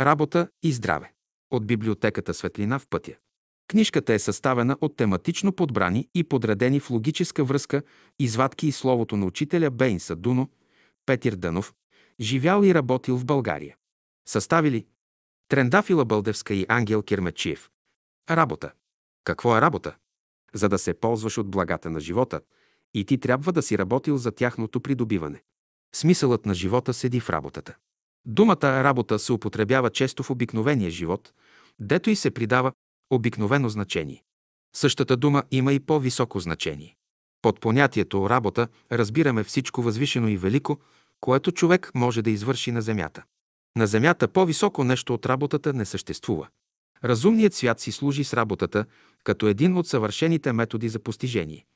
Работа и здраве. От библиотеката Светлина в пътя. Книжката е съставена от тематично подбрани и подредени в логическа връзка извадки и словото на учителя Бейн Садуно, Петир Дънов, живял и работил в България. Съставили Трендафила Бълдевска и Ангел Кирмечиев. Работа. Какво е работа? За да се ползваш от благата на живота, и ти трябва да си работил за тяхното придобиване. Смисълът на живота седи в работата. Думата работа се употребява често в обикновения живот, дето и се придава обикновено значение. Същата дума има и по-високо значение. Под понятието работа разбираме всичко възвишено и велико, което човек може да извърши на земята. На земята по-високо нещо от работата не съществува. Разумният свят си служи с работата като един от съвършените методи за постижение.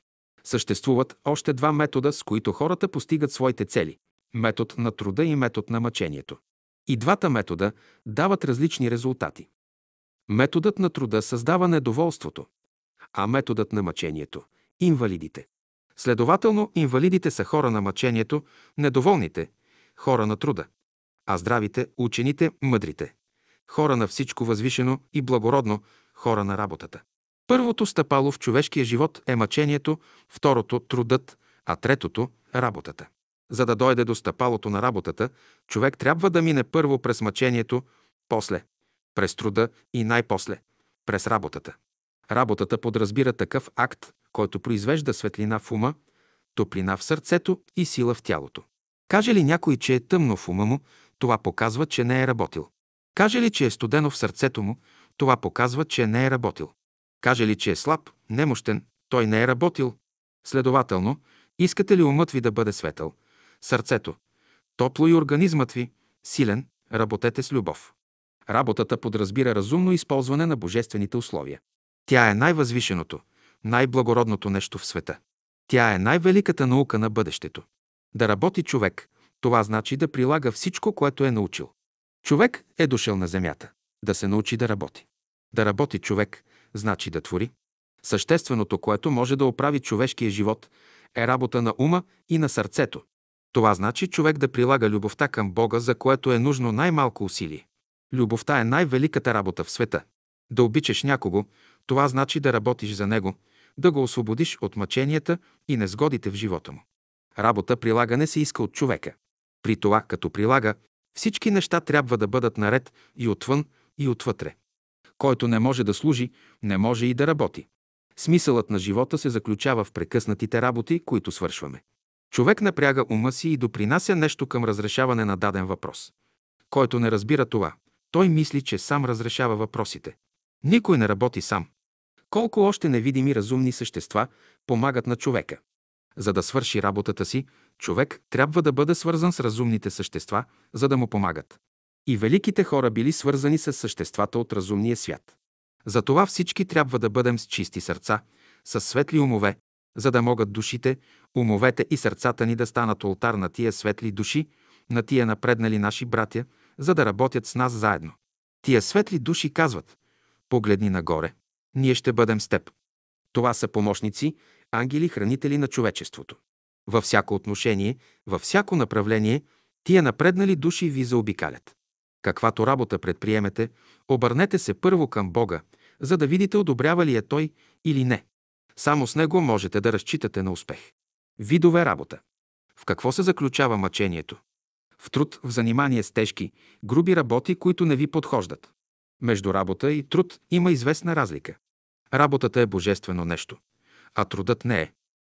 Съществуват още два метода, с които хората постигат своите цели – метод на труда и метод на мъчението. И двата метода дават различни резултати. Методът на труда създава недоволството, а методът на мъчението – инвалидите. Следователно, инвалидите са хора на мъчението, недоволните – хора на труда, а здравите – учените, мъдрите – хора на всичко възвишено и благородно, хора на работата. Първото стъпало в човешкия живот е мъчението, второто – трудът, а третото – работата. За да дойде до стъпалото на работата, човек трябва да мине първо през мъчението, после през труда и най-после през работата. Работата подразбира такъв акт, който произвежда светлина в ума, топлина в сърцето и сила в тялото. Каже ли някой, че е тъмно в ума му, това показва, че не е работил. Каже ли, че е студено в сърцето му, това показва, че не е работил. Каже ли, че е слаб, немощен, той не е работил. Следователно, искате ли умът ви да бъде светъл, сърцето, топло и организмът ви, силен, работете с любов. Работата подразбира разумно използване на божествените условия. Тя е най-възвишеното, най-благородното нещо в света. Тя е най-великата наука на бъдещето. Да работи човек, това значи да прилага всичко, което е научил. Човек е дошъл на земята. Да се научи да работи. Да работи човек, значи да твори. Същественото, което може да оправи човешкия живот, е работа на ума и на сърцето. Това значи човек да прилага любовта към Бога, за което е нужно най-малко усилие. Любовта е най-великата работа в света. Да обичаш някого, това значи да работиш за него, да го освободиш от мъченията и незгодите в живота му. Работа прилагане се иска от човека. При това, като прилага, всички неща трябва да бъдат наред и отвън, и отвътре. Който не може да служи, не може и да работи. Смисълът на живота се заключава в прекъснатите работи, които свършваме. Човек напряга ума си и допринася нещо към разрешаване на даден въпрос. Който не разбира това, той мисли, че сам разрешава въпросите. Никой не работи сам. Колко още невидими разумни същества помагат на човека. За да свърши работата си, човек трябва да бъде свързан с разумните същества, за да му помагат. И великите хора били свързани с съществата от разумния свят. Затова всички трябва да бъдем с чисти сърца, с светли умове, за да могат душите, умовете и сърцата ни да станат ултар на тия светли души, на тия напреднали наши братя, за да работят с нас заедно. Тия светли души казват, погледни нагоре, ние ще бъдем с теб. Това са помощници, ангели, хранители на човечеството. Във всяко отношение, във всяко направление, тия напреднали души ви заобикалят. Каквато работа предприемете, обърнете се първо към Бога, за да видите одобрява ли е Той или не. Само с Него можете да разчитате на успех. Видове работа. В какво се заключава мъчението? В труд, в занимание с тежки, груби работи, които не ви подхождат. Между работа и труд има известна разлика. Работата е божествено нещо, а трудът не е.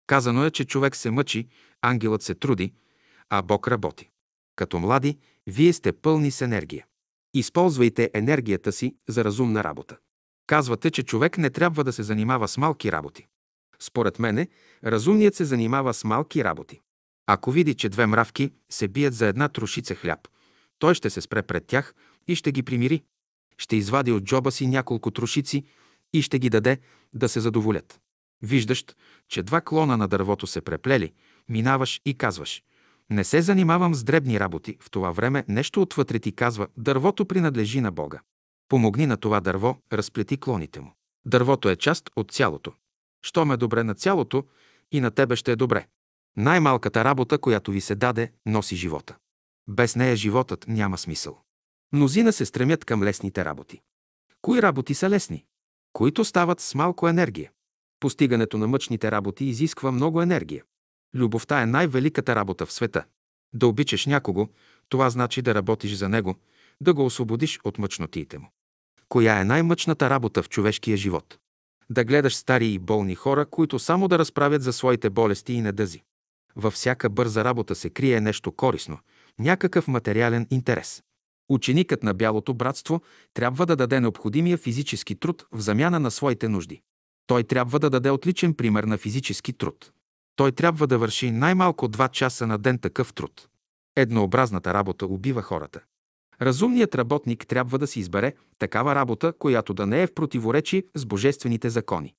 Казано е, че човек се мъчи, ангелът се труди, а Бог работи. Като млади, вие сте пълни с енергия. Използвайте енергията си за разумна работа. Казвате, че човек не трябва да се занимава с малки работи. Според мене, разумният се занимава с малки работи. Ако види, че две мравки се бият за една трошица хляб, той ще се спре пред тях и ще ги примири. Ще извади от джоба си няколко трошици и ще ги даде да се задоволят. Виждаш, че два клона на дървото се преплели, минаваш и казваш «Не се занимавам с дребни работи». В това време нещо отвътре ти казва «Дървото принадлежи на Бога». Помогни на това дърво, разплети клоните му. Дървото е част от цялото. Щом е добре на цялото, и на тебе ще е добре. Най-малката работа, която ви се даде, носи живота. Без нея животът няма смисъл. Мнозина се стремят към лесните работи. Кои работи са лесни? Които стават с малко енергия. Постигането на мъчните работи изисква много енергия. Любовта е най-великата работа в света. Да обичаш някого, това значи да работиш за него, да го освободиш от мъчнотиите му. Коя е най-мъчната работа в човешкия живот? Да гледаш стари и болни хора, които само да разправят за своите болести и недъзи. Във всяка бърза работа се крие нещо корисно, някакъв материален интерес. Ученикът на Бялото братство трябва да даде необходимия физически труд в замяна на своите нужди. Той трябва да даде отличен пример на физически труд. Той трябва да върши най-малко 2 часа на ден такъв труд. Еднообразната работа убива хората. Разумният работник трябва да си избере такава работа, която да не е в противоречие с божествените закони.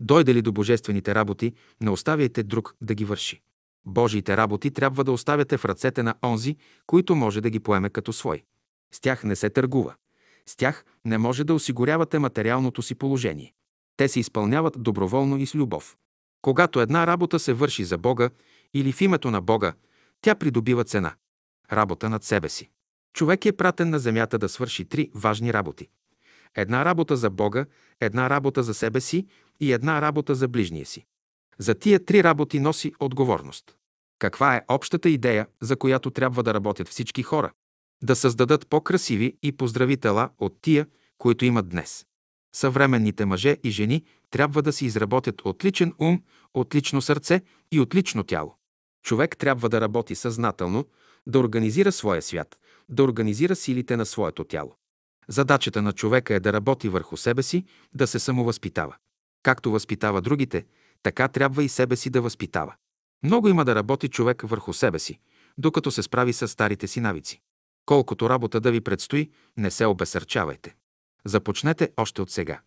Дойде ли до божествените работи, не оставяйте друг да ги върши. Божиите работи трябва да оставяте в ръцете на онзи, който може да ги поеме като свой. С тях не се търгува. С тях не може да осигурявате материалното си положение. Те се изпълняват доброволно и с любов. Когато една работа се върши за Бога или в името на Бога, тя придобива цена. Работа над себе си. Човек е пратен на земята да свърши три важни работи. Една работа за Бога, една работа за себе си и една работа за ближния си. За тия три работи носи отговорност. Каква е общата идея, за която трябва да работят всички хора? Да създадат по-красиви и поздрави тела от тия, които имат днес. Съвременните мъже и жени трябва да си изработят отличен ум, отлично сърце и отлично тяло. Човек трябва да работи съзнателно, да организира своя свят, да организира силите на своето тяло. Задачата на човека е да работи върху себе си, да се самовъзпитава. Както възпитава другите, така трябва и себе си да възпитава. Много има да работи човек върху себе си, докато се справи с старите си навици. Колкото работа да ви предстои, не се обесърчавайте. Започнете още от сега.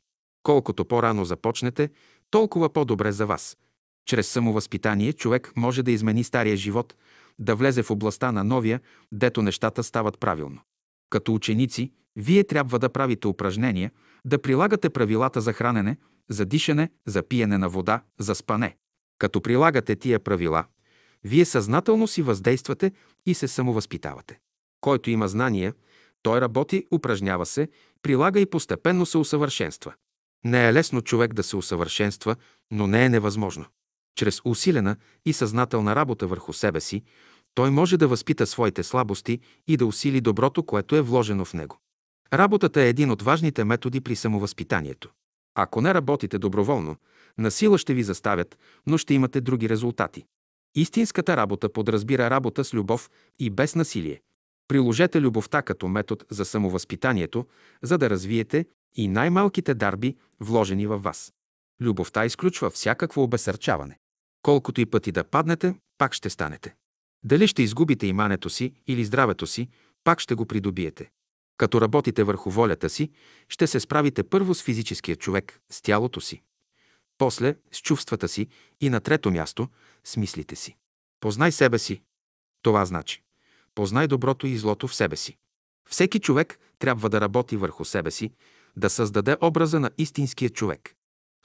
Колкото по-рано започнете, толкова по-добре за вас. Чрез самовъзпитание човек може да измени стария живот, да влезе в областта на новия, дето нещата стават правилно. Като ученици, вие трябва да правите упражнения, да прилагате правилата за хранене, за дишане, за пиене на вода, за спане. Като прилагате тия правила, вие съзнателно си въздействате и се самовъзпитавате. Който има знания, той работи, упражнява се, прилага и постепенно се усъвършенства. Не е лесно човек да се усъвършенства, но не е невъзможно. Чрез усилена и съзнателна работа върху себе си, той може да възпита своите слабости и да усили доброто, което е вложено в него. Работата е един от важните методи при самовъзпитанието. Ако не работите доброволно, насила ще ви заставят, но ще имате други резултати. Истинската работа подразбира работа с любов и без насилие. Приложете любовта като метод за самовъзпитанието, за да развиете и най-малките дарби, вложени във вас. Любовта изключва всякакво обесърчаване. Колкото и пъти да паднете, пак ще станете. Дали ще изгубите имането си или здравето си, пак ще го придобиете. Като работите върху волята си, ще се справите първо с физическия човек, с тялото си. После с чувствата си и на трето място с мислите си. Познай себе си. Това значи. Познай доброто и злото в себе си. Всеки човек трябва да работи върху себе си, да създаде образа на истинския човек.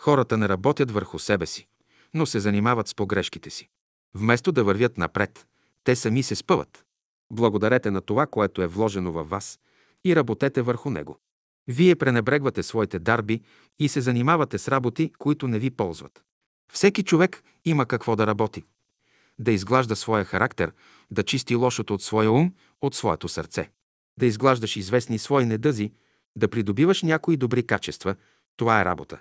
Хората не работят върху себе си, но се занимават с погрешките си. Вместо да вървят напред, те сами се спъват. Благодарете на това, което е вложено във вас и работете върху него. Вие пренебрегвате своите дарби и се занимавате с работи, които не ви ползват. Всеки човек има какво да работи. Да изглажда своя характер, да чисти лошото от своя ум, от своето сърце. Да изглаждаш известни свои недъзи, да придобиваш някои добри качества – това е работа.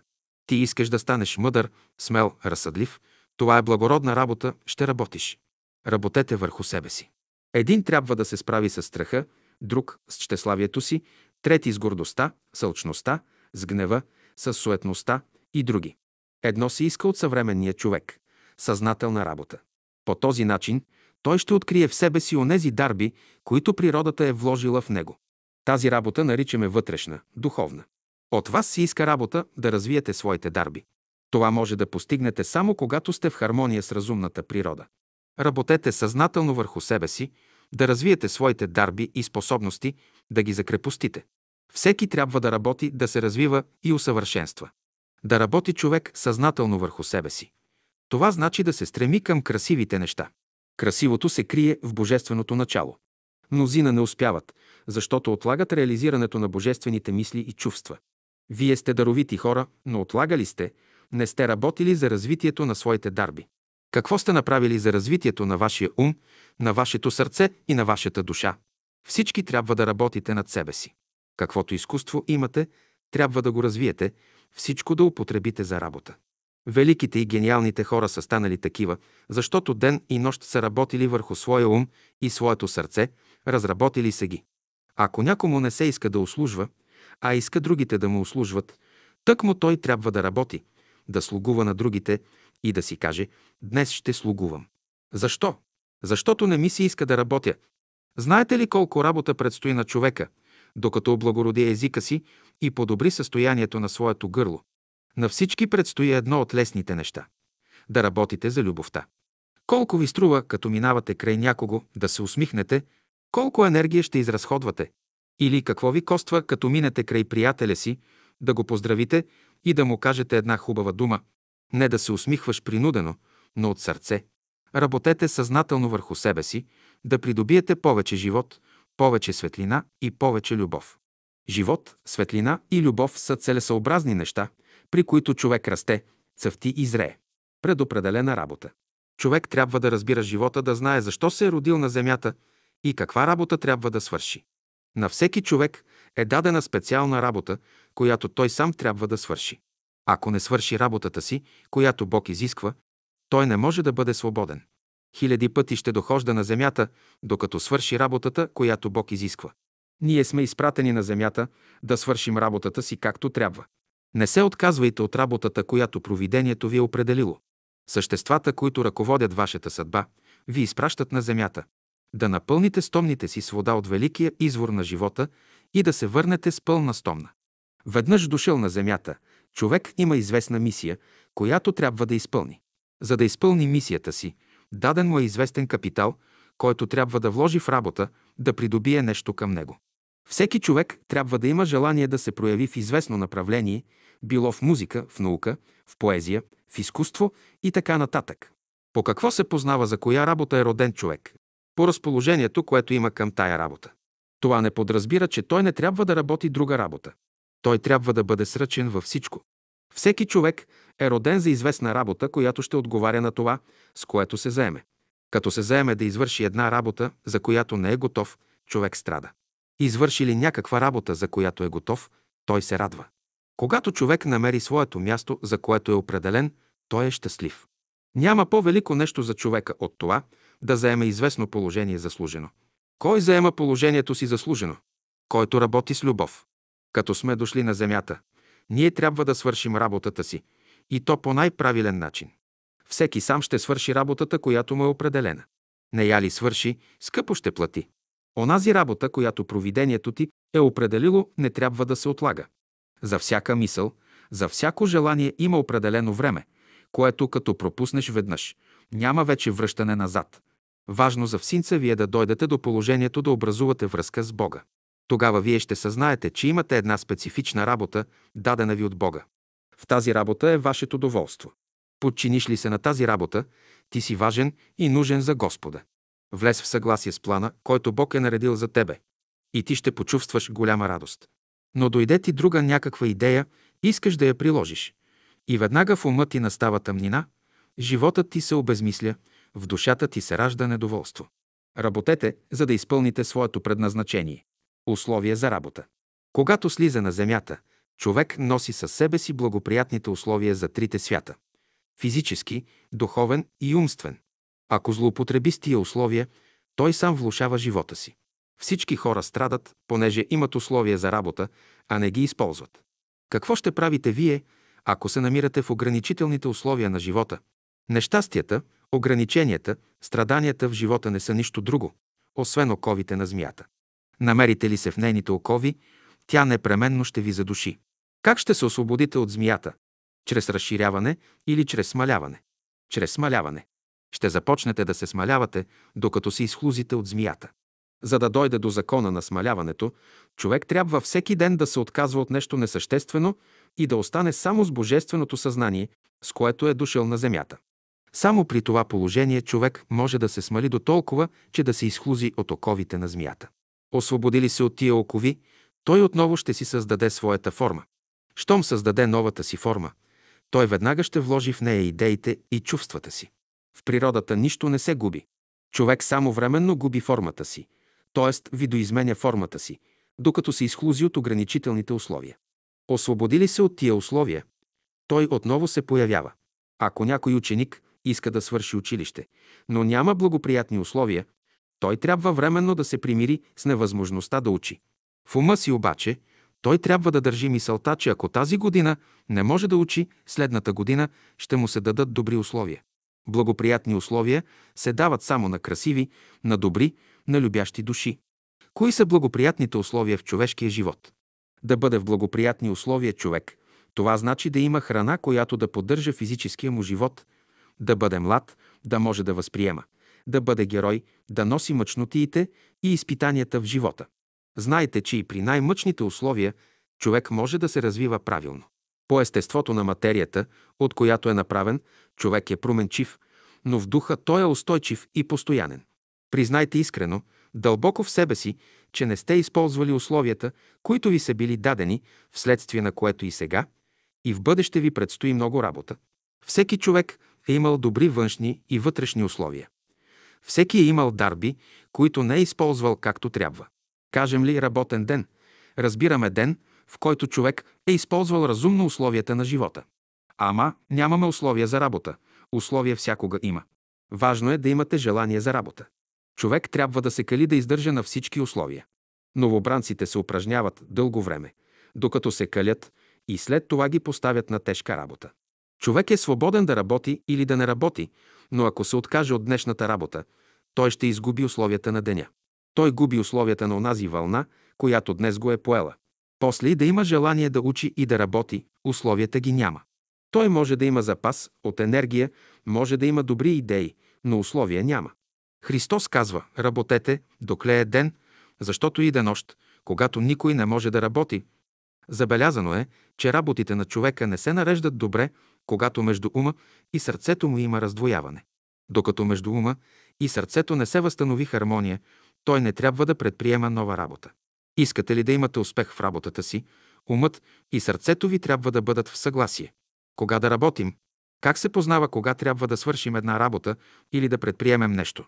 Ти искаш да станеш мъдър, смел, разсъдлив – това е благородна работа, ще работиш. Работете върху себе си. Един трябва да се справи с страха, друг с щеславието си, трети с гордостта, сълчността, с гнева, с суетността и други. Едно се иска от съвременния човек – съзнателна работа. По този начин той ще открие в себе си онези дарби, които природата е вложила в него. Тази работа наричаме вътрешна, духовна. От вас се иска работа да развиете своите дарби. Това може да постигнете само когато сте в хармония с разумната природа. Работете съзнателно върху себе си, да развиете своите дарби и способности, да ги закрепостите. Всеки трябва да работи, да се развива и усъвършенства. Да работи човек съзнателно върху себе си. Това значи да се стреми към красивите неща. Красивото се крие в божественото начало. Мнозина не успяват, защото отлагат реализирането на божествените мисли и чувства. Вие сте даровити хора, но отлагали сте, не сте работили за развитието на своите дарби. Какво сте направили за развитието на вашия ум, на вашето сърце и на вашата душа? Всички трябва да работите над себе си. Каквото изкуство имате, трябва да го развиете, всичко да употребите за работа. Великите и гениалните хора са станали такива, защото ден и нощ са работили върху своя ум и своето сърце, разработили са ги. Ако някому не се иска да услужва, а иска другите да му услужват, тък му той трябва да работи, да слугува на другите и да си каже «Днес ще слугувам». Защо? Защото не ми се иска да работя. Знаете ли колко работа предстои на човека, докато облагороди езика си и подобри състоянието на своето гърло? На всички предстои едно от лесните неща – да работите за любовта. Колко ви струва, като минавате край някого, да се усмихнете, колко енергия ще изразходвате? Или какво ви коства, като минете край приятеля си, да го поздравите и да му кажете една хубава дума, не да се усмихваш принудено, но от сърце. Работете съзнателно върху себе си, да придобиете повече живот, повече светлина и повече любов. Живот, светлина и любов са целесъобразни неща, при които човек расте, цъфти и зрее. Предопределена работа. Човек трябва да разбира живота, да знае защо се е родил на земята и каква работа трябва да свърши. На всеки човек е дадена специална работа, която той сам трябва да свърши. Ако не свърши работата си, която Бог изисква, той не може да бъде свободен. Хиляди пъти ще дохожда на земята, докато свърши работата, която Бог изисква. Ние сме изпратени на земята да свършим работата си както трябва. Не се отказвайте от работата, която провидението ви е определило. Съществата, които ръководят вашата съдба, ви изпращат на земята. Да напълните стомните си с вода от великия извор на живота и да се върнете с пълна стомна. Веднъж дошъл на земята, човек има известна мисия, която трябва да изпълни. За да изпълни мисията си, даден му е известен капитал, който трябва да вложи в работа, да придобие нещо към него. Всеки човек трябва да има желание да се прояви в известно направление, било в музика, в наука, в поезия, в изкуство и така нататък. По какво се познава за коя работа е роден човек? По разположението, което има към тая работа. Това не подразбира, че той не трябва да работи друга работа. Той трябва да бъде сръчен във всичко. Всеки човек е роден за известна работа, която ще отговаря на това, с което се заеме. Като се заеме да извърши една работа, за която не е готов, човек страда. Извърши ли някаква работа, за която е готов, той се радва. Когато човек намери своето място, за което е определен, той е щастлив. Няма по-велико нещо за човека от това да заеме известно положение заслужено. Кой заема положението си заслужено? Който работи с любов. Като сме дошли на земята, ние трябва да свършим работата си, и то по най-правилен начин. Всеки сам ще свърши работата, която му е определена. Не я ли свърши, скъпо ще плати. Онази работа, която провидението ти е определило, не трябва да се отлага. За всяка мисъл, за всяко желание има определено време, което като пропуснеш веднъж, няма вече връщане назад. Важно за всинца ви е да дойдете до положението да образувате връзка с Бога. Тогава вие ще съзнаете, че имате една специфична работа, дадена ви от Бога. В тази работа е вашето доволство. Подчиниш ли се на тази работа, ти си важен и нужен за Господа. Влез в съгласие с плана, който Бог е наредил за тебе. И ти ще почувстваш голяма радост. Но дойде ти друга някаква идея, искаш да я приложиш. И веднага в ума ти настава тъмнина, животът ти се обезмисля, в душата ти се ражда недоволство. Работете, за да изпълните своето предназначение. Условия за работа. Когато слиза на земята, човек носи със себе си благоприятните условия за трите свята – физически, духовен и умствен. Ако злоупотреби с тия условия, той сам влушава живота си. Всички хора страдат, понеже имат условия за работа, а не ги използват. Какво ще правите вие, ако се намирате в ограничителните условия на живота? Нещастията, ограниченията, страданията в живота не са нищо друго, освен оковите на змията. Намерите ли се в нейните окови, тя непременно ще ви задуши. Как ще се освободите от змията? Чрез разширяване или чрез смаляване? Чрез смаляване. Ще започнете да се смалявате, докато се изхлузите от змията. За да дойде до закона на смаляването, човек трябва всеки ден да се отказва от нещо несъществено и да остане само с божественото съзнание, с което е дошъл на земята. Само при това положение човек може да се смали до толкова, че да се изхлузи от оковите на змията. Освободили се от тия окови, той отново ще си създаде своята форма. Щом създаде новата си форма, той веднага ще вложи в нея идеите и чувствата си. В природата нищо не се губи. Човек само временно губи формата си, т.е. видоизменя формата си, докато се изхлузи от ограничителните условия. Освободили се от тия условия, той отново се появява. Ако някой ученик иска да свърши училище, но няма благоприятни условия, той трябва временно да се примири с невъзможността да учи. В ума си обаче той трябва да държи мисълта, че ако тази година не може да учи, следната година ще му се дадат добри условия. Благоприятни условия се дават само на красиви, на добри, на любящи души. Кои са благоприятните условия в човешкия живот? Да бъде в благоприятни условия човек, това значи да има храна, която да поддържа физическия му живот, да бъде млад, да може да възприема, да бъде герой, да носи мъчнотиите и изпитанията в живота. Знайте, че и при най-мъчните условия човек може да се развива правилно. По естеството на материята, от която е направен, човек е променчив, но в духа той е устойчив и постоянен. Признайте искрено, дълбоко в себе си, че не сте използвали условията, които ви са били дадени, вследствие на което и сега, и в бъдеще ви предстои много работа. Всеки човек е имал добри външни и вътрешни условия. Всеки е имал дарби, които не е използвал както трябва. Кажем ли работен ден, разбираме ден, в който човек е използвал разумно условията на живота. Ама нямаме условия за работа. Условия всякога има. Важно е да имате желание за работа. Човек трябва да се кали да издържа на всички условия. Новобранците се упражняват дълго време, докато се калят и след това ги поставят на тежка работа. Човек е свободен да работи или да не работи, но ако се откаже от днешната работа, той ще изгуби условията на деня. Той губи условията на онази вълна, която днес го е поела. После и да има желание да учи и да работи, условията ги няма. Той може да има запас от енергия, може да има добри идеи, но условия няма. Христос казва, работете, докле е ден, защото иде нощ, когато никой не може да работи. Забелязано е, че работите на човека не се нареждат добре, когато между ума и сърцето му има раздвояване. Докато между ума и сърцето не се възстанови хармония, той не трябва да предприема нова работа. Искате ли да имате успех в работата си, умът и сърцето ви трябва да бъдат в съгласие. Кога да работим? Как се познава кога трябва да свършим една работа или да предприемем нещо?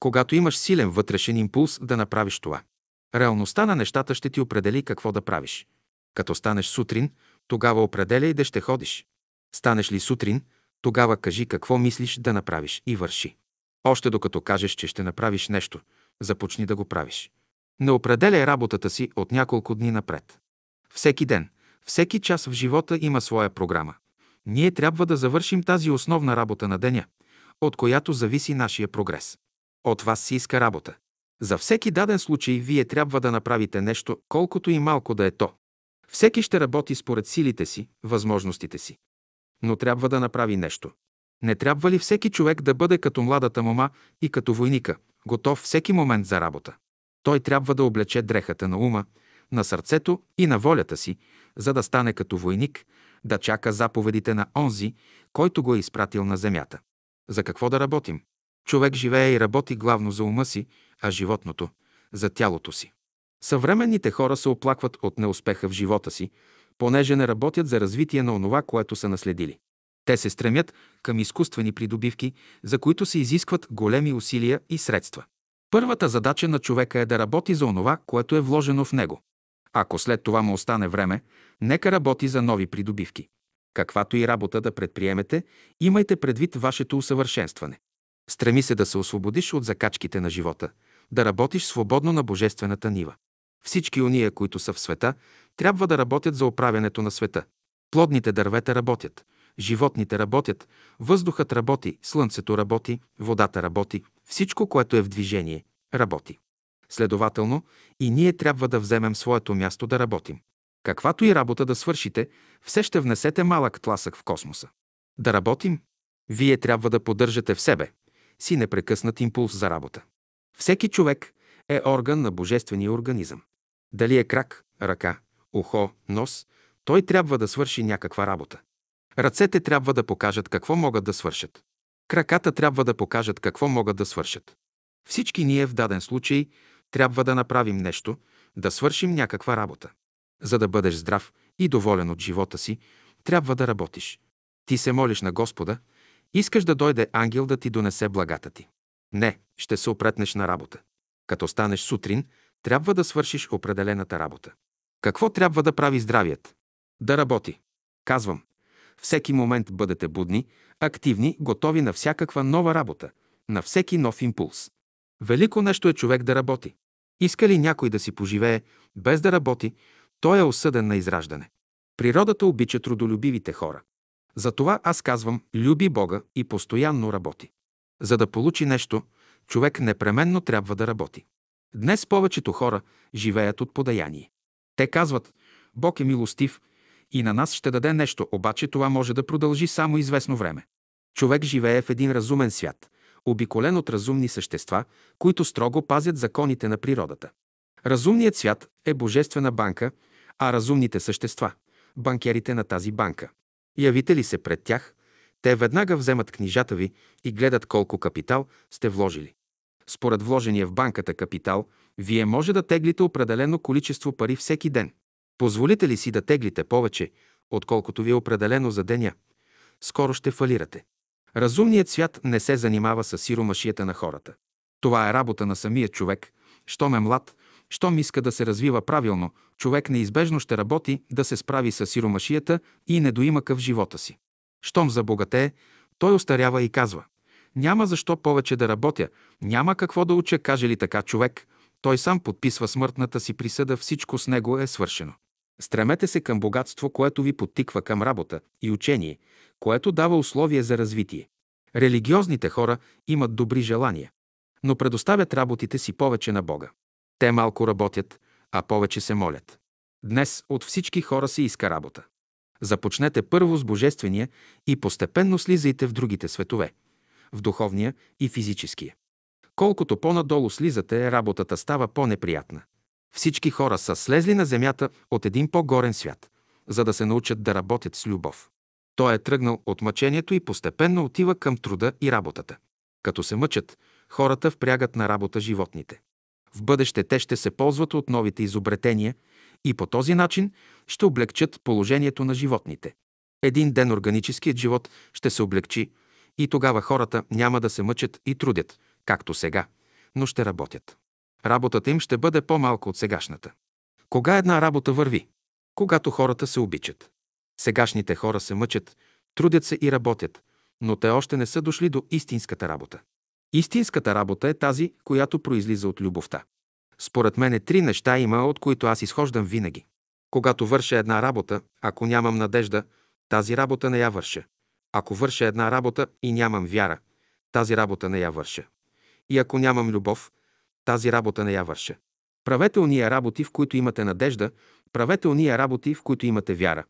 Когато имаш силен вътрешен импулс да направиш това. Реалността на нещата ще ти определи какво да правиш. Като станеш сутрин, тогава определяй да ще ходиш. Станеш ли сутрин, тогава кажи какво мислиш да направиш и върши. Още докато кажеш, че ще направиш нещо, започни да го правиш. Не определяй работата си от няколко дни напред. Всеки ден, всеки час в живота има своя програма. Ние трябва да завършим тази основна работа на деня, от която зависи нашия прогрес. От вас си иска работа. За всеки даден случай вие трябва да направите нещо, колкото и малко да е то. Всеки ще работи според силите си, възможностите си. Но трябва да направи нещо. Не трябва ли всеки човек да бъде като младата мома и като войника, готов всеки момент за работа? Той трябва да облече дрехата на ума, на сърцето и на волята си, за да стане като войник, да чака заповедите на онзи, който го е изпратил на земята. За какво да работим? Човек живее и работи главно за ума си, а животното – за тялото си. Съвременните хора се оплакват от неуспеха в живота си, понеже не работят за развитие на онова, което са наследили. Те се стремят към изкуствени придобивки, за които се изискват големи усилия и средства. Първата задача на човека е да работи за онова, което е вложено в него. Ако след това му остане време, нека работи за нови придобивки. Каквато и работа да предприемете, имайте предвид вашето усъвършенстване. Стреми се да се освободиш от закачките на живота, да работиш свободно на божествената нива. Всички уния, които са в света, трябва да работят за оправянето на света. Плодните дървета работят, животните работят, въздухът работи, слънцето работи, водата работи, всичко, което е в движение, работи. Следователно, и ние трябва да вземем своето място да работим. Каквато и работа да свършите, все ще внесете малък тласък в космоса. Да работим? Вие трябва да поддържате в себе си непрекъснат импулс за работа. Всеки човек е орган на божествения организъм. Дали е крак, ръка, ухо, нос, той трябва да свърши някаква работа. Ръцете трябва да покажат какво могат да свършат. Краката трябва да покажат какво могат да свършат. Всички ние в даден случай трябва да направим нещо, да свършим някаква работа. За да бъдеш здрав и доволен от живота си, трябва да работиш. Ти се молиш на Господа, искаш да дойде ангел да ти донесе благата ти. Не, ще се опретнеш на работа. Като станеш сутрин, трябва да свършиш определената работа. Какво трябва да прави здравият? Да работи. Казвам, всеки момент бъдете будни, активни, готови на всякаква нова работа, на всеки нов импулс. Велико нещо е човек да работи. Иска ли някой да си поживее без да работи, той е осъден на израждане. Природата обича трудолюбивите хора. Затова аз казвам, люби Бога и постоянно работи. За да получи нещо, човек непременно трябва да работи. Днес повечето хора живеят от подаяние. Те казват, Бог е милостив и на нас ще даде нещо, обаче това може да продължи само известно време. Човек живее в един разумен свят, обиколен от разумни същества, които строго пазят законите на природата. Разумният свят е божествена банка, а разумните същества – банкерите на тази банка. Явите ли се пред тях, те веднага вземат книжата ви и гледат колко капитал сте вложили. Според вложения в банката капитал, вие може да теглите определено количество пари всеки ден. Позволите ли си да теглите повече, отколкото ви е определено за деня? Скоро ще фалирате. Разумният свят не се занимава с сиромашията на хората. Това е работа на самия човек. Щом е млад, щом иска да се развива правилно, човек неизбежно ще работи да се справи с сиромашията и недоимъка в живота си. Щом забогатее, той остарява и казва «Няма защо повече да работя, няма какво да уча, каже ли така човек, той сам подписва смъртната си присъда, всичко с него е свършено. Стремете се към богатство, което ви подтиква към работа и учение, което дава условия за развитие. Религиозните хора имат добри желания, но предоставят работите си повече на Бога. Те малко работят, а повече се молят. Днес от всички хора се иска работа. Започнете първо с Божествения и постепенно слизайте в другите светове, в духовния и физическия. Колкото по-надолу слизате, работата става по-неприятна. Всички хора са слезли на земята от един по-горен свят, за да се научат да работят с любов. Той е тръгнал от мъчението и постепенно отива към труда и работата. Като се мъчат, хората впрягат на работа животните. В бъдеще те ще се ползват от новите изобретения и по този начин ще облегчат положението на животните. Един ден органическият живот ще се облегчи и тогава хората няма да се мъчат и трудят, както сега, но ще работят. Работата им ще бъде по-малко от сегашната. Кога една работа върви? Когато хората се обичат. Сегашните хора се мъчат, трудят се и работят, но те още не са дошли до истинската работа. Истинската работа е тази, която произлиза от любовта. Според мен три неща има, от които аз изхождам винаги. Когато върша една работа, ако нямам надежда, тази работа не я върша. Ако върша една работа и нямам вяра, тази работа не я върша. И ако нямам любов, тази работа не я върша. Правете уния работи, в които имате надежда, правете уния работи, в които имате вяра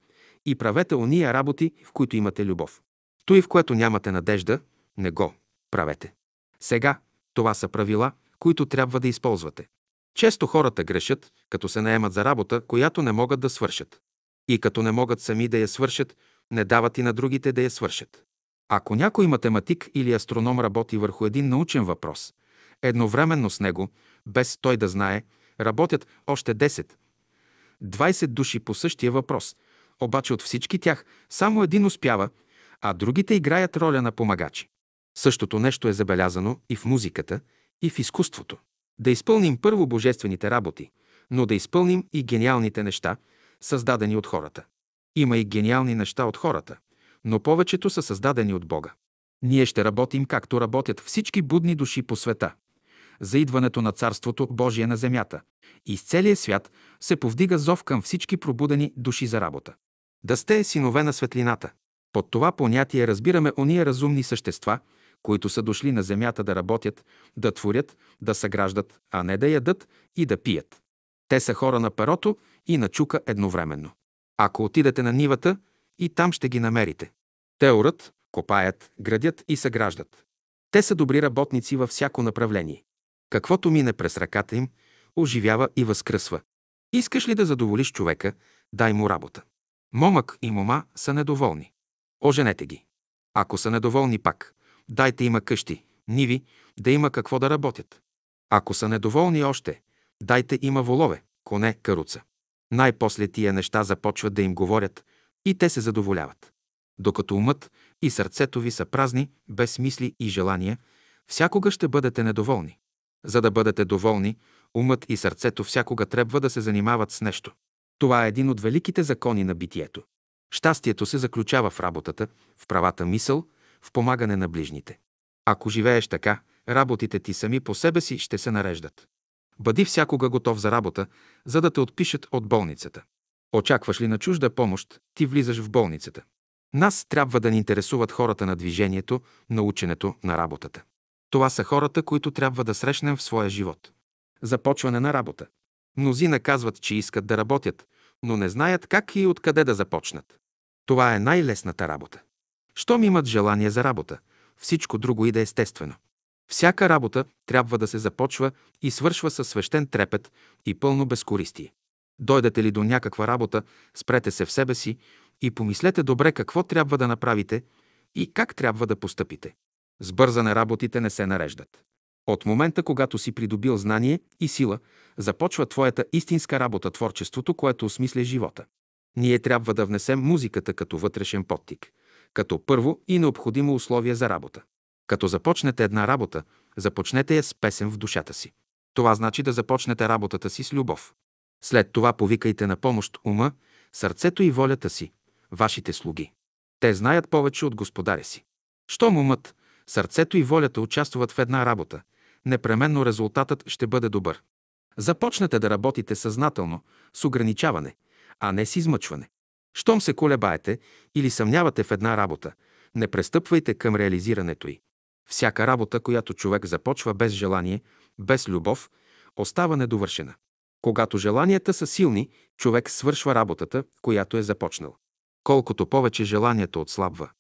и правете уния работи, в които имате любов. Той, в което нямате надежда, не го правете. Сега, това са правила, които трябва да използвате. Често хората грешат, като се наемат за работа, която не могат да свършат. И като не могат сами да я свършат, не дават и на другите да я свършат. Ако някой математик или астроном работи върху един научен въпрос, едновременно с него, без той да знае, работят още 10, 20 души по същия въпрос, обаче от всички тях само един успява, а другите играят роля на помагачи. Същото нещо е забелязано и в музиката, и в изкуството. Да изпълним първо божествените работи, но да изпълним и гениалните неща, създадени от хората. Има и гениални неща от хората, но повечето са създадени от Бога. Ние ще работим както работят всички будни души по света. За идването на Царството Божие на земята. И с целия свят се повдига зов към всички пробудени души за работа. Да сте синове на светлината. Под това понятие разбираме ония разумни същества, които са дошли на земята да работят, да творят, да съграждат, а не да ядат и да пият. Те са хора на перото и на чука едновременно. Ако отидете на нивата, и там ще ги намерите. Те орат, копаят, градят и съграждат. Те са добри работници във всяко направление. Каквото мине през ръката им, оживява и възкръсва. Искаш ли да задоволиш човека, дай му работа. Момък и мома са недоволни. Оженете ги. Ако са недоволни пак, дайте има къщи, ниви, да има какво да работят. Ако са недоволни още, дайте има волове, коне, каруца. Най-после тия неща започват да им говорят и те се задоволяват. Докато умът и сърцето ви са празни, без мисли и желания, всякога ще бъдете недоволни. За да бъдете доволни, умът и сърцето всякога трябва да се занимават с нещо. Това е един от великите закони на битието. Щастието се заключава в работата, в правата мисъл, в помагане на ближните. Ако живееш така, работите ти сами по себе си ще се нареждат. Бъди всякога готов за работа, за да те отпишат от болницата. Очакваш ли на чужда помощ, ти влизаш в болницата. Нас трябва да ни интересуват хората на движението, на ученето, на работата. Това са хората, които трябва да срещнем в своя живот. Започване на работа. Мнозина казват, че искат да работят, но не знаят как и откъде да започнат. Това е най-лесната работа. Щом имат желание за работа, всичко друго иде естествено. Всяка работа трябва да се започва и свършва със свещен трепет и пълно безкористие. Дойдете ли до някаква работа, спрете се в себе си и помислете добре какво трябва да направите и как трябва да постъпите. С бързане работите не се нареждат. От момента, когато си придобил знание и сила, започва твоята истинска работа, творчеството, което осмисля живота. Ние трябва да внесем музиката като вътрешен подтик, като първо и необходимо условие за работа. Като започнете една работа, започнете я с песен в душата си. Това значи да започнете работата си с любов. След това повикайте на помощ ума, сърцето и волята си, вашите слуги. Те знаят повече от господаря си. Щом умът, сърцето и волята участват в една работа, непременно резултатът ще бъде добър. Започнете да работите съзнателно, с ограничаване, а не с измъчване. Щом се колебаете или съмнявате в една работа, не престъпвайте към реализирането й. Всяка работа, която човек започва без желание, без любов, остава недовършена. Когато желанията са силни, човек свършва работата, която е започнал. Колкото повече желанието отслабва,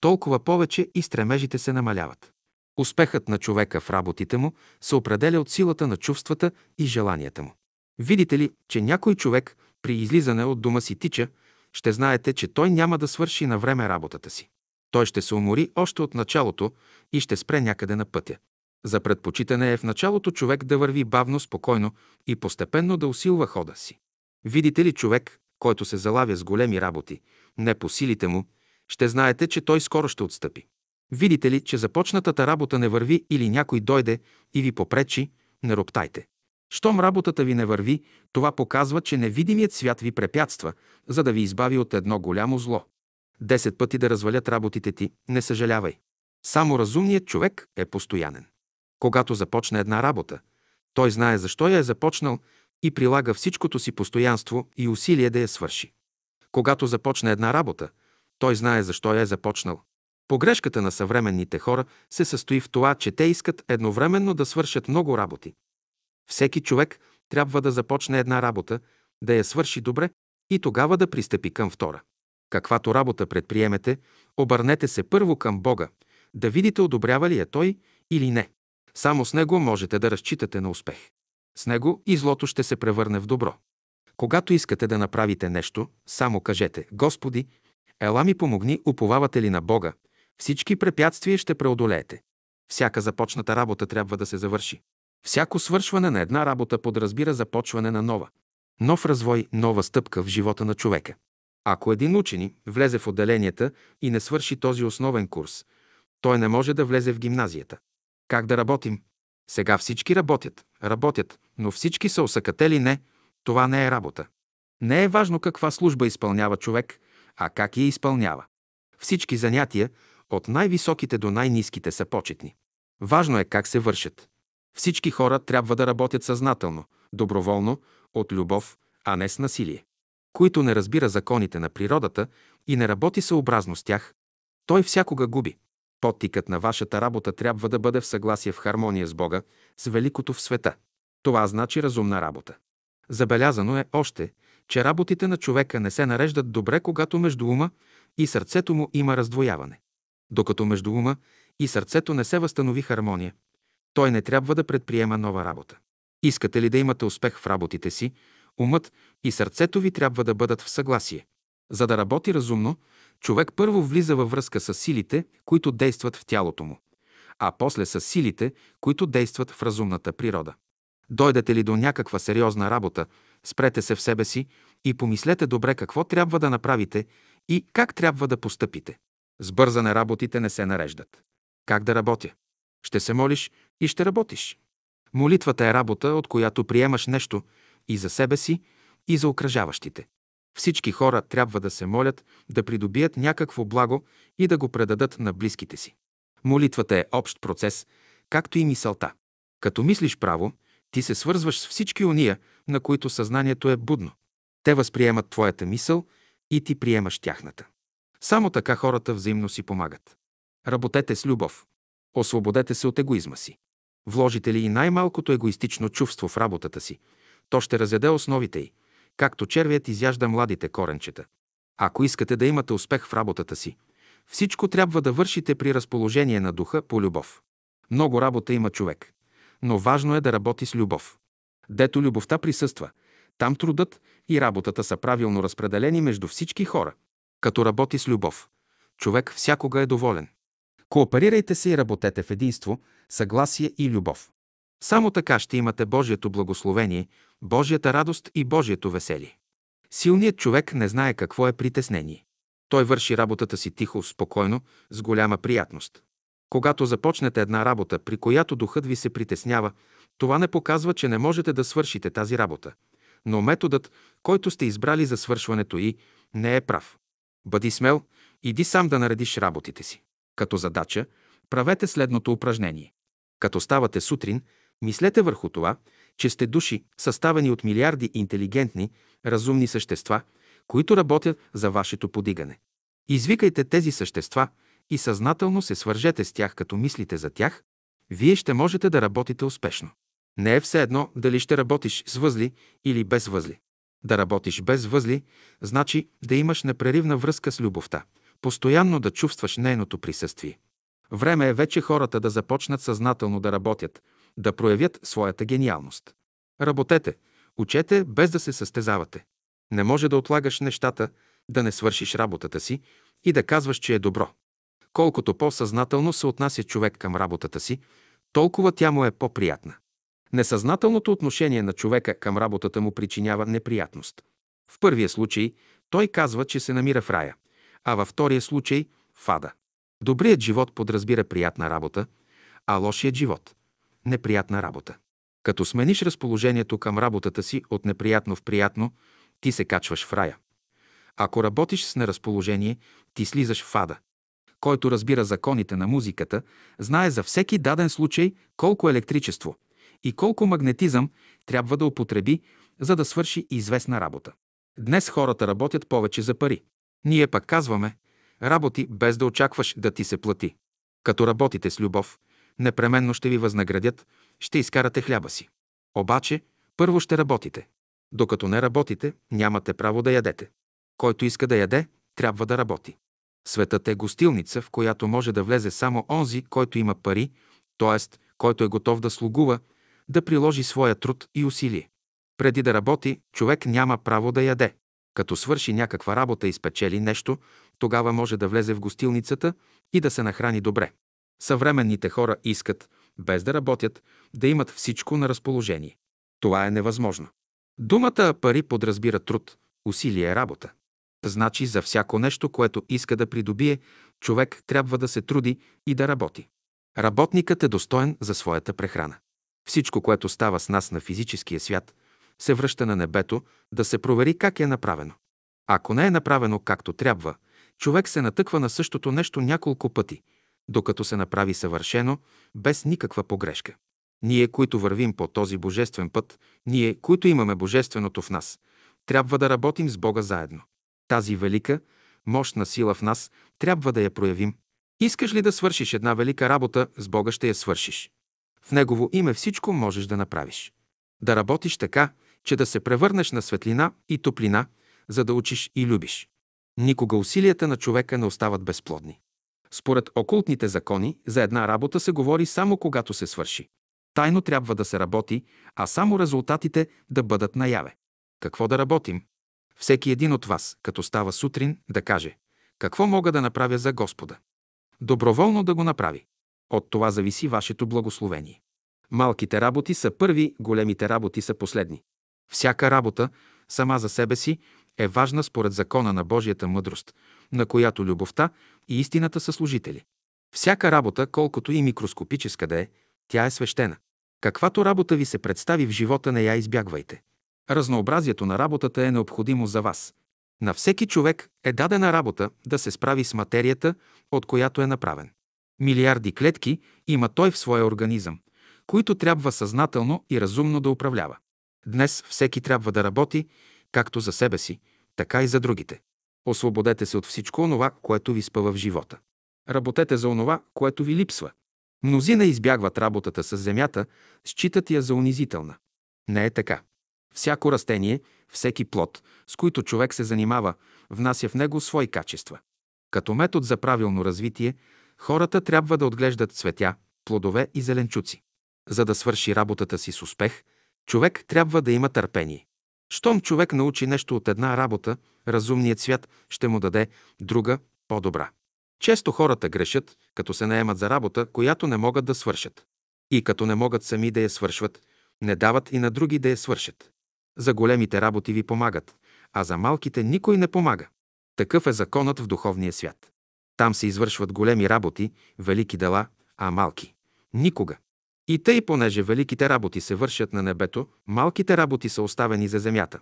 толкова повече и стремежите се намаляват. Успехът на човека в работите му се определя от силата на чувствата и желанията му. Видите ли, че някой човек при излизане от дома си тича, ще знаете, че той няма да свърши на време работата си. Той ще се умори още от началото и ще спре някъде на пътя. За предпочитане е в началото човек да върви бавно, спокойно и постепенно да усилва хода си. Видите ли човек, който се залавя с големи работи, не по силите му, ще знаете, че той скоро ще отстъпи. Видите ли, че започнатата работа не върви или някой дойде и ви попречи, не роптайте. Щом работата ви не върви, това показва, че невидимият свят ви препятства, за да ви избави от едно голямо зло. Десет пъти да развалят работите ти, не съжалявай. Само разумният човек е постоянен. Когато започне една работа, той знае защо я е започнал и прилага всичкото си постоянство и усилие да я свърши. Когато започне една работа, той знае защо я е започнал. Погрешката на съвременните хора се състои в това, че те искат едновременно да свършат много работи. Всеки човек трябва да започне една работа, да я свърши добре и тогава да пристъпи към втора. Каквато работа предприемете, обърнете се първо към Бога, да видите одобрява ли я Той или не. Само с Него можете да разчитате на успех. С Него и злото ще се превърне в добро. Когато искате да направите нещо, само кажете «Господи, ела ми помогни, уповавате ли на Бога, всички препятствия ще преодолеете. Всяка започната работа трябва да се завърши. Всяко свършване на една работа подразбира започване на нова. Нов развой, нова стъпка в живота на човека. Ако един учени влезе в отделенията и не свърши този основен курс, той не може да влезе в гимназията. Как да работим? Сега всички работят, работят, но всички са осъкатели не. Това не е работа. Не е важно каква служба изпълнява човек, а как я изпълнява. Всички занятия, от най-високите до най-низките, са почетни. Важно е как се вършат. Всички хора трябва да работят съзнателно, доброволно, от любов, а не с насилие. Който не разбира законите на природата и не работи съобразно с тях, той всякога губи. Подтикът на вашата работа трябва да бъде в съгласие в хармония с Бога, с великото в света. Това значи разумна работа. Забелязано е още, че работите на човека не се нареждат добре, когато между ума и сърцето му има раздвояване. Докато между ума и сърцето не се възстанови хармония, той не трябва да предприема нова работа. Искате ли да имате успех в работите си, умът и сърцето ви трябва да бъдат в съгласие. За да работи разумно, човек първо влиза във връзка с силите, които действат в тялото му, а после с силите, които действат в разумната природа. Дойдете ли до някаква сериозна работа, спрете се в себе си и помислете добре какво трябва да направите и как трябва да постъпите. С бързане работите не се нареждат. Как да работя? Ще се молиш и ще работиш. Молитвата е работа, от която приемаш нещо и за себе си, и за окръжаващите. Всички хора трябва да се молят, да придобият някакво благо и да го предадат на близките си. Молитвата е общ процес, както и мисълта. Като мислиш право, ти се свързваш с всички уния, на които съзнанието е будно. Те възприемат твоята мисъл и ти приемаш тяхната. Само така хората взаимно си помагат. Работете с любов. Освободете се от егоизма си. Вложите ли и най-малкото егоистично чувство в работата си, то ще разяде основите й, както червият изяжда младите коренчета. Ако искате да имате успех в работата си, всичко трябва да вършите при разположение на духа по любов. Много работа има човек, но важно е да работи с любов. Дето любовта присъства, там трудът и работата са правилно разпределени между всички хора. Като работи с любов, човек всякога е доволен. Кооперирайте се и работете в единство, съгласие и любов. Само така ще имате Божието благословение, Божията радост и Божието веселие. Силният човек не знае какво е притеснение. Той върши работата си тихо, спокойно, с голяма приятност. Когато започнете една работа, при която духът ви се притеснява, това не показва, че не можете да свършите тази работа. Но методът, който сте избрали за свършването и, не е прав. Бъди смел, иди сам да наредиш работите си. Като задача, правете следното упражнение. Като ставате сутрин, мислете върху това, че сте души, съставени от милиарди интелигентни, разумни същества, които работят за вашето подигане. Извикайте тези същества и съзнателно се свържете с тях, като мислите за тях, вие ще можете да работите успешно. Не е все едно дали ще работиш с възли или без възли. Да работиш без възли, значи да имаш непреривна връзка с любовта, постоянно да чувстваш нейното присъствие. Време е вече хората да започнат съзнателно да работят, да проявят своята гениалност. Работете, учете без да се състезавате. Не може да отлагаш нещата, да не свършиш работата си и да казваш, че е добро. Колкото по-съзнателно се отнася човек към работата си, толкова тя му е по-приятна. Несъзнателното отношение на човека към работата му причинява неприятност. В първия случай той казва, че се намира в рая, а във втория случай – в ада. Добрият живот подразбира приятна работа, а лошият живот – неприятна работа. Като смениш разположението към работата си от неприятно в приятно, ти се качваш в рая. Ако работиш с неразположение, ти слизаш в ада. Който разбира законите на музиката, знае за всеки даден случай колко електричество и колко магнетизъм трябва да употреби, за да свърши известна работа. Днес хората работят повече за пари. Ние пък казваме, работи без да очакваш да ти се плати. Като работите с любов, непременно ще ви възнаградят, ще изкарате хляба си. Обаче, първо ще работите. Докато не работите, нямате право да ядете. Който иска да яде, трябва да работи. Светът е гостилница, в която може да влезе само онзи, който има пари, т.е. който е готов да слугува, да приложи своя труд и усилие. Преди да работи, човек няма право да яде. Като свърши някаква работа и спечели нещо, тогава може да влезе в гостилницата и да се нахрани добре. Съвременните хора искат, без да работят, да имат всичко на разположение. Това е невъзможно. Думата пари подразбира труд, усилие, работа. Значи за всяко нещо, което иска да придобие, човек трябва да се труди и да работи. Работникът е достоен за своята прехрана. Всичко, което става с нас на физическия свят, се връща на небето да се провери как е направено. Ако не е направено както трябва, човек се натъква на същото нещо няколко пъти, докато се направи съвършено, без никаква погрешка. Ние, които вървим по този божествен път, ние, които имаме божественото в нас, трябва да работим с Бога заедно. Тази велика, мощна сила в нас трябва да я проявим. Искаш ли да свършиш една велика работа, с Бога ще я свършиш. В Негово име всичко можеш да направиш. Да работиш така, че да се превърнеш на светлина и топлина, за да учиш и любиш. Никога усилията на човека не остават безплодни. Според окултните закони, за една работа се говори само когато се свърши. Тайно трябва да се работи, а само резултатите да бъдат наяве. Какво да работим? Всеки един от вас, като става сутрин, да каже какво мога да направя за Господа. Доброволно да го направи. От това зависи вашето благословение. Малките работи са първи, големите работи са последни. Всяка работа, сама за себе си, е важна според закона на Божията мъдрост, на която любовта и истината са служители. Всяка работа, колкото и микроскопическа да е, тя е свещена. Каквато работа ви се представи в живота, не я избягвайте. Разнообразието на работата е необходимо за вас. На всеки човек е дадена работа да се справи с материята, от която е направен. Милиарди клетки има той в своя организъм, които трябва съзнателно и разумно да управлява. Днес всеки трябва да работи както за себе си, така и за другите. Освободете се от всичко онова, което ви спъва в живота. Работете за онова, което ви липсва. Мнозина избягват работата с земята, считат я за унизителна. Не е така. Всяко растение, всеки плод, с които човек се занимава, внася в него свои качества. Като метод за правилно развитие, хората трябва да отглеждат цветя, плодове и зеленчуци. За да свърши работата си с успех, човек трябва да има търпение. Щом човек научи нещо от една работа, разумният свят ще му даде друга, по-добра. Често хората грешат, като се наемат за работа, която не могат да свършат. И като не могат сами да я свършват, не дават и на други да я свършат. За големите работи ви помагат, а за малките никой не помага. Такъв е законът в духовния свят. Там се извършват големи работи, велики дела, а малки – никога. И тъй, понеже великите работи се вършат на небето, малките работи са оставени за земята.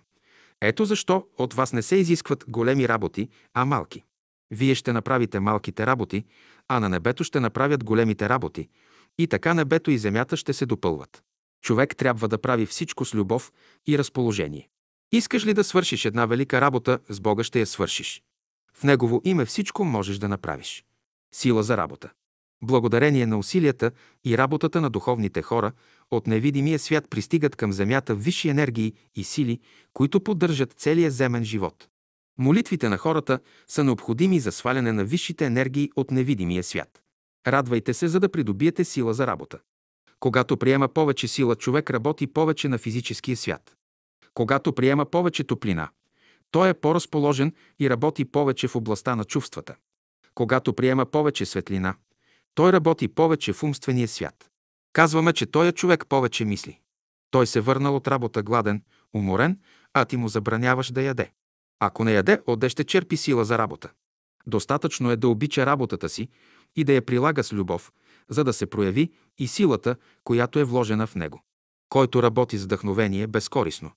Ето защо от вас не се изискват големи работи, а малки. Вие ще направите малките работи, а на небето ще направят големите работи. И така небето и земята ще се допълват. Човек трябва да прави всичко с любов и разположение. Искаш ли да свършиш една велика работа, с Бога ще я свършиш. В Негово име всичко можеш да направиш. Сила за работа. Благодарение на усилията и работата на духовните хора, от невидимия свят пристигат към земята висши енергии и сили, които поддържат целия земен живот. Молитвите на хората са необходими за сваляне на висшите енергии от невидимия свят. Радвайте се, за да придобиете сила за работа. Когато приема повече сила, човек работи повече на физическия свят. Когато приема повече топлина, той е по-разположен и работи повече в областта на чувствата. Когато приема повече светлина, той работи повече в умствения свят. Казваме, че той е човек повече мисли. Той се върнал от работа гладен, уморен, а ти му забраняваш да яде. Ако не яде, отде ще черпи сила за работа. Достатъчно е да обича работата си и да я прилага с любов, за да се прояви и силата, която е вложена в него. Който работи с вдъхновение безкорисно,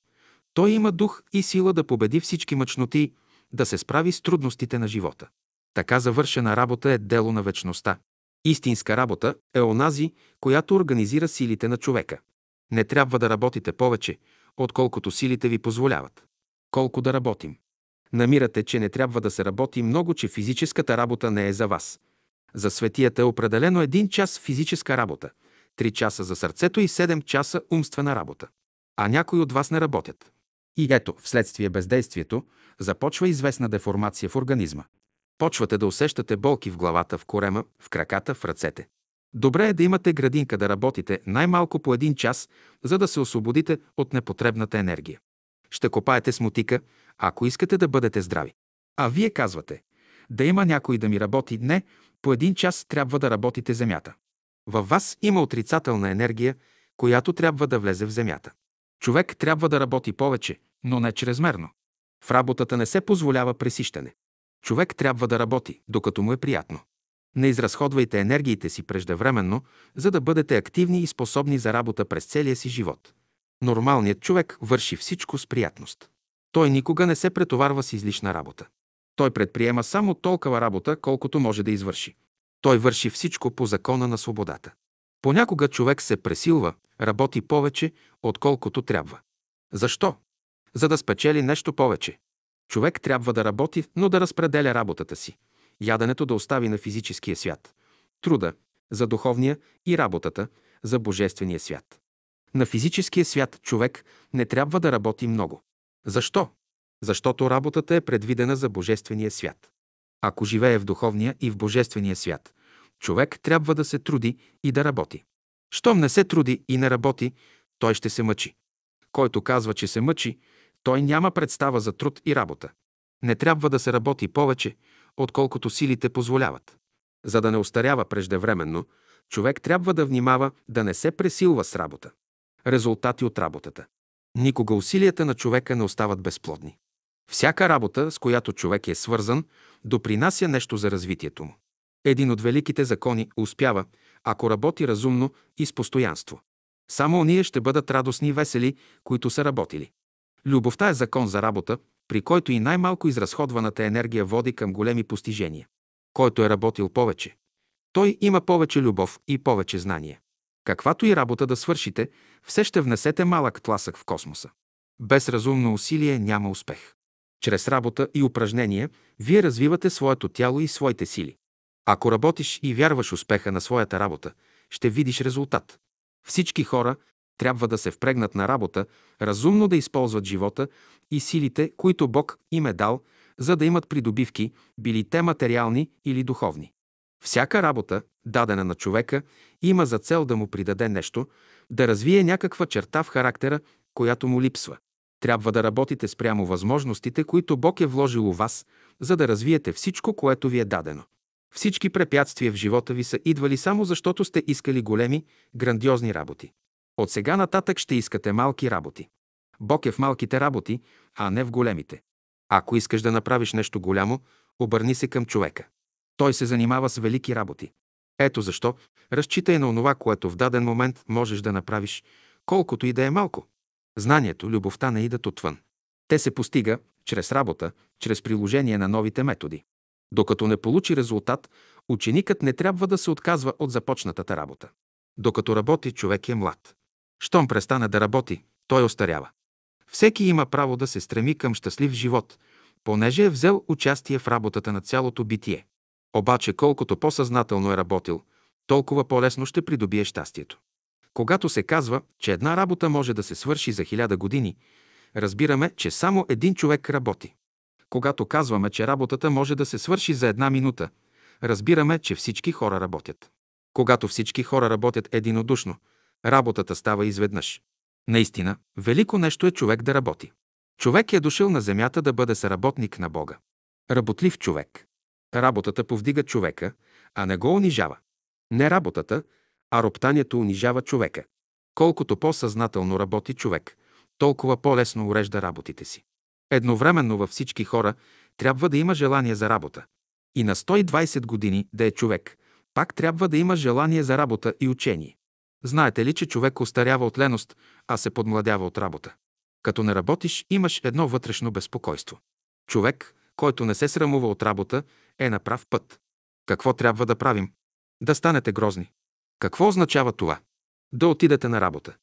той има дух и сила да победи всички мъчноти, да се справи с трудностите на живота. Така завършена работа е дело на вечността. Истинска работа е онази, която организира силите на човека. Не трябва да работите повече, отколкото силите ви позволяват. Колко да работим? Намирате, че не трябва да се работи много, че физическата работа не е за вас. За светията е определено един час физическа работа, три часа за сърцето и седем часа умствена работа. А някои от вас не работят. И ето, вследствие бездействието, започва известна деформация в организма. Почвате да усещате болки в главата, в корема, в краката, в ръцете. Добре е да имате градинка да работите най-малко по един час, за да се освободите от непотребната енергия. Ще копаете с мотика, ако искате да бъдете здрави. А вие казвате, да има някой да ми работи. Не, по един час трябва да работите земята. Във вас има отрицателна енергия, която трябва да влезе в земята. Човек трябва да работи повече, но не чрезмерно. В работата не се позволява пресищане. Човек трябва да работи, докато му е приятно. Не изразходвайте енергиите си преждевременно, за да бъдете активни и способни за работа през целия си живот. Нормалният човек върши всичко с приятност. Той никога не се претоварва с излишна работа. Той предприема само толкова работа, колкото може да извърши. Той върши всичко по закона на свободата. Понякога човек се пресилва, работи повече, отколкото трябва. Защо? За да спечели нещо повече. Човек трябва да работи, но да разпределя работата си. Яденето да остави на физическия свят. Труда за духовния и работата за божествения свят. На физическия свят човек не трябва да работи много. Защо? Защото работата е предвидена за Божествения свят. Ако живее в духовния и в Божествения свят, човек трябва да се труди и да работи. Щом не се труди и не работи, той ще се мъчи. Който казва, че се мъчи, Той няма представа за труд и работа. Не трябва да се работи повече, отколкото силите позволяват. За да не остарява преждевременно, човек трябва да внимава да не се пресилва с работа. Резултати от работата. Никога усилията на човека не остават безплодни. Всяка работа, с която човек е свързан, допринася нещо за развитието му. Един от великите закони успява, ако работи разумно и с постоянство. Само ние ще бъдат радостни и весели, които са работили. Любовта е закон за работа, при който и най-малко изразходваната енергия води към големи постижения. Който е работил повече, той има повече любов и повече знание. Каквато и работа да свършите, все ще внесете малък тласък в космоса. Без разумно усилие няма успех. Чрез работа и упражнения вие развивате своето тяло и своите сили. Ако работиш и вярваш успеха на своята работа, ще видиш резултат. Всички хора трябва да се впрегнат на работа, разумно да използват живота и силите, които Бог им е дал, за да имат придобивки, били те материални или духовни. Всяка работа, дадена на човека, има за цел да му придаде нещо, да развие някаква черта в характера, която му липсва. Трябва да работите спрямо възможностите, които Бог е вложил у вас, за да развиете всичко, което ви е дадено. Всички препятствия в живота ви са идвали само защото сте искали големи, грандиозни работи. От сега нататък ще искате малки работи. Бог е в малките работи, а не в големите. Ако искаш да направиш нещо голямо, обърни се към човека. Той се занимава с велики работи. Ето защо разчитай на онова, което в даден момент можеш да направиш, колкото и да е малко. Знанието, любовта не идат отвън. Те се постига чрез работа, чрез приложение на новите методи. Докато не получи резултат, ученикът не трябва да се отказва от започнатата работа. Докато работи, човек е млад. Щом престане да работи, той остарява. Всеки има право да се стреми към щастлив живот, понеже е взел участие в работата на цялото битие. Обаче колкото по-съзнателно е работил, толкова по-лесно ще придобие щастието. Когато се казва, че една работа може да се свърши за хиляда години, разбираме, че само един човек работи. Когато казваме, че работата може да се свърши за една минута, разбираме, че всички хора работят. Когато всички хора работят единодушно, работата става изведнъж. Наистина, велико нещо е човек да работи. Човек е дошъл на земята да бъде съработник на Бога. Работлив човек. Работата повдига човека, а не го унижава. Не работата, а роптанието унижава човека. Колкото по-съзнателно работи човек, толкова по-лесно урежда работите си. Едновременно във всички хора трябва да има желание за работа. И на 120 години да е човек, пак трябва да има желание за работа и учение. Знаете ли, че човек остарява от леност, а се подмладява от работа? Като не работиш, имаш едно вътрешно безпокойство. Човек, който не се срамува от работа, е на прав път. Какво трябва да правим? Да станете грозни. Какво означава това? Да отидете на работа.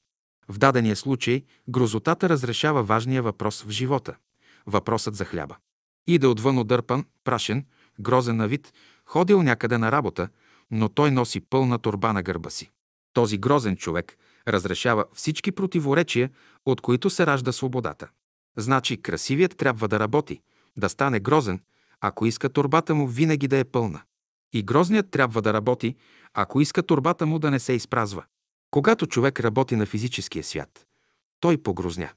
В дадения случай грозотата разрешава важния въпрос в живота – въпросът за хляба. И отвън одърпан, прашен, грозен на вид, ходил някъде на работа, но той носи пълна турба на гърба си. Този грозен човек разрешава всички противоречия, от които се ражда свободата. Значи красивият трябва да работи, да стане грозен, ако иска турбата му винаги да е пълна. И грозният трябва да работи, ако иска турбата му да не се изпразва. Когато човек работи на физическия свят, той погрозня.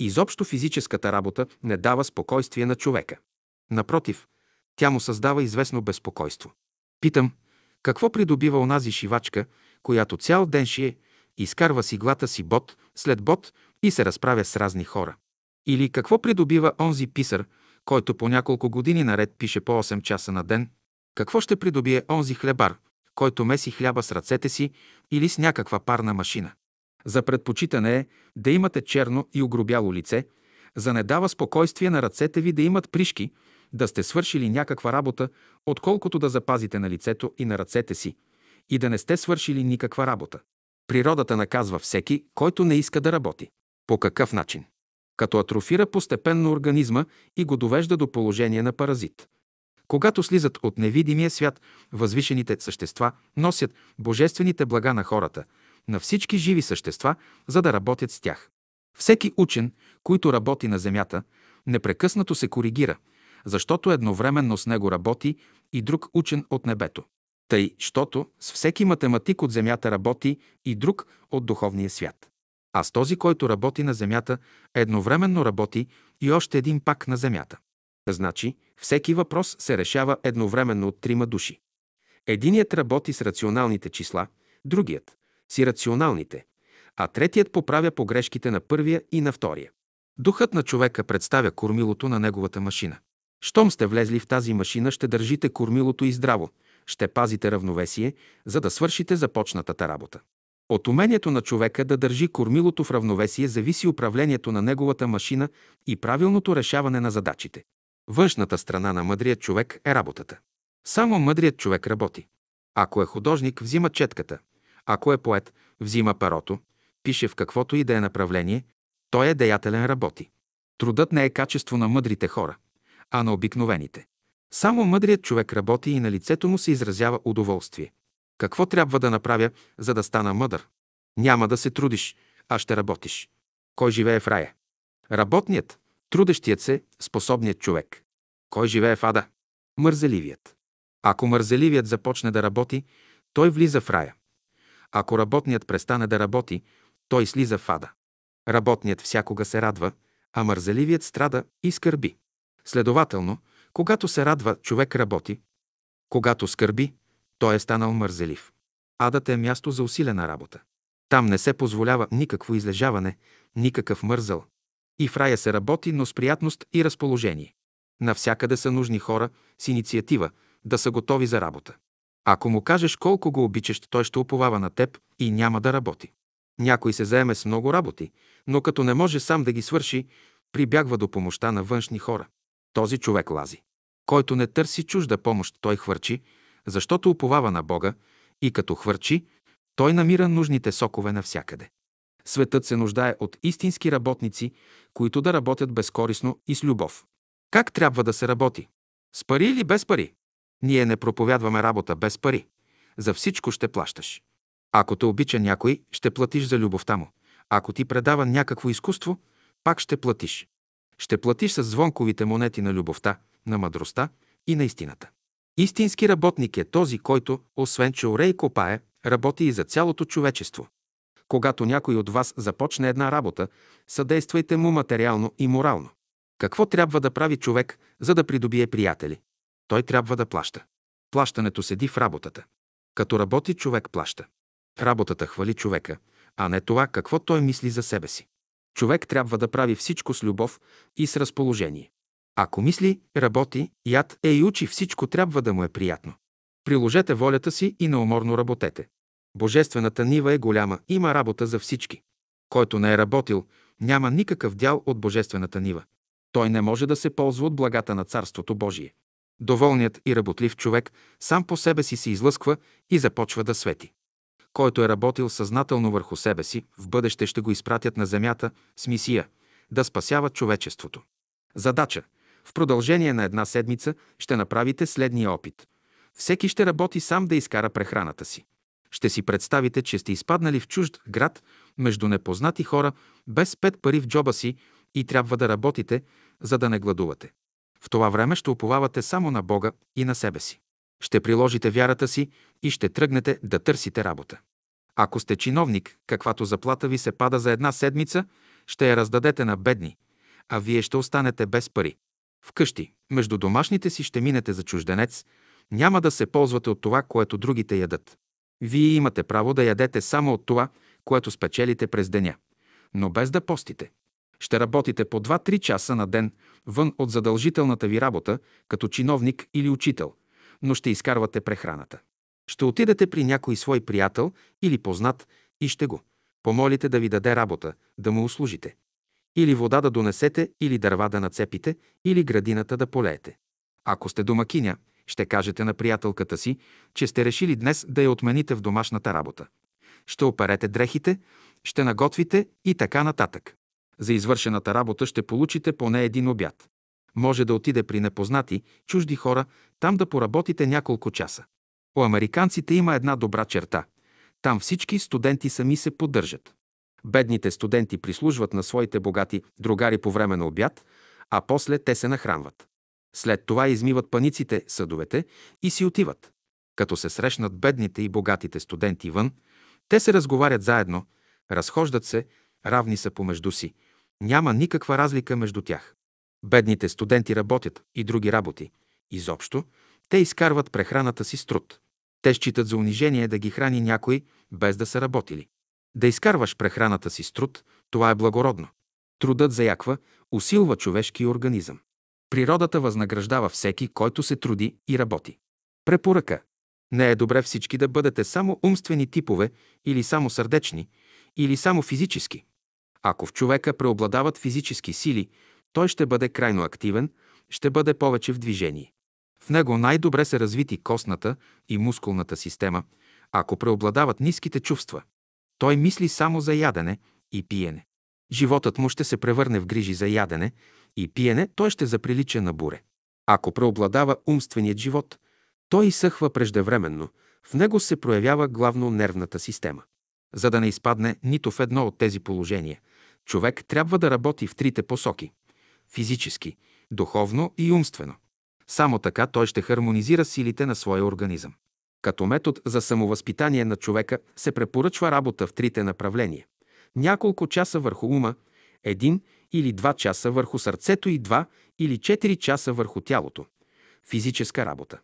Изобщо физическата работа не дава спокойствие на човека. Напротив, тя му създава известно безпокойство. Питам, какво придобива онази шивачка, която цял ден шие, изкарва с иглата си бот след бот и се разправя с разни хора? Или какво придобива онзи писар, който по няколко години наред пише по 8 часа на ден? Какво ще придобие онзи хлебар, който меси хляба с ръцете си или с някаква парна машина? За предпочитане е да имате черно и огробяло лице, за не дава спокойствие на ръцете ви да имат пришки, да сте свършили някаква работа, отколкото да запазите на лицето и на ръцете си и да не сте свършили никаква работа. Природата наказва всеки, който не иска да работи. По какъв начин? Като атрофира постепенно организма и го довежда до положение на паразит. Когато слизат от невидимия свят, възвишените същества носят божествените блага на хората, на всички живи същества, за да работят с тях. Всеки учен, който работи на Земята, непрекъснато се коригира, защото едновременно с него работи и друг учен от небето. Тъй, щото с всеки математик от Земята работи и друг от духовния свят. А с този, който работи на Земята, едновременно работи и още един пак на земята. Значи, всеки въпрос се решава едновременно от трима души. Единият работи с рационалните числа, другият – с ирационалните, а третият поправя погрешките на първия и на втория. Духът на човека представя кормилото на неговата машина. Щом сте влезли в тази машина, ще държите кормилото и здраво, ще пазите равновесие, за да свършите започнатата работа. От умението на човека да държи кормилото в равновесие зависи управлението на неговата машина и правилното решаване на задачите. Външната страна на мъдрият човек е работата. Само мъдрият човек работи. Ако е художник, взима четката. Ако е поет, взима перото, пише в каквото и да е направление, той е деятелен работи. Трудът не е качество на мъдрите хора, а на обикновените. Само мъдрият човек работи и на лицето му се изразява удоволствие. Какво трябва да направя, за да стана мъдър? Няма да се трудиш, а ще работиш. Кой живее в рая? Работният, трудещият се, способният човек. Кой живее в ада? Мързеливият. Ако мързеливият започне да работи, той влиза в рая. Ако работният престане да работи, той слиза в ада. Работният всякога се радва, а мързеливият страда и скърби. Следователно, когато се радва, човек работи. Когато скърби, той е станал мързелив. Адът е място за усилена работа. Там не се позволява никакво излежаване, никакъв мързъл. И в рая се работи, но с приятност и разположение. Навсякъде са нужни хора с инициатива, да са готови за работа. Ако му кажеш колко го обичаш, той ще уповава на теб и няма да работи. Някой се заеме с много работи, но като не може сам да ги свърши, прибягва до помощта на външни хора. Този човек лази. Който не търси чужда помощ, той хвърчи, защото уповава на Бога и като хвърчи, той намира нужните сокове навсякъде. Светът се нуждае от истински работници, които да работят безкорисно и с любов. Как трябва да се работи? С пари или без пари? Ние не проповядваме работа без пари. За всичко ще плащаш. Ако те обича някой, ще платиш за любовта му. Ако ти предава някакво изкуство, пак ще платиш. Ще платиш с звонковите монети на любовта, на мъдростта и на истината. Истински работник е този, който, освен че оре копае, работи и за цялото човечество. Когато някой от вас започне една работа, съдействайте му материално и морално. Какво трябва да прави човек, за да придобие приятели? Той трябва да плаща. Плащането седи в работата. Като работи, човек плаща. Работата хвали човека, а не това какво той мисли за себе си. Човек трябва да прави всичко с любов и с разположение. Ако мисли, работи, яд е и учи, всичко трябва да му е приятно. Приложете волята си и неуморно работете. Божествената нива е голяма, има работа за всички. Който не е работил, няма никакъв дял от Божествената нива. Той не може да се ползва от благата на Царството Божие. Доволният и работлив човек сам по себе си се излъсква и започва да свети. Който е работил съзнателно върху себе си, в бъдеще ще го изпратят на земята с мисия да спасява човечеството. Задача в продължение на една седмица ще направите следния опит. Всеки ще работи сам да изкара прехраната си. Ще си представите, че сте изпаднали в чужд град между непознати хора без пет пари в джоба си и трябва да работите, за да не гладувате. В това време ще уповавате само на Бога и на себе си. Ще приложите вярата си и ще тръгнете да търсите работа. Ако сте чиновник, каквато заплата ви се пада за една седмица, ще я раздадете на бедни, а вие ще останете без пари. Вкъщи, между домашните си ще минете за чужденец, няма да се ползвате от това, което другите ядат. Вие имате право да ядете само от това, което спечелите през деня, но без да постите. Ще работите по 2-3 часа на ден вън от задължителната ви работа, като чиновник или учител, но ще изкарвате прехраната. Ще отидете при някой свой приятел или познат и ще го помолите да ви даде работа, да му услужите. Или вода да донесете, или дърва да нацепите, или градината да полеете. Ако сте домакиня, ще кажете на приятелката си, че сте решили днес да я отмените в домашната работа. Ще оперете дрехите, ще наготвите и така нататък. За извършената работа ще получите поне един обяд. Може да отиде при непознати, чужди хора, там да поработите няколко часа. У американците има една добра черта. Там всички студенти сами се поддържат. Бедните студенти прислужват на своите богати другари по време на обяд, а после те се нахранват. След това измиват паниците, съдовете и си отиват. Като се срещнат бедните и богатите студенти вън, те се разговарят заедно, разхождат се, равни са помежду си. Няма никаква разлика между тях. Бедните студенти работят и други работи. Изобщо, те изкарват прехраната си с труд. Те считат за унижение да ги храни някой, без да са работили. Да изкарваш прехраната си с труд, това е благородно. Трудът заяква, усилва човешки организъм. Природата възнаграждава всеки, който се труди и работи. Препоръка. Не е добре всички да бъдете само умствени типове или само сърдечни, или само физически. Ако в човека преобладават физически сили, той ще бъде крайно активен, ще бъде повече в движение. В него най-добре се развити костната и мускулната система, ако преобладават ниските чувства. Той мисли само за ядене и пиене. Животът му ще се превърне в грижи за ядене и пиене, той ще заприлича на буре. Ако преобладава умственият живот, той изсъхва преждевременно, в него се проявява главно нервната система. За да не изпадне нито в едно от тези положения, човек трябва да работи в трите посоки – физически, духовно и умствено. Само така той ще хармонизира силите на своя организъм. Като метод за самовъзпитание на човека се препоръчва работа в трите направления. Няколко часа върху ума, един или два часа върху сърцето и два или четири часа върху тялото. Физическа работа.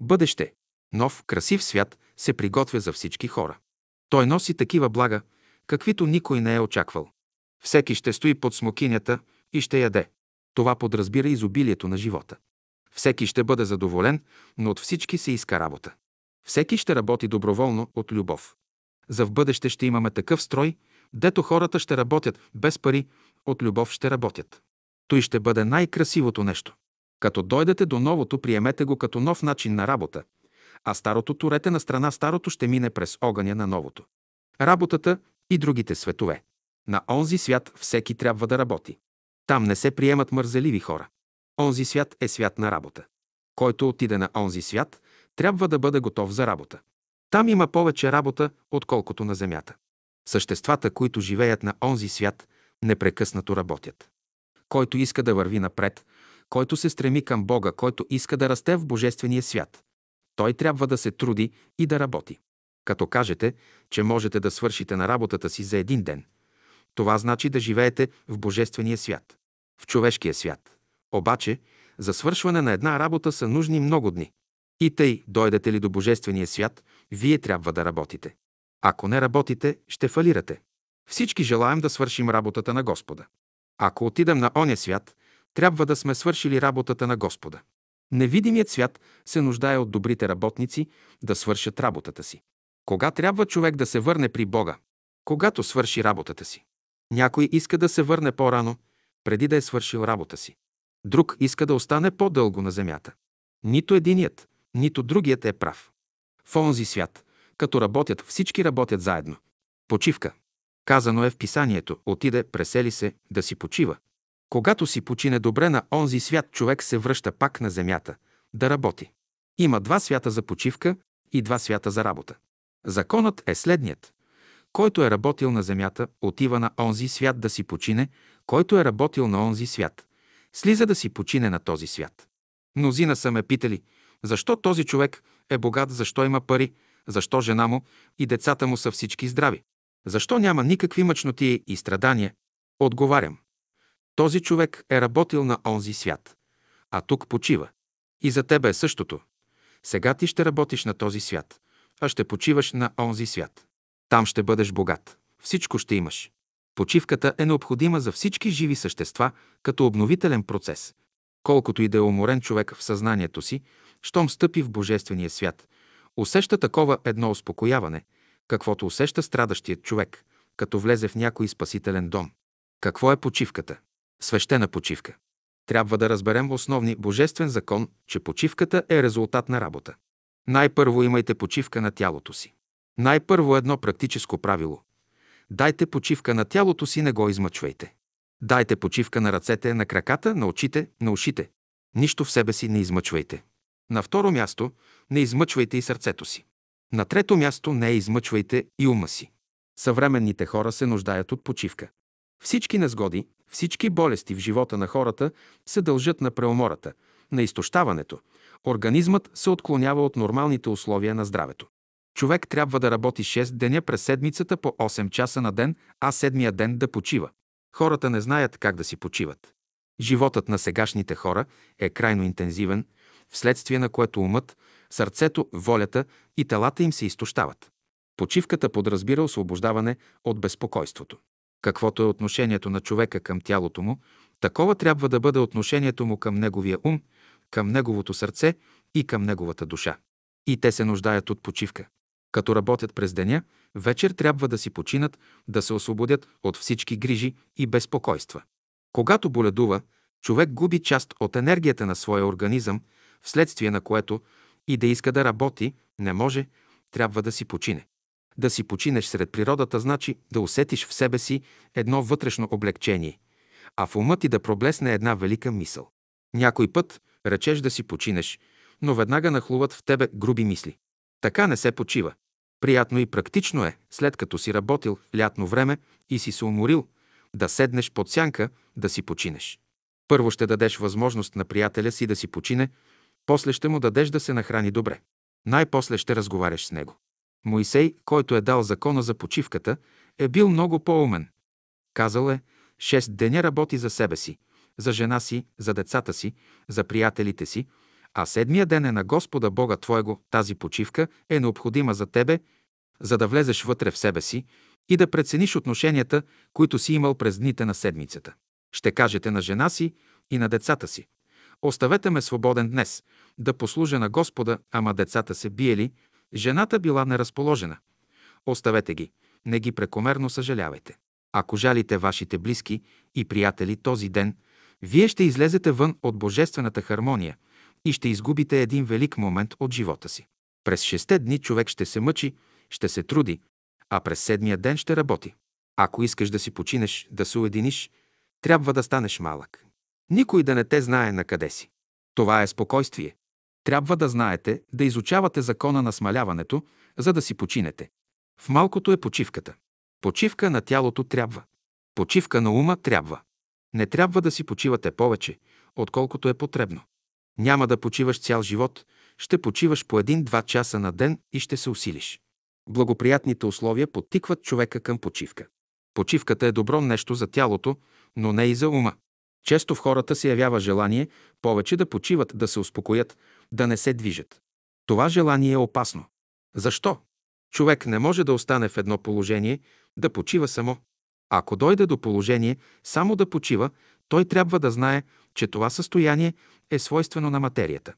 Бъдеще. Нов, красив свят се приготвя за всички хора. Той носи такива блага, каквито никой не е очаквал. Всеки ще стои под смокинята и ще яде. Това подразбира изобилието на живота. Всеки ще бъде задоволен, но от всички се иска работа. Всеки ще работи доброволно от любов. За в бъдеще ще имаме такъв строй, дето хората ще работят без пари, от любов ще работят. Той ще бъде най-красивото нещо. Като дойдете до новото, приемете го като нов начин на работа, а старото турете на страна, старото ще мине през огъня на новото. Работата и другите светове. На онзи свят всеки трябва да работи. Там не се приемат мързеливи хора. Онзи свят е свят на работа. Който отиде на онзи свят, трябва да бъде готов за работа. Там има повече работа, отколкото на земята. Съществата, които живеят на онзи свят, непрекъснато работят. Който иска да върви напред, който се стреми към Бога, който иска да расте в Божествения свят, той трябва да се труди и да работи. Като кажете, че можете да свършите на работата си за един ден, това значи да живеете в Божествения свят. В човешкия свят. Обаче, за свършване на една работа са нужни много дни. И тъй, дойдете ли до Божествения свят, вие трябва да работите. Ако не работите, ще фалирате. Всички желаем да свършим работата на Господа. Ако отидем на оня свят, трябва да сме свършили работата на Господа. Невидимият свят се нуждае от добрите работници да свършат работата си. Кога трябва човек да се върне при Бога? Когато свърши работата си. Някой иска да се върне по-рано, преди да е свършил работа си. Друг иска да остане по-дълго на земята. Нито единият, нито другият е прав. В онзи свят, като работят, всички работят заедно. Почивка. Казано е в писанието, отиде, пресели се, да си почива. Когато си почине добре на онзи свят, човек се връща пак на земята, да работи. Има два свята за почивка и два свята за работа. Законът е следният. Който е работил на земята, отива на онзи свят да си почине, който е работил на онзи свят. Слиза да си почине на този свят. Мнозина са ме питали, защо този човек е богат, защо има пари, защо жена му и децата му са всички здрави. Защо няма никакви мъчноти и страдания? Отговарям. Този човек е работил на онзи свят, а тук почива. И за тебе е същото. Сега ти ще работиш на този свят, а ще почиваш на онзи свят. Там ще бъдеш богат. Всичко ще имаш. Почивката е необходима за всички живи същества като обновителен процес. Колкото и да е уморен човек в съзнанието си, щом стъпи в Божествения свят, усеща такова едно успокояване, каквото усеща страдащият човек, като влезе в някой спасителен дом. Какво е почивката? Свещена почивка. Трябва да разберем основни божествен закон, че почивката е резултат на работа. Най-първо имайте почивка на тялото си. Най-първо едно практическо правило. Дайте почивка на тялото си, не го измъчвайте. Дайте почивка на ръцете, на краката, на очите, на ушите. Нищо в себе си не измъчвайте. На второ място, не измъчвайте и сърцето си. На трето място, не измъчвайте и ума си. Съвременните хора се нуждаят от почивка. Всички незгоди, всички болести в живота на хората се дължат на преумората, на изтощаването. Организмът се отклонява от нормалните условия на здравето. Човек трябва да работи 6 деня през седмицата по 8 часа на ден, а седмия ден да почива. Хората не знаят как да си почиват. Животът на сегашните хора е крайно интензивен, вследствие на което умът, сърцето, волята и телата им се изтощават. Почивката подразбира освобождаване от безпокойството. Каквото е отношението на човека към тялото му, такова трябва да бъде отношението му към неговия ум, към неговото сърце и към неговата душа. И те се нуждаят от почивка. Като работят през деня, вечер трябва да си починат, да се освободят от всички грижи и безпокойства. Когато боледува, човек губи част от енергията на своя организъм, вследствие на което и да иска да работи, не може, трябва да си почине. Да си починеш сред природата значи да усетиш в себе си едно вътрешно облегчение, а в ума ти да проблесне една велика мисъл. Някой път речеш да си починеш, но веднага нахлуват в тебе груби мисли. Така не се почива. Приятно и практично е, след като си работил лятно време и си се уморил, да седнеш под сянка, да си починеш. Първо ще дадеш възможност на приятеля си да си почине, после ще му дадеш да се нахрани добре. Най-после ще разговаряш с него. Моисей, който е дал закона за почивката, е бил много по-умен. Казал е, шест деня работи за себе си, за жена си, за децата си, за приятелите си, а седмия ден е на Господа Бога Твоего. Тази почивка е необходима за тебе, за да влезеш вътре в себе си и да прецениш отношенията, които си имал през дните на седмицата. Ще кажете на жена си и на децата си. Оставете ме свободен днес, да послужа на Господа, ама децата се биели, жената била неразположена. Оставете ги, не ги прекомерно съжалявайте. Ако жалите вашите близки и приятели този ден, вие ще излезете вън от божествената хармония и ще изгубите един велик момент от живота си. През шесте дни човек ще се мъчи, ще се труди, а през седмия ден ще работи. Ако искаш да си починеш, да се уединиш, трябва да станеш малък. Никой да не те знае на къде си. Това е спокойствие. Трябва да знаете, да изучавате закона на смаляването, за да си починете. В малкото е почивката. Почивка на тялото трябва. Почивка на ума трябва. Не трябва да си почивате повече, отколкото е потребно. Няма да почиваш цял живот, ще почиваш по един-два часа на ден и ще се усилиш. Благоприятните условия подтикват човека към почивка. Почивката е добро нещо за тялото, но не и за ума. Често в хората се явява желание повече да почиват, да се успокоят, да не се движат. Това желание е опасно. Защо? Човек не може да остане в едно положение, да почива само. Ако дойде до положение само да почива, той трябва да знае, че това състояние е свойствено на материята.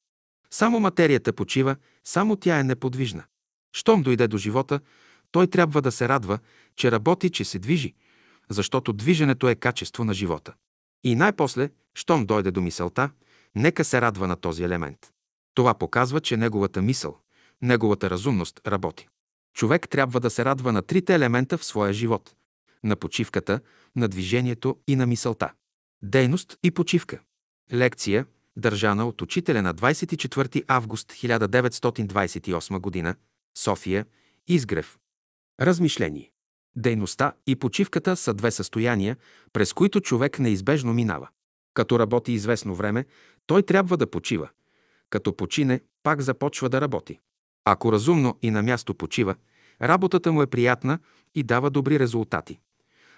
Само материята почива, само тя е неподвижна. Щом дойде до живота, той трябва да се радва, че работи, че се движи, защото движенето е качество на живота. И най-после, щом дойде до мисълта, нека се радва на този елемент. Това показва, че неговата мисъл, неговата разумност работи. Човек трябва да се радва на трите елемента в своя живот – на почивката, на движението и на мисълта. Дейност и почивка. Лекция, държана от учителя на 24 август 1928 г. София, Изгрев. Размишление. Дейността и почивката са две състояния, през които човек неизбежно минава. Като работи известно време, той трябва да почива. Като почине, пак започва да работи. Ако разумно и на място почива, работата му е приятна и дава добри резултати.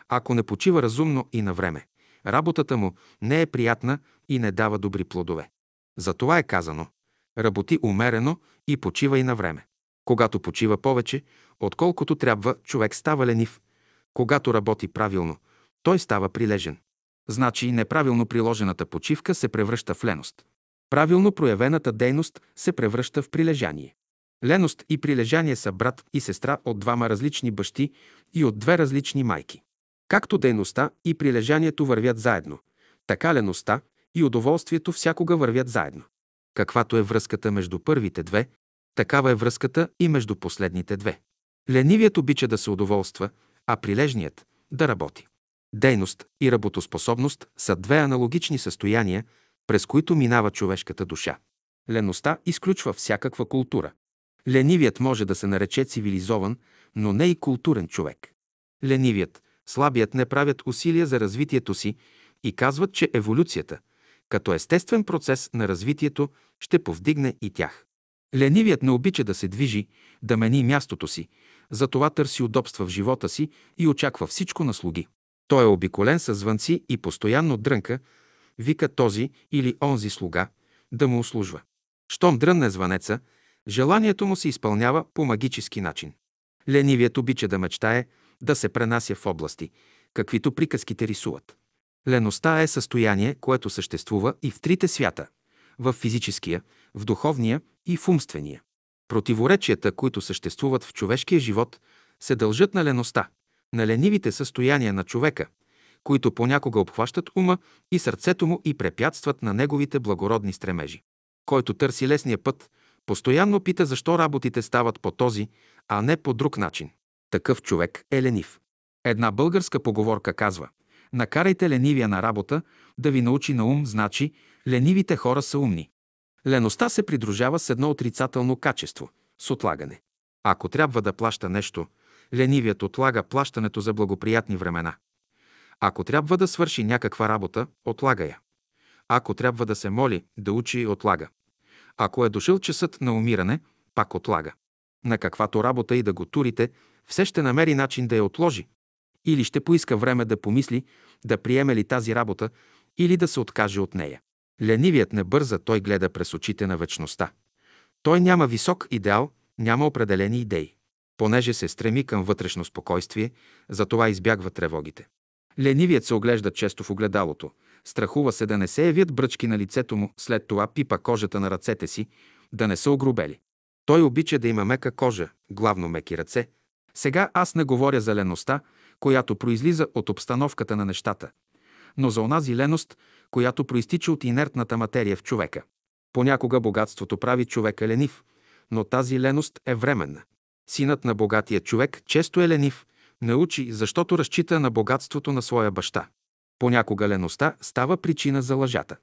Ако не почива разумно и на време, работата му не е приятна и не дава добри плодове. Затова е казано – работи умерено и почива и на време. Когато почива повече, отколкото трябва, човек става ленив. Когато работи правилно, той става прилежен. Значи неправилно приложената почивка се превръща в леност. Правилно проявената дейност се превръща в прилежание. Леност и прилежание са брат и сестра от двама различни бащи и от две различни майки. Както дейността и прилежанието вървят заедно, така леността и удоволствието всякога вървят заедно. Каквато е връзката между първите две, такава е връзката и между последните две. Ленивият обича да се удоволства, а прилежният – да работи. Дейност и работоспособност са две аналогични състояния, през които минава човешката душа. Леността изключва всякаква култура. Ленивият може да се нарече цивилизован, но не и културен човек. Ленивият, слабият не правят усилия за развитието си и казват, че еволюцията, като естествен процес на развитието, ще повдигне и тях. Ленивият не обича да се движи, да мени мястото си, затова търси удобства в живота си и очаква всичко на слуги. Той е обиколен с звънци и постоянно дрънка, вика този или онзи слуга да му услужва. Щом дрънне звънеца, желанието му се изпълнява по магически начин. Ленивият обича да мечтае, да се пренася в области, каквито приказките рисуват. Леността е състояние, което съществува и в трите свята – в физическия, в духовния и в умствения. Противоречията, които съществуват в човешкия живот, се дължат на леността, на ленивите състояния на човека, които понякога обхващат ума и сърцето му и препятстват на неговите благородни стремежи. Който търси лесния път, постоянно пита защо работите стават по този, а не по друг начин. Такъв човек е ленив. Една българска поговорка казва «Накарайте ленивия на работа да ви научи на ум, значи ленивите хора са умни». Леността се придружава с едно отрицателно качество – с отлагане. Ако трябва да плаща нещо, ленивият отлага плащането за благоприятни времена. Ако трябва да свърши някаква работа, отлага я. Ако трябва да се моли, да учи, отлага. Ако е дошъл часът на умиране, пак отлага. На каквато работа и да го турите, все ще намери начин да я отложи. Или ще поиска време да помисли, да приеме ли тази работа, или да се откаже от нея. Ленивият не бърза, той гледа през очите на вечността. Той няма висок идеал, няма определени идеи. Понеже се стреми към вътрешно спокойствие, затова избягва тревогите. Ленивият се оглежда често в огледалото. Страхува се да не се явят бръчки на лицето му, след това пипа кожата на ръцете си, да не са огрубели. Той обича да има мека кожа, главно меки ръце. Сега аз не говоря за леността, която произлиза от обстановката на нещата, но за онази леност, която проистича от инертната материя в човека. Понякога богатството прави човека ленив, но тази леност е временна. Синът на богатия човек често е ленив, не учи, защото разчита на богатството на своя баща. Понякога леността става причина за лъжата.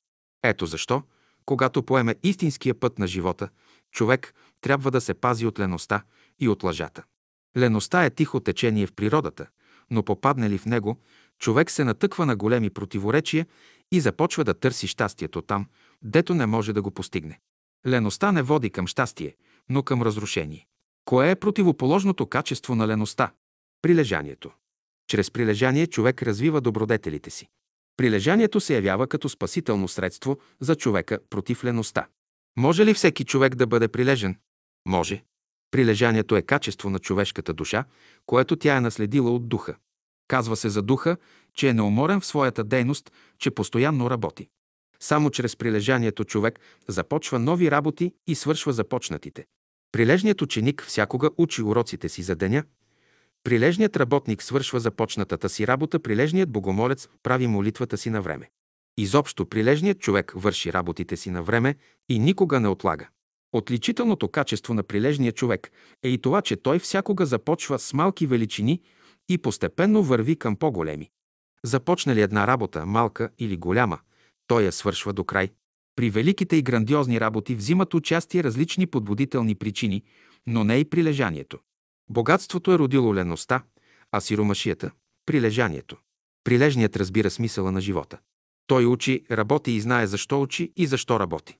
Ето защо, когато поеме истинския път на живота, човек трябва да се пази от леността и от лъжата. Леността е тихо течение в природата, но попадне ли в него, човек се натъква на големи противоречия и започва да търси щастието там, дето не може да го постигне. Леността не води към щастие, но към разрушение. Кое е противоположното качество на леността? Прилежанието. Чрез прилежание човек развива добродетелите си. Прилежанието се явява като спасително средство за човека против леността. Може ли всеки човек да бъде прилежен? Може. Прилежанието е качество на човешката душа, което тя е наследила от духа. Казва се за духа, че е неуморен в своята дейност, че постоянно работи. Само чрез прилежанието човек започва нови работи и свършва започнатите. Прилежният ученик всякога учи уроците си за деня. Прилежният работник свършва започнатата си работа, прилежният богомолец прави молитвата си на време. Изобщо прилежният човек върши работите си на време и никога не отлага. Отличителното качество на прилежния човек е и това, че той всякога започва с малки величини и постепенно върви към по-големи. Започне ли една работа, малка или голяма, той я свършва до край. При великите и грандиозни работи взимат участие различни подбудителни причини, но не и прилежанието. Богатството е родило леността, а сиромашията – прилежанието. Прилежният разбира смисъла на живота. Той учи, работи и знае защо учи и защо работи.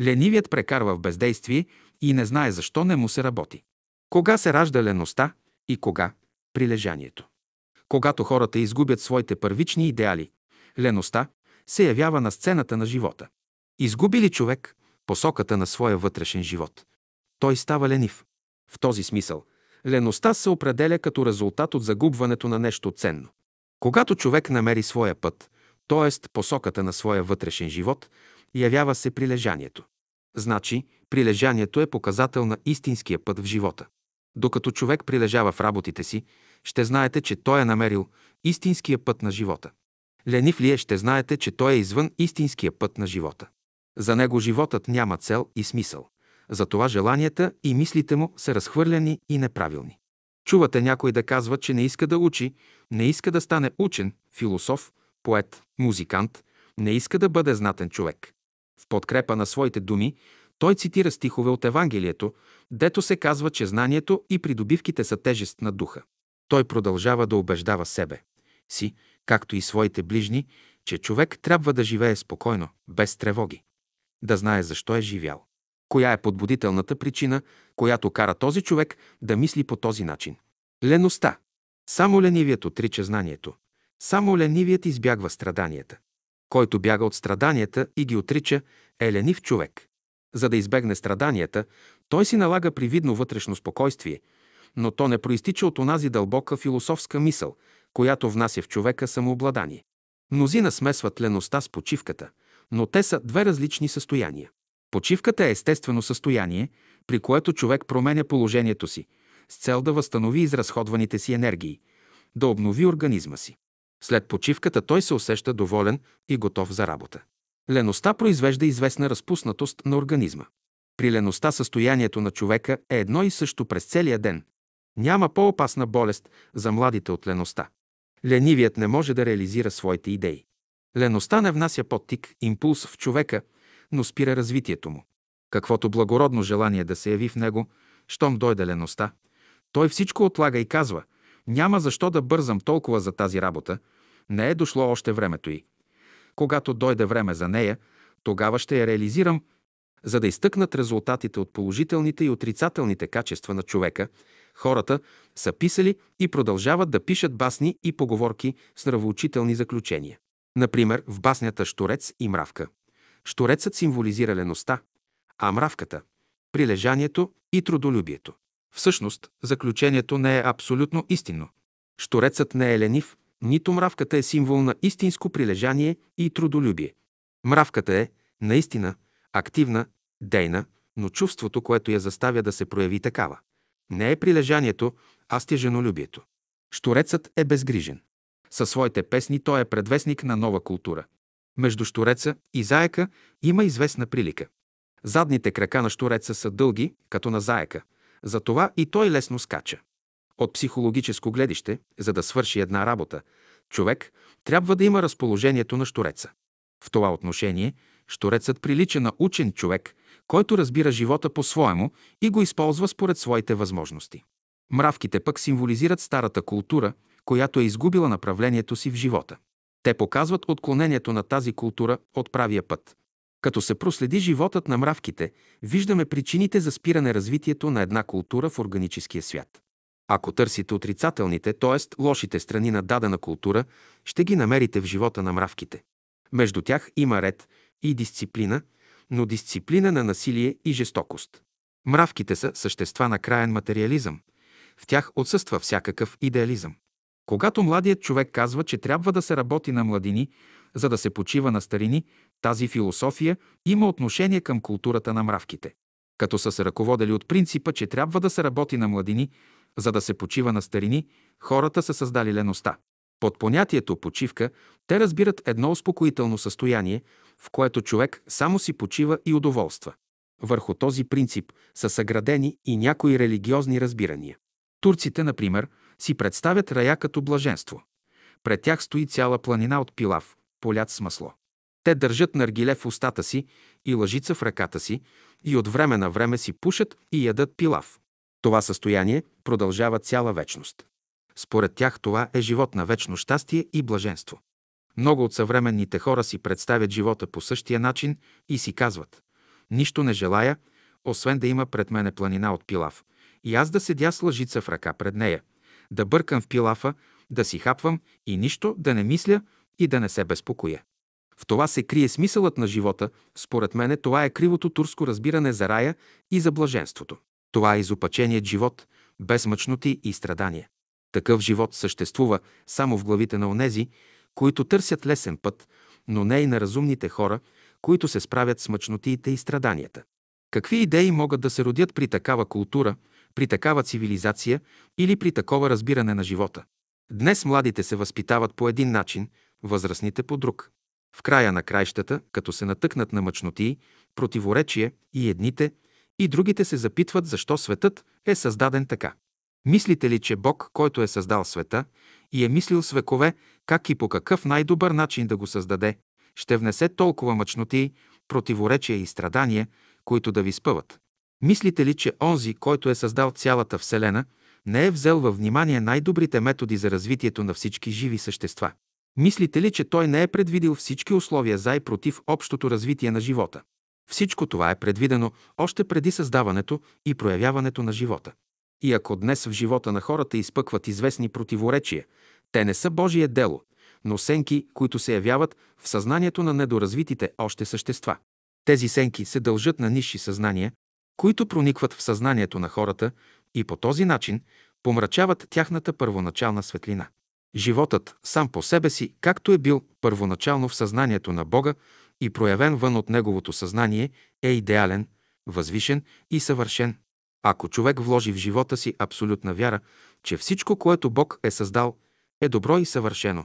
Ленивият прекарва в бездействие и не знае защо не му се работи. Кога се ражда леността и кога – прилежанието. Когато хората изгубят своите първични идеали, леността се явява на сцената на живота. Изгуби ли човек посоката на своя вътрешен живот? Той става ленив. В този смисъл, леността се определя като резултат от загубването на нещо ценно. Когато човек намери своя път, т.е. посоката на своя вътрешен живот, явява се прилежанието. Значи, прилежанието е показател на истинския път в живота. Докато човек прилежава в работите си, ще знаете, че той е намерил истинския път на живота. Ленив ли е, ще знаете, че той е извън истинския път на живота. За него животът няма цел и смисъл. Затова желанията и мислите му са разхвърляни и неправилни. Чувате някой да казва, че не иска да учи, не иска да стане учен, философ, поет, музикант, не иска да бъде знатен човек. В подкрепа на своите думи той цитира стихове от Евангелието, дето се казва, че знанието и придобивките са тежест на духа. Той продължава да убеждава себе си, както и своите ближни, че човек трябва да живее спокойно, без тревоги. Да знае защо е живял. Коя е подбудителната причина, която кара този човек да мисли по този начин? Леността. Само ленивият отрича знанието. Само ленивият избягва страданията. Който бяга от страданията и ги отрича, е ленив човек. За да избегне страданията, той си налага привидно вътрешно спокойствие, но то не проистича от онази дълбока философска мисъл, която внася в човека самообладание. Мнозина смесват леността с почивката, но те са две различни състояния. Почивката е естествено състояние, при което човек променя положението си, с цел да възстанови изразходваните си енергии, да обнови организма си. След почивката той се усеща доволен и готов за работа. Леността произвежда известна разпуснатост на организма. При леността състоянието на човека е едно и също през целия ден. Няма по-опасна болест за младите от леността. Ленивият не може да реализира своите идеи. Леността не внася подтик, импулс в човека, но спира развитието му. Каквото благородно желание да се яви в него, щом дойде леността, той всичко отлага и казва – няма защо да бързам толкова за тази работа, не е дошло още времето й. Когато дойде време за нея, тогава ще я реализирам, за да изтъкнат резултатите от положителните и отрицателните качества на човека, хората са писали и продължават да пишат басни и поговорки с нравоучителни заключения. Например, в баснята Штурец и мравка. Штурецът символизира леността, а мравката – прилежанието и трудолюбието. Всъщност, заключението не е абсолютно истинно. Шторецът не е ленив, нито мравката е символ на истинско прилежание и трудолюбие. Мравката е, наистина, активна, дейна, но чувството, което я заставя да се прояви такава, не е прилежанието, а стеженолюбието. Шторецът е безгрижен. Със своите песни той е предвестник на нова култура. Между штореца и заека има известна прилика. Задните крака на штореца са дълги, като на заека – затова и той лесно скача. От психологическо гледище, за да свърши една работа, човек трябва да има разположението на штореца. В това отношение, шторецът прилича на учен човек, който разбира живота по-своему и го използва според своите възможности. Мравките пък символизират старата култура, която е изгубила направлението си в живота. Те показват отклонението на тази култура от правия път. Като се проследи животът на мравките, виждаме причините за спиране развитието на една култура в органическия свят. Ако търсите отрицателните, т.е. лошите страни на дадена култура, ще ги намерите в живота на мравките. Между тях има ред и дисциплина, но дисциплина на насилие и жестокост. Мравките са същества на краен материализъм. В тях отсъства всякакъв идеализъм. Когато младият човек казва, че трябва да се работи на младини, за да се почива на старини, тази философия има отношение към културата на мравките. Като са се ръководили от принципа, че трябва да се работи на младини, за да се почива на старини, хората са създали леността. Под понятието почивка те разбират едно успокоително състояние, в което човек само си почива и удоволства. Върху този принцип са съградени и някои религиозни разбирания. Турците, например, си представят рая като блаженство. Пред тях стои цяла планина от пилав, полят с масло. Те държат наргиле в устата си и лъжица в ръката си и от време на време си пушат и ядат пилав. Това състояние продължава цяла вечност. Според тях това е живот на вечно щастие и блаженство. Много от съвременните хора си представят живота по същия начин и си казват «Нищо не желая, освен да има пред мене планина от пилав, и аз да седя с лъжица в ръка пред нея, да бъркам в пилафа, да си хапвам и нищо да не мисля и да не се безпокоя. В това се крие смисълът на живота. Според мене това е кривото турско разбиране за рая и за блаженството. Това е изопаченият живот, без мъчноти и страдания. Такъв живот съществува само в главите на онези, които търсят лесен път, но не и на разумните хора, които се справят с мъчнотиите и страданията. Какви идеи могат да се родят при такава култура, при такава цивилизация или при такова разбиране на живота? Днес младите се възпитават по един начин, възрастните по друг. В края на краищата, като се натъкнат на мъчноти, противоречие и едните, и другите се запитват защо светът е създаден така. Мислите ли, че Бог, който е създал света и е мислил с векове как и по какъв най-добър начин да го създаде, ще внесе толкова мъчноти, противоречия и страдания, които да ви спъват? Мислите ли, че онзи, който е създал цялата Вселена, не е взел във внимание най-добрите методи за развитието на всички живи същества? Мислите ли, че той не е предвидил всички условия за и против общото развитие на живота? Всичко това е предвидено още преди създаването и проявяването на живота. И ако днес в живота на хората изпъкват известни противоречия, те не са Божие дело, но сенки, които се явяват в съзнанието на недоразвитите още същества. Тези сенки се дължат на нисши съзнания, които проникват в съзнанието на хората и по този начин помрачават тяхната първоначална светлина. Животът сам по себе си, както е бил първоначално в съзнанието на Бога и проявен вън от Неговото съзнание, е идеален, възвишен и съвършен. Ако човек вложи в живота си абсолютна вяра, че всичко, което Бог е създал, е добро и съвършено,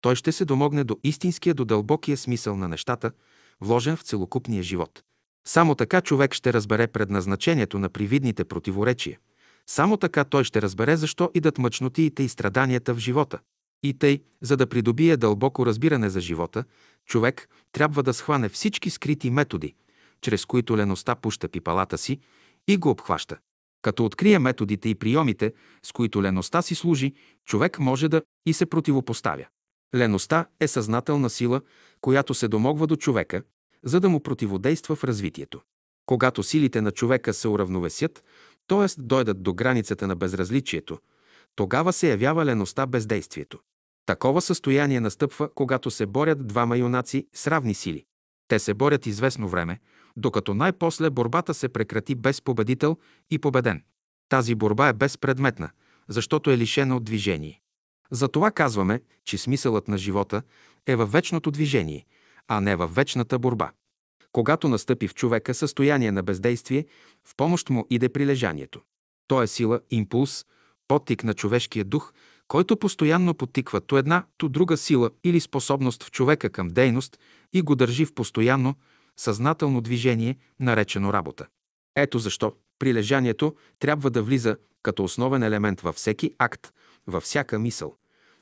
той ще се домогне до истинския, до дълбокия смисъл на нещата, вложен в целокупния живот. Само така човек ще разбере предназначението на привидните противоречия. Само така той ще разбере защо идат мъчнотиите и страданията в живота. И тъй, за да придобие дълбоко разбиране за живота, човек трябва да схване всички скрити методи, чрез които леността пуща пипалата си и го обхваща. Като открие методите и приемите, с които леността си служи, човек може да и се противопоставя. Леността е съзнателна сила, която се домогва до човека, за да му противодейства в развитието. Когато силите на човека се уравновесят, т.е. дойдат до границата на безразличието, тогава се явява леността бездействието. Такова състояние настъпва, когато се борят двама юнаци с равни сили. Те се борят известно време, докато най-после борбата се прекрати без победител и победен. Тази борба е безпредметна, защото е лишена от движение. Затова казваме, че смисълът на живота е във вечното движение, а не във вечната борба. Когато настъпи в човека състояние на бездействие, в помощ му иде прилежанието. То е сила, импулс, подтик на човешкия дух, който постоянно подтиква то една, то друга сила или способност в човека към дейност и го държи в постоянно, съзнателно движение, наречено работа. Ето защо прилежанието трябва да влиза като основен елемент във всеки акт, във всяка мисъл,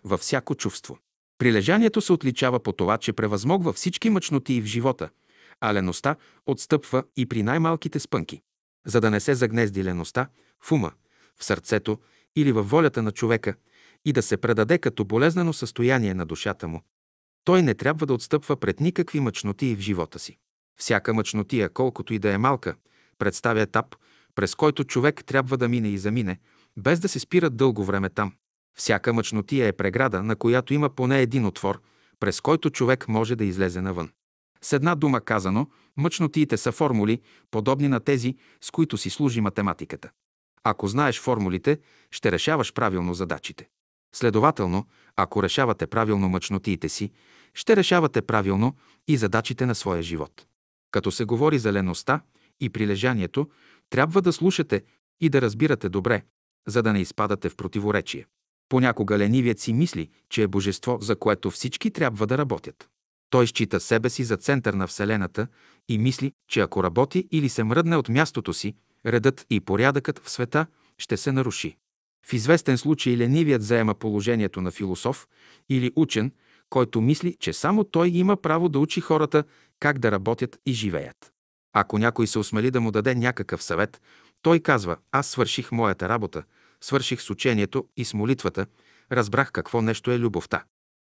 във всяко чувство. Прилежанието се отличава по това, че превъзмогва всички мъчноти в живота, а леността отстъпва и при най-малките спънки. За да не се загнезди леността в ума, в сърцето или във волята на човека и да се предаде като болезнено състояние на душата му, той не трябва да отстъпва пред никакви мъчноти в живота си. Всяка мъчнотия, колкото и да е малка, представя етап, през който човек трябва да мине и замине, без да се спира дълго време там. Всяка мъчнотия е преграда, на която има поне един отвор, през който човек може да излезе навън. С една дума казано, мъчнотиите са формули, подобни на тези, с които си служи математиката. Ако знаеш формулите, ще решаваш правилно задачите. Следователно, ако решавате правилно мъчнотиите си, ще решавате правилно и задачите на своя живот. Като се говори за леността и прилежанието, трябва да слушате и да разбирате добре, за да не изпадате в противоречие. Понякога ленивият си мисли, че е божество, за което всички трябва да работят. Той счита себе си за център на Вселената и мисли, че ако работи или се мръдне от мястото си, редът и порядъкът в света ще се наруши. В известен случай ленивият заема положението на философ или учен, който мисли, че само той има право да учи хората как да работят и живеят. Ако някой се осмели да му даде някакъв съвет, той казва, аз свърших моята работа, свърших с учението и с молитвата, разбрах какво нещо е любовта.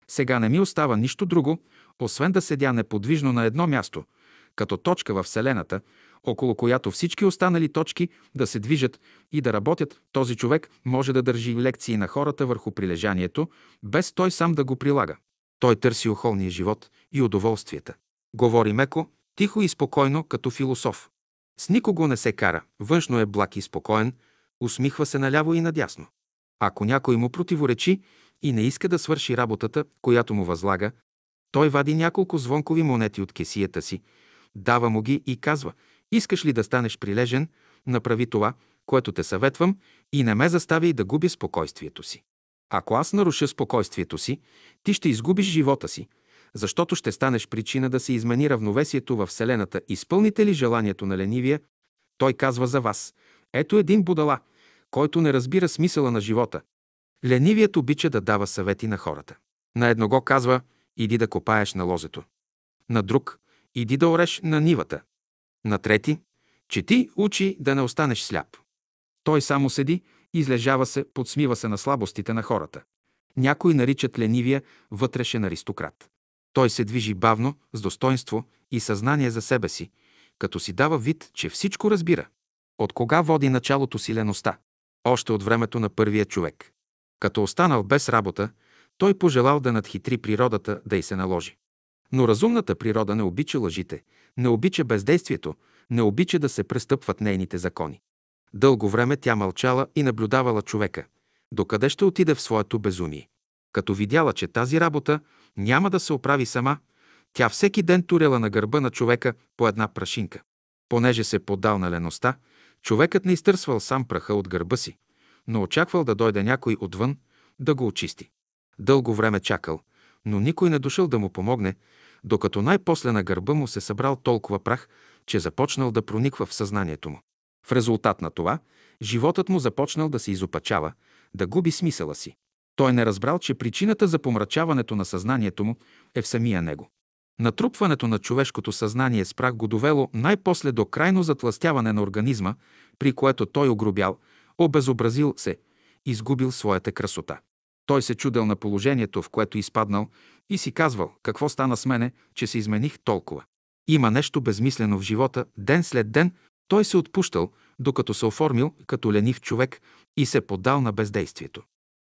Сега не ми остава нищо друго, освен да седя неподвижно на едно място, като точка във Вселената, около която всички останали точки да се движат и да работят, този човек може да държи лекции на хората върху прилежанието, без той сам да го прилага. Той търси охолния живот и удоволствията. Говори меко, тихо и спокойно, като философ. С никого не се кара, външно е благ и спокоен, усмихва се наляво и надясно. Ако някой му противоречи и не иска да свърши работата, която му възлага, той вади няколко звонкови монети от кесията си, дава му ги и казва «Искаш ли да станеш прилежен? Направи това, което те съветвам и не ме заставяй да губя спокойствието си. Ако аз наруша спокойствието си, ти ще изгубиш живота си, защото ще станеш причина да се измени равновесието във Вселената. Изпълните ли желанието на ленивия? Той казва за вас. Ето един будала, който не разбира смисъла на живота. Ленивият обича да дава съвети на хората. На едного казва, иди да копаеш на лозето. На друг, иди да ореш на нивата. На трети, чети, учи да не останеш сляп. Той само седи, излежава се, подсмива се на слабостите на хората. Някои наричат ленивия вътрешен аристократ. Той се движи бавно, с достоинство и съзнание за себе си, като си дава вид, че всичко разбира. От кога води началото си леността? Още от времето на първия човек. Като останал без работа, Той пожелал да надхитри природата, да й се наложи. Но разумната природа не обича лъжите, не обича бездействието, не обича да се престъпват нейните закони. Дълго време тя мълчала и наблюдавала човека, докъде ще отиде в своето безумие. Като видяла, че тази работа няма да се оправи сама, тя всеки ден туряла на гърба на човека по една прашинка. Понеже се поддал на леността, човекът не изтърсвал сам праха от гърба си, но очаквал да дойде някой отвън да го очисти. Дълго време чакал, но никой не дошъл да му помогне, докато най-после на гърба му се събрал толкова прах, че започнал да прониква в съзнанието му. В резултат на това, животът му започнал да се изопачава, да губи смисъла си. Той не разбрал, че причината за помрачаването на съзнанието му е в самия него. Натрупването на човешкото съзнание с прах го довело най-после до крайно затластяване на организма, при което той огробял, обезобразил се, изгубил своята красота. Той се чудел на положението, в което изпаднал и си казвал, какво стана с мене, че се измених толкова. Има нещо безмислено в живота, ден след ден той се отпущал, докато се оформил като ленив човек и се поддал на бездействието.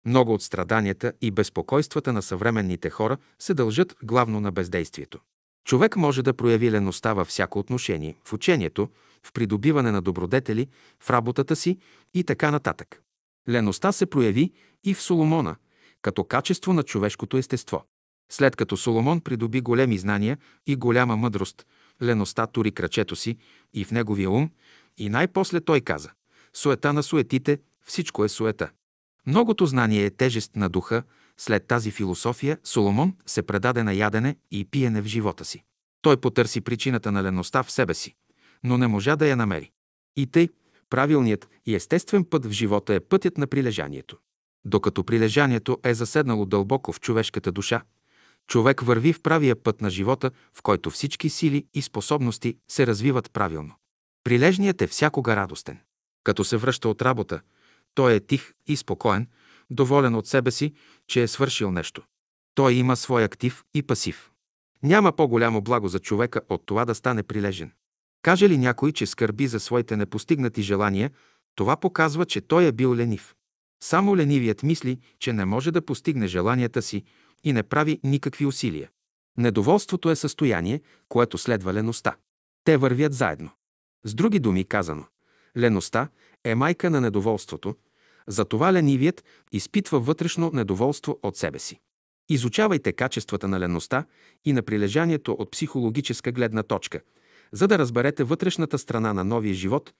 Много от страданията и безпокойствата на съвременните хора се дължат главно на бездействието. Човек може да прояви леността във всяко отношение, в учението, в придобиване на добродетели, в работата си и така нататък. Леността се прояви и в Соломона, като качество на човешкото естество. След като Соломон придоби големи знания и голяма мъдрост, леността тури крачето си и в неговия ум, и най-после той каза – суета на суетите, всичко е суета. Многото знание е тежест на духа, след тази философия Соломон се предаде на ядене и пиене в живота си. Той потърси причината на леността в себе си, но не можа да я намери. И тъй, правилният и естествен път в живота е пътят на прилежанието. Докато прилежанието е заседнало дълбоко в човешката душа, човек върви в правия път на живота, в който всички сили и способности се развиват правилно. Прилежният е всякога радостен. Като се връща от работа, той е тих и спокоен, доволен от себе си, че е свършил нещо. Той има свой актив и пасив. Няма по-голямо благо за човека от това да стане прилежен. Каже ли някой, че скърби за своите непостигнати желания, това показва, че той е бил ленив. Само ленивият мисли, че не може да постигне желанията си и не прави никакви усилия. Недоволството е състояние, което следва леността. Те вървят заедно. С други думи казано, леността е майка на недоволството, затова ленивият изпитва вътрешно недоволство от себе си. Изучавайте качествата на леността и на прилежанието от психологическа гледна точка, за да разберете вътрешната страна на новия живот,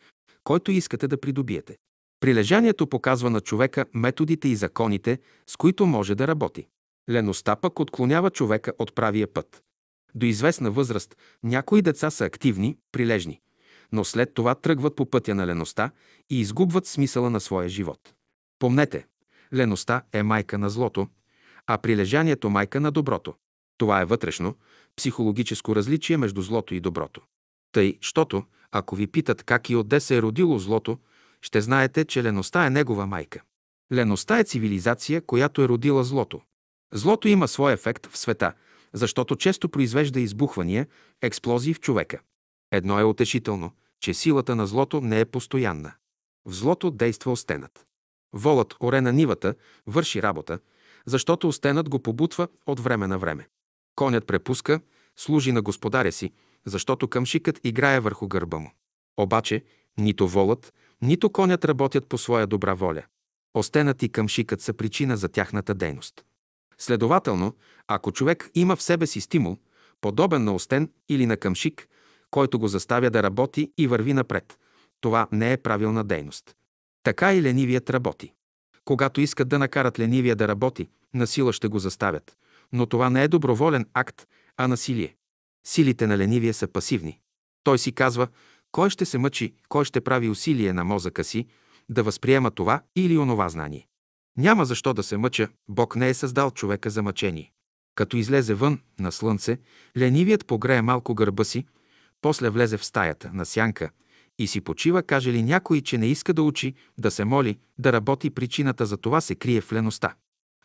който искате да придобиете. Прилежанието показва на човека методите и законите, с които може да работи. Леността пък отклонява човека от правия път. До известна възраст някои деца са активни, прилежни, но след това тръгват по пътя на леността и изгубват смисъла на своя живот. Помнете, леността е майка на злото, а прилежанието майка на доброто. Това е вътрешно, психологическо различие между злото и доброто. Тъй, щото, ако ви питат как и отде се е родило злото, ще знаете, че леността е негова майка. Леността е цивилизация, която е родила злото. Злото има свой ефект в света, защото често произвежда избухвания, експлозии в човека. Едно е утешително, че силата на злото не е постоянна. В злото действа остенът. Волът оре на нивата, върши работа, защото остенът го побутва от време на време. Конят препуска, служи на господаря си, защото къмшикът играе върху гърба му. Обаче нито волът, нито конят работят по своя добра воля. Остенът и къмшикът са причина за тяхната дейност. Следователно, ако човек има в себе си стимул, подобен на остен или на къмшик, който го заставя да работи и върви напред, това не е правилна дейност. Така и ленивият работи. Когато искат да накарат ленивия да работи, насила ще го заставят. Но това не е доброволен акт, а насилие. Силите на ленивия са пасивни. Той си казва, кой ще се мъчи, кой ще прави усилие на мозъка си да възприема това или онова знание. Няма защо да се мъча, Бог не е създал човека за мъчение. Като излезе вън на слънце, ленивият погрее малко гърба си, после влезе в стаята на сянка и си почива, каже ли някой, че не иска да учи, да се моли, да работи, причината за това се крие в леността.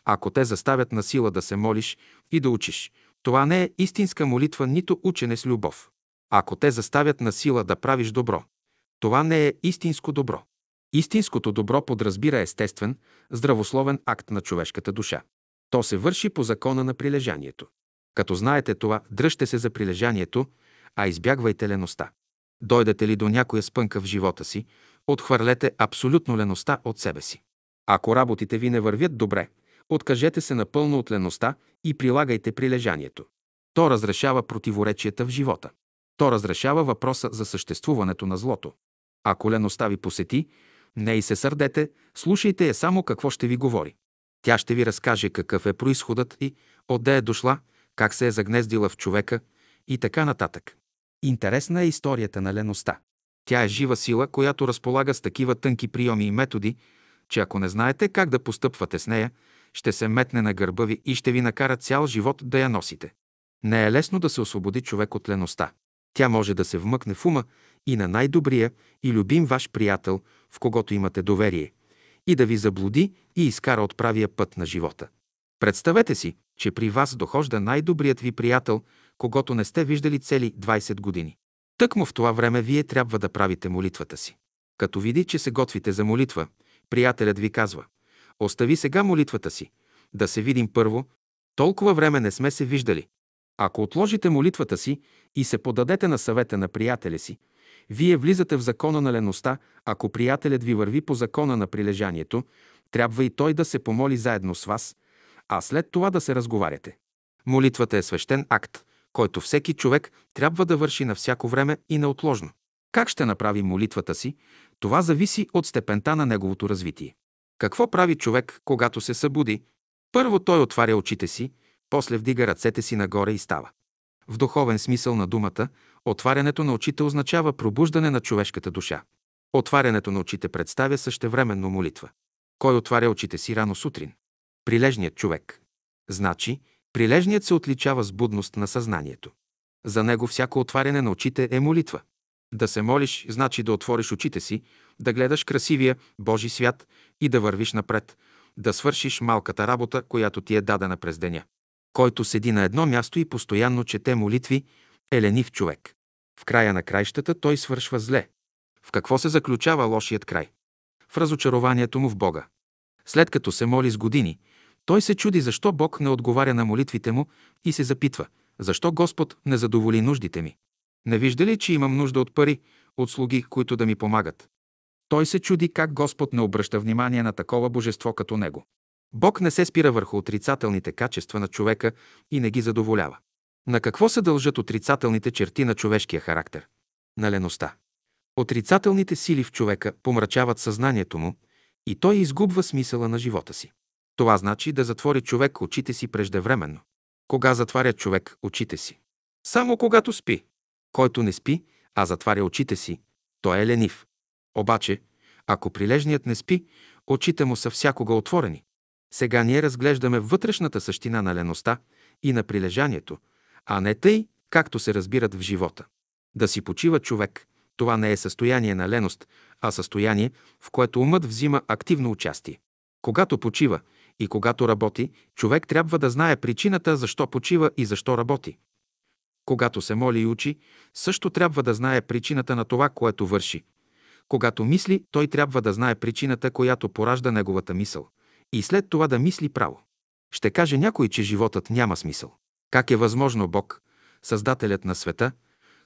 Ако те заставят на сила да се молиш и да учиш, това не е истинска молитва, нито учене с любов. Ако те заставят на сила да правиш добро, това не е истинско добро. Истинското добро подразбира естествен, здравословен акт на човешката душа. То се върши по закона на прилежанието. Като знаете това, дръжте се за прилежанието, а избягвайте леността. Дойдете ли до някоя спънка в живота си, отхвърлете абсолютно леността от себе си. Ако работите ви не вървят добре, откажете се напълно от леността и прилагайте прилежанието. То разрешава противоречията в живота. То разрешава въпроса за съществуването на злото. Ако леността ви посети, не и се сърдете, слушайте я само какво ще ви говори. Тя ще ви разкаже какъв е происходът и отде е дошла, как се е загнездила в човека и така нататък. Интересна е историята на леността. Тя е жива сила, която разполага с такива тънки приеми и методи, че ако не знаете как да постъпвате с нея, ще се метне на гърба ви и ще ви накара цял живот да я носите. Не е лесно да се освободи човек от леността. Тя може да се вмъкне в ума и на най-добрия и любим ваш приятел, в когото имате доверие, и да ви заблуди и изкара от правия път на живота. Представете си, че при вас дохожда най-добрият ви приятел, когато не сте виждали цели 20 години. Тъкмо в това време вие трябва да правите молитвата си. Като види, че се готвите за молитва, приятелят ви казва «Остави сега молитвата си, да се видим първо, толкова време не сме се виждали». Ако отложите молитвата си и се подадете на съвета на приятеля си, вие влизате в закона на леността, ако приятелят ви върви по закона на прилежанието, трябва и той да се помоли заедно с вас, а след това да се разговаряте. Молитвата е свещен акт, който всеки човек трябва да върши на всяко време и неотложно. Как ще направи молитвата си, това зависи от степента на неговото развитие. Какво прави човек, когато се събуди? Първо той отваря очите си, после вдига ръцете си нагоре и става. В духовен смисъл на думата, отварянето на очите означава пробуждане на човешката душа. Отварянето на очите представя същевременно молитва. Кой отваря очите си рано сутрин? Прилежният човек. Значи, прилежният се отличава с будност на съзнанието. За него всяко отваряне на очите е молитва. Да се молиш, значи да отвориш очите си, да гледаш красивия Божи свят и да вървиш напред, да свършиш малката работа, която ти е дадена през деня. Който седи на едно място и постоянно чете молитви, е ленив човек. В края на краищата той свършва зле. В какво се заключава лошият край? В разочарованието му в Бога. След като се моли с години, той се чуди защо Бог не отговаря на молитвите му и се запитва, защо Господ не задоволи нуждите ми. Не вижда ли, че имам нужда от пари, от слуги, които да ми помагат? Той се чуди как Господ не обръща внимание на такова божество като него. Бог не се спира върху отрицателните качества на човека и не ги задоволява. На какво се дължат отрицателните черти на човешкия характер? На леността. Отрицателните сили в човека помрачават съзнанието му и той изгубва смисъла на живота си. Това значи да затвори човек очите си преждевременно. Кога затваря човек очите си? Само когато спи. Който не спи, а затваря очите си, той е ленив. Обаче, ако прилежният не спи, очите му са всякога отворени. Сега ние разглеждаме вътрешната същина на леността и на прилежанието, а не тъй, както се разбират в живота. Да си почива човек, това не е състояние на леност, а състояние, в което умът взима активно участие. Когато почива и когато работи, човек трябва да знае причината защо почива и защо работи. Когато се моли и учи, също трябва да знае причината на това, което върши. Когато мисли, той трябва да знае причината, която поражда неговата мисъл. И след това да мисли право. Ще каже някой, че животът няма смисъл. Как е възможно Бог, Създателят на света,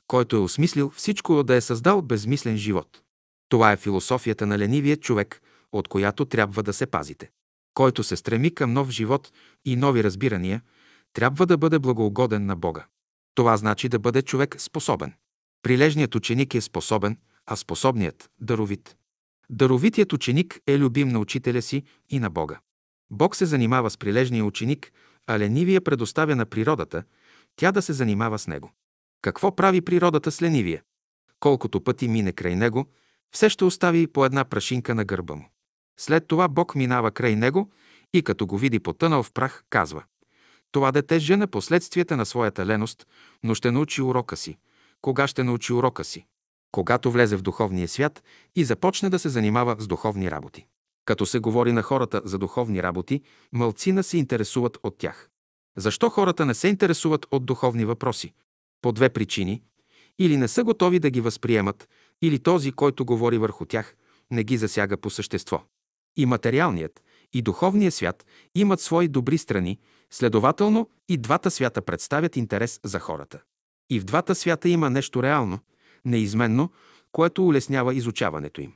който е осмислил всичко да е създал безмислен живот? Това е философията на ленивия човек, от която трябва да се пазите. Който се стреми към нов живот и нови разбирания, трябва да бъде благоугоден на Бога. Това значи да бъде човек способен. Прилежният ученик е способен, а способният – даровит. Даровитият ученик е любим на учителя си и на Бога. Бог се занимава с прилежния ученик, а ленивия предоставя на природата, тя да се занимава с него. Какво прави природата с ленивия? Колкото пъти мине край него, все ще остави по една прашинка на гърба му. След това Бог минава край него и като го види потънал в прах, казва Това дете жена последствията на своята леност, но ще научи урока си. Кога ще научи урока си? Когато влезе в духовния свят и започне да се занимава с духовни работи. Като се говори на хората за духовни работи, мълцина се интересуват от тях. Защо хората не се интересуват от духовни въпроси? По две причини. Или не са готови да ги възприемат, или този, който говори върху тях, не ги засяга по същество. И материалният, и духовния свят имат свои добри страни, следователно и двата свята представят интерес за хората. И в двата свята има нещо реално, неизменно, което улеснява изучаването им.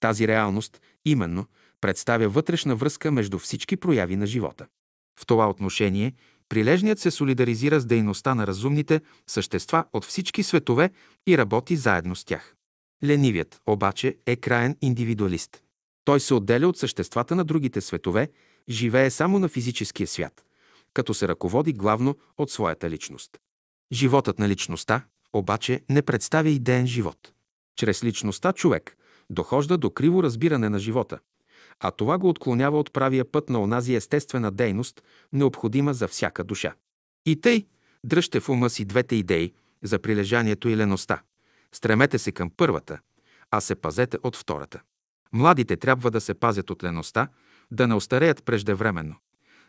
Тази реалност, именно, представя вътрешна връзка между всички прояви на живота. В това отношение прилежният се солидаризира с дейността на разумните същества от всички светове и работи заедно с тях. Ленивият, обаче, е краен индивидуалист. Той се отделя от съществата на другите светове, живее само на физическия свят, като се ръководи главно от своята личност. Животът на личността, обаче, не представя идеен живот. Чрез личността човек дохожда до криво разбиране на живота, а това го отклонява от правия път на онази естествена дейност, необходима за всяка душа. И тъй, дръжте в ума си двете идеи за прилежанието и леността. Стремете се към първата, а се пазете от втората. Младите трябва да се пазят от леността, да не остареят преждевременно.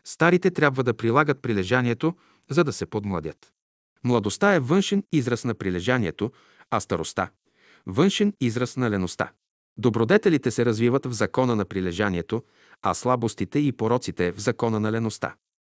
Старите трябва да прилагат прилежанието, за да се подмладят. Младостта е външен израз на прилежанието, а староста – външен израз на леността. Добродетелите се развиват в закона на прилежанието, а слабостите и пороците в закона на леността.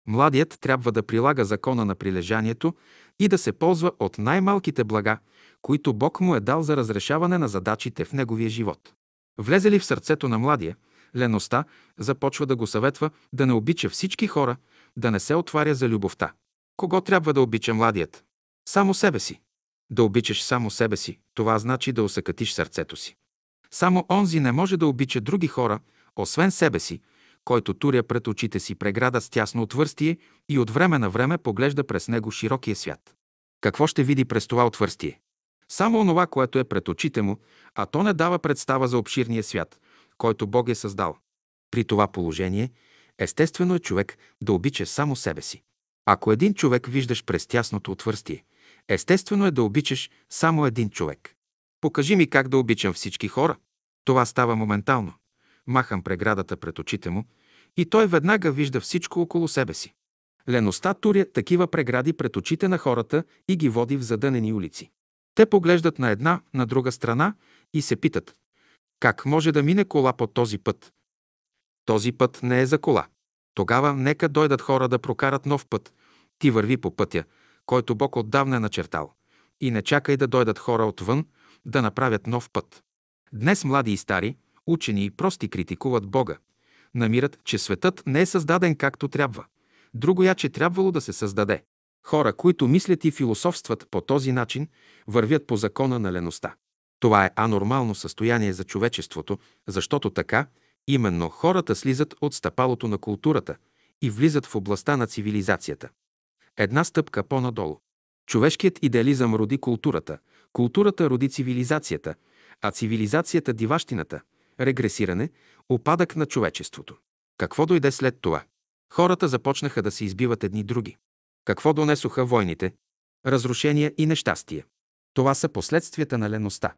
Младият трябва да прилага закона на прилежанието и да се ползва от най-малките блага, които Бог му е дал за разрешаване на задачите в неговия живот. Влезе ли в сърцето на младия, леността започва да го съветва да не обича всички хора, да не се отваря за любовта. Кого трябва да обича младият? Само себе си. Да обичаш само себе си, това значи да осъкатиш сърцето си. Само онзи не може да обича други хора, освен себе си, който туря пред очите си преграда с тясно отвърстие и от време на време поглежда през него широкия свят. Какво ще види през това отвърстие? Само онова, което е пред очите му, а то не дава представа за обширния свят, който Бог е създал. При това положение, естествено е човек да обича само себе си. Ако един човек виждаш през тясното отвърстие, естествено е да обичаш само един човек. Покажи ми как да обичам всички хора. Това става моментално. Махам преградата пред очите му и той веднага вижда всичко около себе си. Леността туря такива прегради пред очите на хората и ги води в задънени улици. Те поглеждат на една, на друга страна и се питат как може да мине кола по този път. Този път не е за кола. Тогава нека дойдат хора да прокарат нов път. Ти върви по пътя, който Бог отдавна е начертал. И не чакай да дойдат хора отвън, да направят нов път. Днес млади и стари, учени и прости критикуват Бога. Намират, че светът не е създаден както трябва. Другоя, че трябвало да се създаде. Хора, които мислят и философстват по този начин, вървят по закона на леността. Това е анормално състояние за човечеството, защото така, именно хората слизат от стъпалото на културата и влизат в областта на цивилизацията. Една стъпка по-надолу. Човешкият идеализъм роди културата, културата роди цивилизацията, а цивилизацията – диващината, регресиране, опадък на човечеството. Какво дойде след това? Хората започнаха да се избиват едни други. Какво донесоха войните? Разрушения и нещастие. Това са последствията на леността.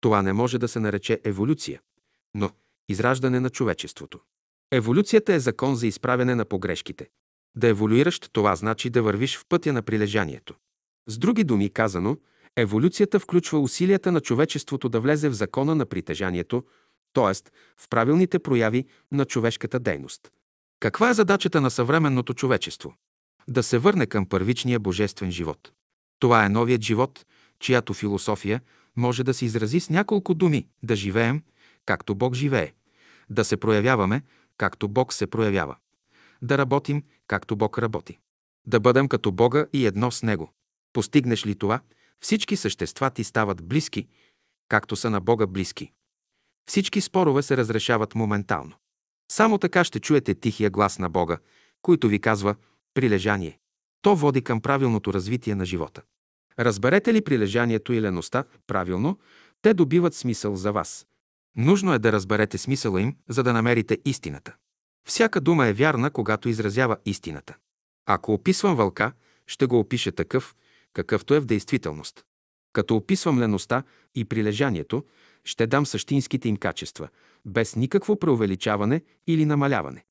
Това не може да се нарече еволюция, но израждане на човечеството. Еволюцията е закон за изправяне на погрешките. Да еволюираш, това значи да вървиш в пътя на прилежанието. С други думи казано, еволюцията включва усилията на човечеството да влезе в закона на притежанието, т.е. в правилните прояви на човешката дейност. Каква е задачата на съвременното човечество? Да се върне към първичния божествен живот. Това е новият живот, чиято философия може да се изрази с няколко думи – да живеем, както Бог живее, да се проявяваме, както Бог се проявява, да работим, както Бог работи, да бъдем като Бога и едно с Него. Постигнеш ли това, всички същества ти стават близки, както са на Бога близки. Всички спорове се разрешават моментално. Само така ще чуете тихия глас на Бога, който ви казва прилежание. То води към правилното развитие на живота. Разберете ли прилежанието и леността правилно, те добиват смисъл за вас. Нужно е да разберете смисъла им, за да намерите истината. Всяка дума е вярна, когато изразява истината. Ако описвам вълка, ще го опиша такъв, какъвто е в действителност. Като описвам леността и прилежанието, ще дам същинските им качества, без никакво преувеличаване или намаляване.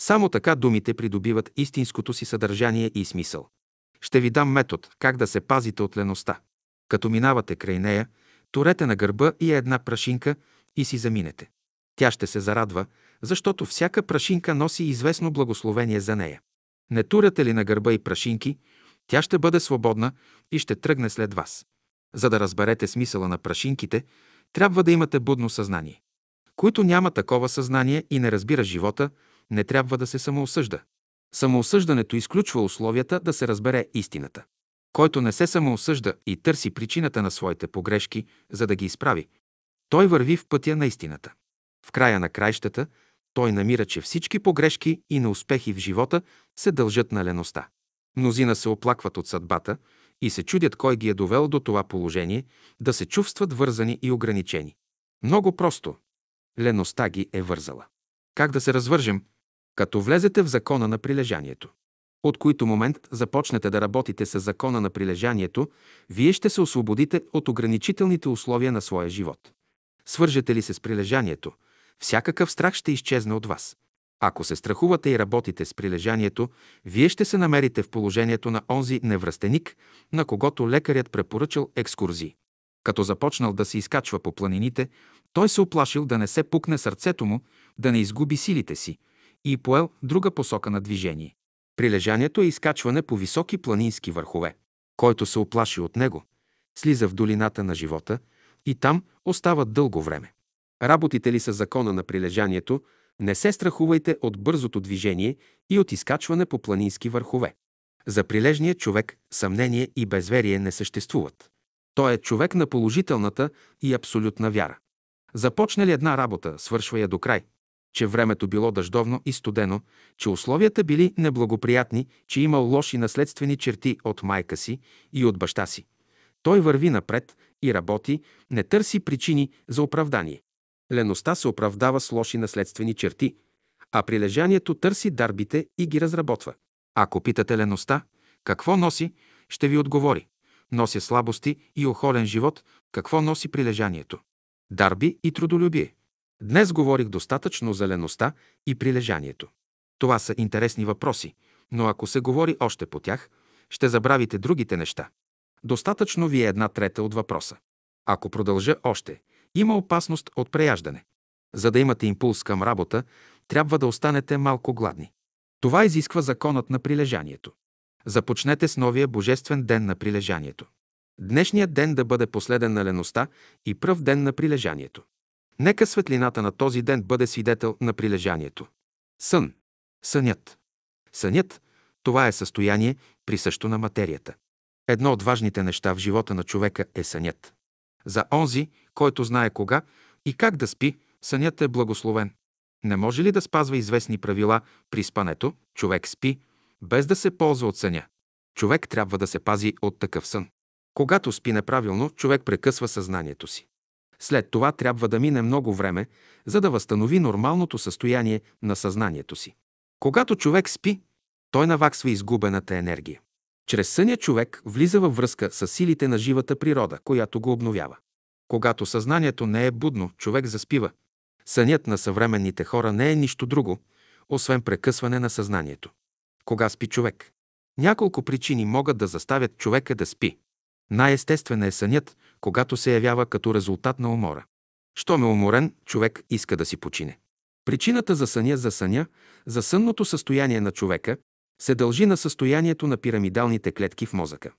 Само така думите придобиват истинското си съдържание и смисъл. Ще ви дам метод как да се пазите от леността. Като минавате край нея, турете на гърба и една прашинка и си заминете. Тя ще се зарадва, защото всяка прашинка носи известно благословение за нея. Не туряте ли на гърба и прашинки, тя ще бъде свободна и ще тръгне след вас. За да разберете смисъла на прашинките, трябва да имате будно съзнание. Който няма такова съзнание и не разбира живота, не трябва да се самоосъжда. Самоосъждането изключва условията да се разбере истината. Който не се самоосъжда и търси причината на своите погрешки, за да ги изправи, той върви в пътя на истината. В края на краищата той намира, че всички погрешки и неуспехи в живота се дължат на леността. Мнозина се оплакват от съдбата и се чудят кой ги е довел до това положение да се чувстват вързани и ограничени. Много просто. Леността ги е вързала. Как да се развържем? Като влезете в закона на прилежанието. От който момент започнете да работите с закона на прилежанието, вие ще се освободите от ограничителните условия на своя живот. Свържете ли се с прилежанието, всякакъв страх ще изчезне от вас. Ако се страхувате и работите с прилежанието, вие ще се намерите в положението на онзи невръстеник, на когото лекарят препоръчал екскурзии. Като започнал да се изкачва по планините, той се оплашил да не се пукне сърцето му, да не изгуби силите си и поел друга посока на движение. Прилежанието е изкачване по високи планински върхове. Който се оплаши от него, слиза в долината на живота и там остава дълго време. Работите ли са закона на прилежанието, не се страхувайте от бързото движение и от изкачване по планински върхове. За прилежния човек съмнение и безверие не съществуват. Той е човек на положителната и абсолютна вяра. Започне ли една работа, свършва я до край. Че времето било дъждовно и студено, че условията били неблагоприятни, че имал лоши наследствени черти от майка си и от баща си. Той върви напред и работи, не търси причини за оправдание. Леността се оправдава с лоши наследствени черти, а прилежанието търси дарбите и ги разработва. Ако питате леността, какво носи, ще ви отговори. Нося слабости и охолен живот, какво носи прилежанието. Дарби и трудолюбие. Днес говорих достатъчно за леността и прилежанието. Това са интересни въпроси, но ако се говори още по тях, ще забравите другите неща. Достатъчно ви е една трета от въпроса. Ако продължа още, има опасност от преяждане. За да имате импулс към работа, трябва да останете малко гладни. Това изисква законът на прилежанието. Започнете с новия божествен ден на прилежанието. Днешният ден да бъде последен на леността и пръв ден на прилежанието. Нека светлината на този ден бъде свидетел на прилежанието. Сън. Сънят. Сънят – това е състояние, присъщо на материята. Едно от важните неща в живота на човека е сънят. За онзи, който знае кога и как да спи, сънят е благословен. Не може ли да спазва известни правила при спането, човек спи, без да се ползва от съня? Човек трябва да се пази от такъв сън. Когато спи неправилно, човек прекъсва съзнанието си. След това трябва да мине много време, за да възстанови нормалното състояние на съзнанието си. Когато човек спи, той наваксва изгубената енергия. Чрез съня човек влиза във връзка с силите на живата природа, която го обновява. Когато съзнанието не е будно, човек заспива. Сънят на съвременните хора не е нищо друго, освен прекъсване на съзнанието. Кога спи човек? Няколко причини могат да заставят човека да спи. Най-естествен е сънят, когато се явява като резултат на умора. Щом е уморен, човек иска да си почине. Причината за съня за съня, за сънното състояние на човека, се дължи на състоянието на пирамидалните клетки в мозъка.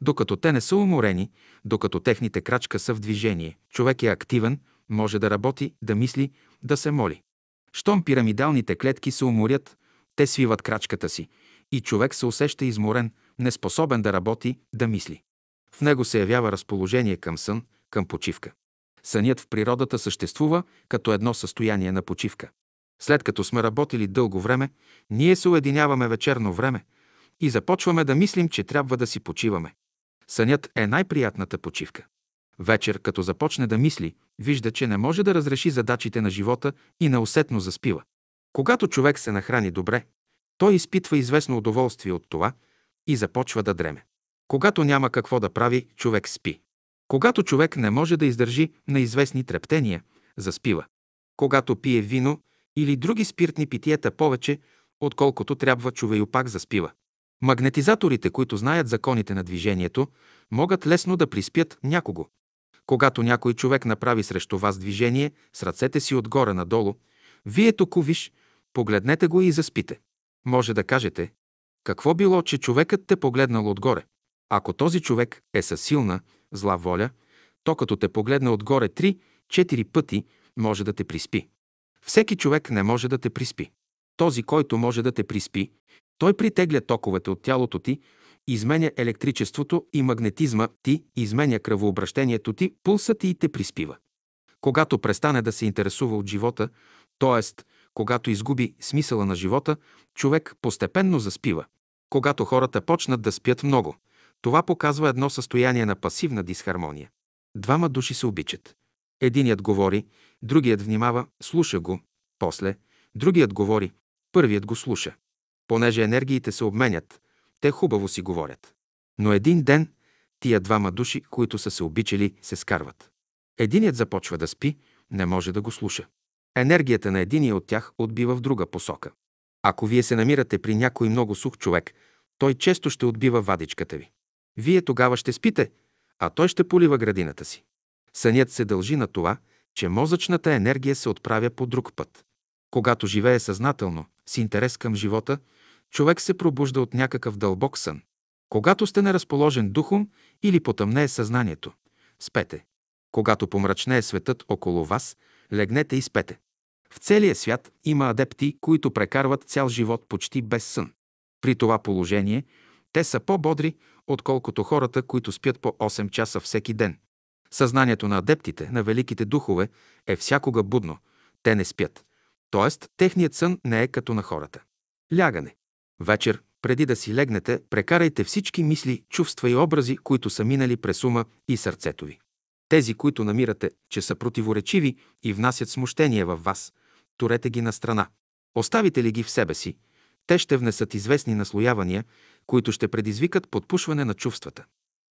Докато те не са уморени, докато техните крачка са в движение, човек е активен, може да работи, да мисли, да се моли. Щом пирамидалните клетки се уморят, те свиват крачката си и човек се усеща изморен, неспособен да работи, да мисли. В него се явява разположение към сън, към почивка. Сънят в природата съществува като едно състояние на почивка. След като сме работили дълго време, ние се уединяваме вечерно време и започваме да мислим, че трябва да си почиваме. Сънят е най-приятната почивка. Вечер, като започне да мисли, вижда, че не може да разреши задачите на живота и неусетно заспива. Когато човек се нахрани добре, той изпитва известно удоволствие от това и започва да дреме. Когато няма какво да прави, човек спи. Когато човек не може да издържи на известни трептения, заспива. Когато пие вино или други спиртни питиета повече, отколкото трябва, човею заспива. Магнетизаторите, които знаят законите на движението, могат лесно да приспят някого. Когато някой човек направи срещу вас движение с ръцете си отгоре надолу, вие току виж, погледнете го и заспите. Може да кажете, какво било, че човекът те погледнал отгоре? Ако този човек е със силна, зла воля, то като те погледне отгоре три-четири пъти, може да те приспи. Всеки човек не може да те приспи. Този, който може да те приспи, той притегля токовете от тялото ти, изменя електричеството и магнетизма ти, изменя кръвообращението ти, пулсът ти и те приспива. Когато престане да се интересува от живота, т.е. когато изгуби смисъла на живота, човек постепенно заспива. Когато хората почнат да спят много, това показва едно състояние на пасивна дисхармония. Двама души се обичат. Единият говори, другият внимава, слуша го. После, другият говори, първият го слуша. Понеже енергиите се обменят, те хубаво си говорят. Но един ден тия двама души, които са се обичали, се скарват. Единият започва да спи, не може да го слуша. Енергията на единия от тях отбива в друга посока. Ако вие се намирате при някой много сух човек, той често ще отбива вадичката ви. Вие тогава ще спите, а той ще полива градината си. Сънят се дължи на това, че мозъчната енергия се отправя по друг път. Когато живее съзнателно, с интерес към живота, човек се пробужда от някакъв дълбок сън. Когато сте неразположен духом или потъмнее съзнанието, спете. Когато помрачнее светът около вас, легнете и спете. В целия свят има адепти, които прекарват цял живот почти без сън. При това положение те са по-бодри, отколкото хората, които спят по 8 часа всеки ден. Съзнанието на адептите, на великите духове, е всякога будно. Те не спят. Тоест, техният сън не е като на хората. Лягане. Вечер, преди да си легнете, прекарайте всички мисли, чувства и образи, които са минали през ума и сърцето ви. Тези, които намирате, че са противоречиви и внасят смущение във вас, турете ги на страна. Оставите ли ги в себе си, те ще внесат известни наслоявания, които ще предизвикат подпушване на чувствата.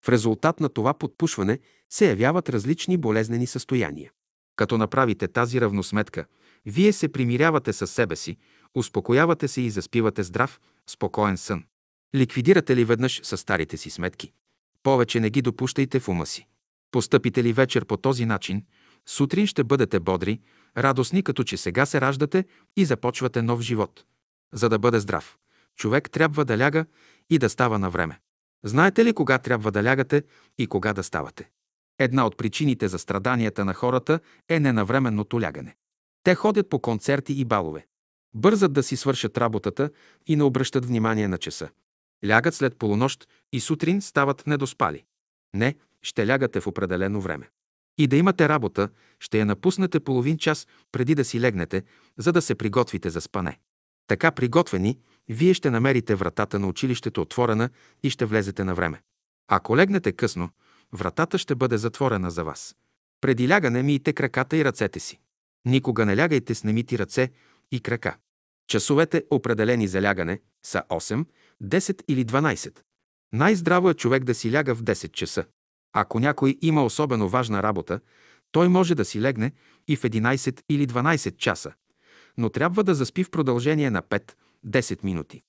В резултат на това подпушване се явяват различни болезнени състояния. Като направите тази равносметка, вие се примирявате със себе си, успокоявате се и заспивате здрав, спокоен сън. Ликвидирате ли веднъж с старите си сметки? Повече не ги допущайте в ума си. Постъпите ли вечер по този начин, сутрин ще бъдете бодри, радостни, като че сега се раждате и започвате нов живот. За да бъде здрав, човек трябва да ляга и да става на време. Знаете ли кога трябва да лягате и кога да ставате? Една от причините за страданията на хората е ненавременното лягане. Те ходят по концерти и балове. Бързат да си свършат работата и не обръщат внимание на часа. Лягат след полунощ и сутрин стават недоспали. Не, ще лягате в определено време. И да имате работа, ще я напуснете половин час преди да си легнете, за да се приготвите за спане. Така приготвени, вие ще намерите вратата на училището отворена и ще влезете на време. Ако легнете късно, вратата ще бъде затворена за вас. Преди лягане мийте краката и ръцете си. Никога не лягайте с немити ръце и крака. Часовете, определени за лягане, са 8, 10 или 12. Най-здраво е човек да си ляга в 10 часа. Ако някой има особено важна работа, той може да си легне и в 11 или 12 часа, но трябва да заспи в продължение на 5-10 минути.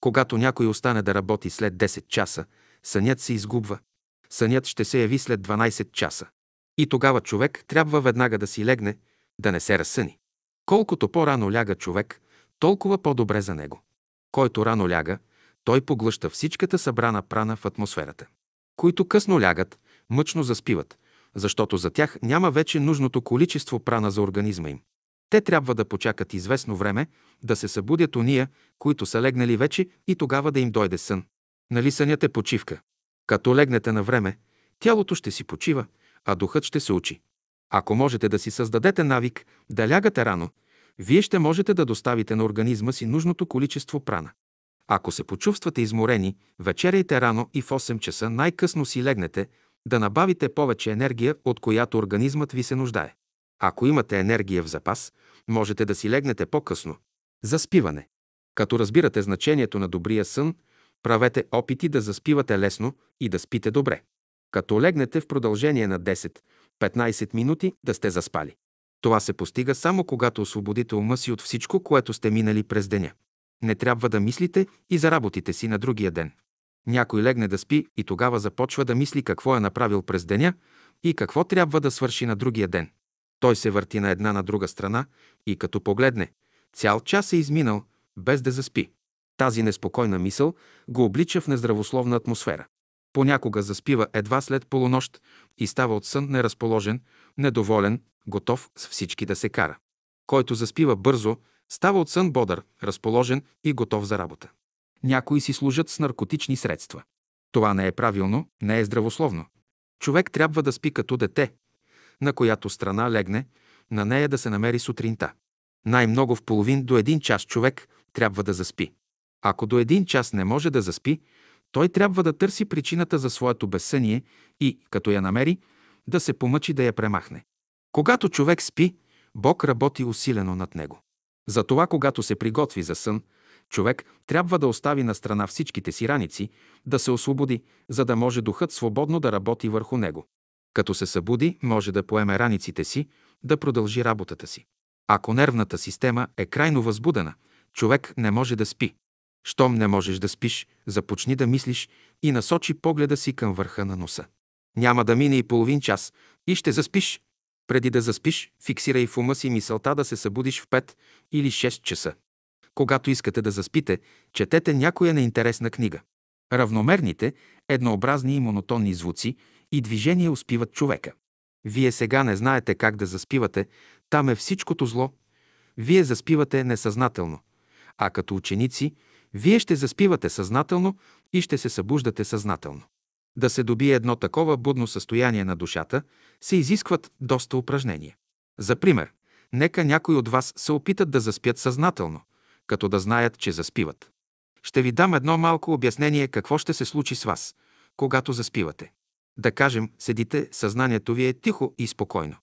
Когато някой остане да работи след 10 часа, сънят се изгубва. Сънят ще се яви след 12 часа. И тогава човек трябва веднага да си легне, да не се разсъни. Колкото по-рано ляга човек, толкова по-добре за него. Който рано ляга, той поглъща всичката събрана прана в атмосферата. Които късно лягат, мъчно заспиват, защото за тях няма вече нужното количество прана за организма им. Те трябва да почакат известно време, да се събудят уния, които са легнали вече и тогава да им дойде сън. Нали сънят е почивка? Като легнете на време, тялото ще си почива, а духът ще се учи. Ако можете да си създадете навик да лягате рано, вие ще можете да доставите на организма си нужното количество прана. Ако се почувствате изморени, вечеряйте рано и в 8 часа най-късно си легнете, да набавите повече енергия, от която организмът ви се нуждае. Ако имате енергия в запас, можете да си легнете по-късно. Заспиване. Като разбирате значението на добрия сън, правете опити да заспивате лесно и да спите добре. Като легнете в продължение на 10-15 минути, да сте заспали. Това се постига само когато освободите ума си от всичко, което сте минали през деня. Не трябва да мислите и за работите си на другия ден. Някой легне да спи и тогава започва да мисли какво е направил през деня и какво трябва да свърши на другия ден. Той се върти на една на друга страна и като погледне, цял час е изминал, без да заспи. Тази неспокойна мисъл го облича в нездравословна атмосфера. Понякога заспива едва след полунощ и става от сън неразположен, недоволен, готов с всички да се кара. Който заспива бързо, става от сън бодър, разположен и готов за работа. Някои си служат с наркотични средства. Това не е правилно, не е здравословно. Човек трябва да спи като дете, на която страна легне, на нея да се намери сутринта. Най-много в половин до един час човек трябва да заспи. Ако до един час не може да заспи, той трябва да търси причината за своето безсъние и, като я намери, да се помъчи да я премахне. Когато човек спи, Бог работи усилено над него. Затова, когато се приготви за сън, човек трябва да остави на страна всичките си раници, да се освободи, за да може духът свободно да работи върху него. Като се събуди, може да поеме раниците си, да продължи работата си. Ако нервната система е крайно възбудена, човек не може да спи. Щом не можеш да спиш, започни да мислиш и насочи погледа си към върха на носа. Няма да мине и половин час и ще заспиш. Преди да заспиш, фиксирай в ума си мисълта да се събудиш в 5 или 6 часа. Когато искате да заспите, четете някоя неинтересна книга. Равномерните, еднообразни и монотонни звуци и движения успиват човека. Вие сега не знаете как да заспивате, там е всичкото зло. Вие заспивате несъзнателно. А като ученици, вие ще заспивате съзнателно и ще се събуждате съзнателно. Да се добие едно такова будно състояние на душата, се изискват доста упражнения. За пример, нека някой от вас се опитат да заспят съзнателно, като да знаят, че заспиват. Ще ви дам едно малко обяснение какво ще се случи с вас, когато заспивате. Да кажем, седите, съзнанието ви е тихо и спокойно.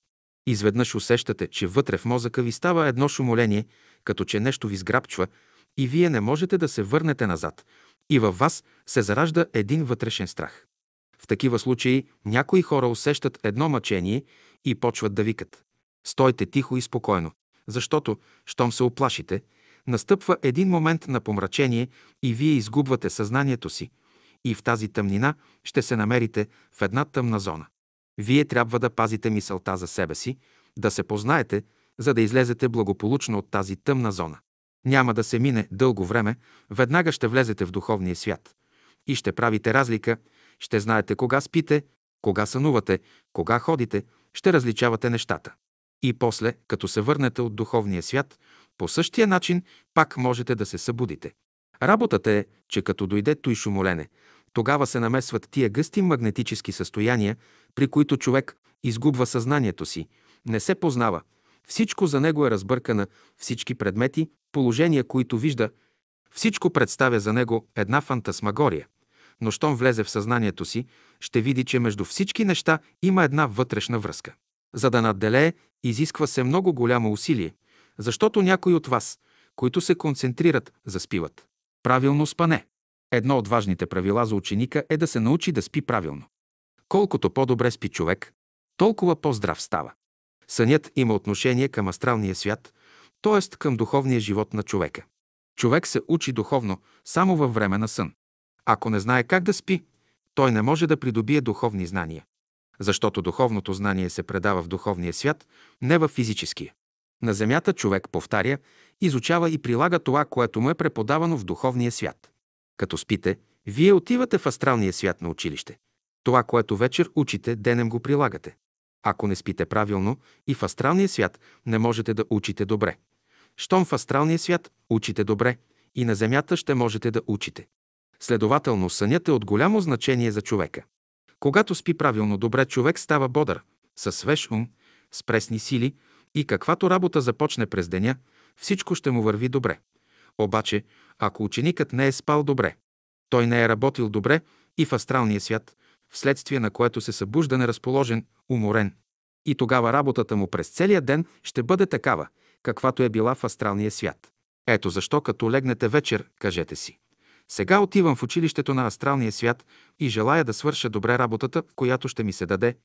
Изведнъж усещате, че вътре в мозъка ви става едно шумоление, като че нещо ви сграбчва и вие не можете да се върнете назад и във вас се заражда един вътрешен страх. В такива случаи някои хора усещат едно мъчение и почват да викат. Стойте тихо и спокойно, защото, щом се оплашите, настъпва един момент на помрачение и вие изгубвате съзнанието си и в тази тъмнина ще се намерите в една тъмна зона. Вие трябва да пазите мисълта за себе си, да се познаете, за да излезете благополучно от тази тъмна зона. Няма да се мине дълго време, веднага ще влезете в духовния свят и ще правите разлика, ще знаете кога спите, кога сънувате, кога ходите, ще различавате нещата. И после, като се върнете от духовния свят, по същия начин пак можете да се събудите. Работата е, че като дойде той шумолене, тогава се намесват тия гъсти магнетически състояния, при които човек изгубва съзнанието си, не се познава, всичко за него е разбъркана, всички предмети, положения, които вижда, всичко представя за него една фантасмагория. Но щом влезе в съзнанието си, ще види, че между всички неща има една вътрешна връзка. За да надделее, изисква се много голямо усилие, защото някои от вас, които се концентрират, заспиват. Правилно спане. Едно от важните правила за ученика е да се научи да спи правилно. Колкото по-добре спи човек, толкова по-здрав става. Сънят има отношение към астралния свят, т.е. към духовния живот на човека. Човек се учи духовно само във време на сън. Ако не знае как да спи, той не може да придобие духовни знания. Защото духовното знание се предава в духовния свят, не в физическия. На земята човек повтаря, изучава и прилага това, което му е преподавано в духовния свят. Като спите, вие отивате в астралния свят на училище. Това, което вечер учите, денем го прилагате. Ако не спите правилно и в астралния свят не можете да учите добре. Щом в астралния свят учите добре, и на земята ще можете да учите. Следователно, сънят е от голямо значение за човека. Когато спи правилно добре, човек става бодър, със свеж ум, с пресни сили и каквато работа започне през деня, всичко ще му върви добре. Обаче, ако ученикът не е спал добре, той не е работил добре и в астралния свят, вследствие на което се събужда неразположен, уморен. И тогава работата му през целия ден ще бъде такава, каквато е била в астралния свят. Ето защо, като легнете вечер, кажете си. Сега отивам в училището на астралния свят и желая да свърша добре работата, която ще ми се даде.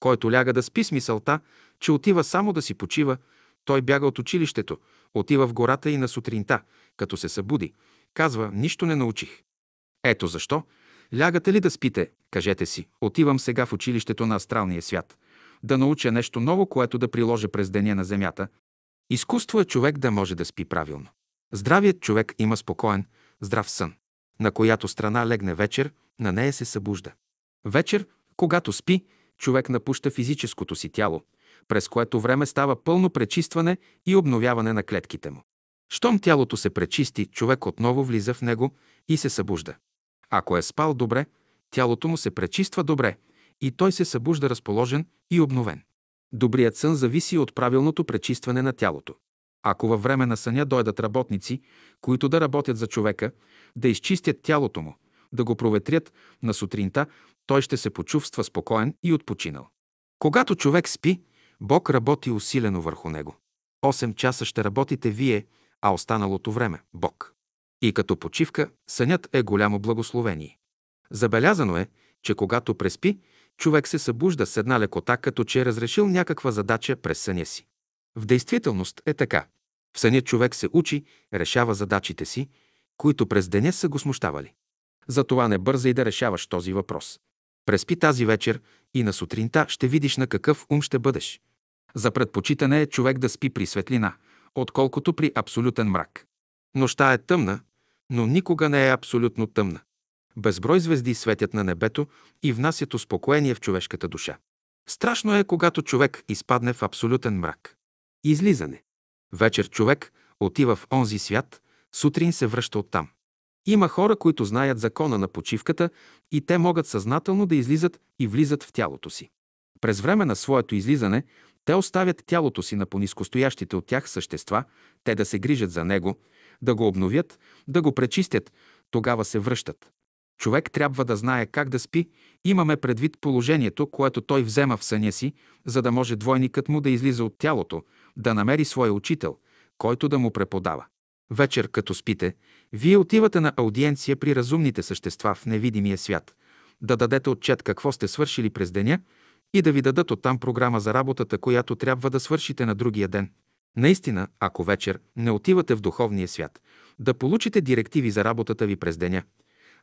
Който ляга да спи с мисълта, че отива само да си почива, той бяга от училището, отива в гората и на сутринта, като се събуди, казва, нищо не научих. Ето защо, лягате ли да спите, Кажете си, отивам сега в училището на астралния свят, да науча нещо ново, което да приложа през деня на Земята. Изкуство е човек да може да спи правилно. Здравият човек има спокоен, здрав сън. На която страна легне вечер, на нея се събужда. Вечер, когато спи, човек напуща физическото си тяло, през което време става пълно пречистване и обновяване на клетките му. Щом тялото се пречисти, човек отново влиза в него и се събужда. Ако е спал добре, тялото му се пречиства добре и той се събужда разположен и обновен. Добрият сън зависи от правилното пречистване на тялото. Ако във време на съня дойдат работници, които да работят за човека, да изчистят тялото му, да го проветрят на сутринта, той ще се почувства спокоен и отпочинал. Когато човек спи, Бог работи усилено върху него. 8 часа ще работите вие, а останалото време – Бог. И като почивка, сънят е голямо благословение. Забелязано е, че когато преспи, човек се събужда с една лекота, като че е разрешил някаква задача през съня си. В действителност е така. В съня човек се учи, решава задачите си, които през деня са го смущавали. Затова не бързай да решаваш този въпрос. Преспи тази вечер и на сутринта ще видиш на какъв ум ще бъдеш. За предпочитане е човек да спи при светлина, отколкото при абсолютен мрак. Нощта е тъмна, но никога не е абсолютно тъмна. Безброй звезди светят на небето и внасят успокоение в човешката душа. Страшно е, когато човек изпадне в абсолютен мрак. Излизане. Вечер човек отива в онзи свят, сутрин се връща оттам. Има хора, които знаят закона на почивката и те могат съзнателно да излизат и влизат в тялото си. През време на своето излизане те оставят тялото си на понискостоящите от тях същества, те да се грижат за него, да го обновят, да го пречистят, тогава се връщат. Човек трябва да знае как да спи, имаме предвид положението, което той взема в съня си, за да може двойникът му да излиза от тялото, да намери своя учител, който да му преподава. Вечер, като спите, вие отивате на аудиенция при разумните същества в невидимия свят, да дадете отчет какво сте свършили през деня и да ви дадат оттам програма за работата, която трябва да свършите на другия ден. Наистина, ако вечер не отивате в духовния свят, да получите директиви за работата ви през деня,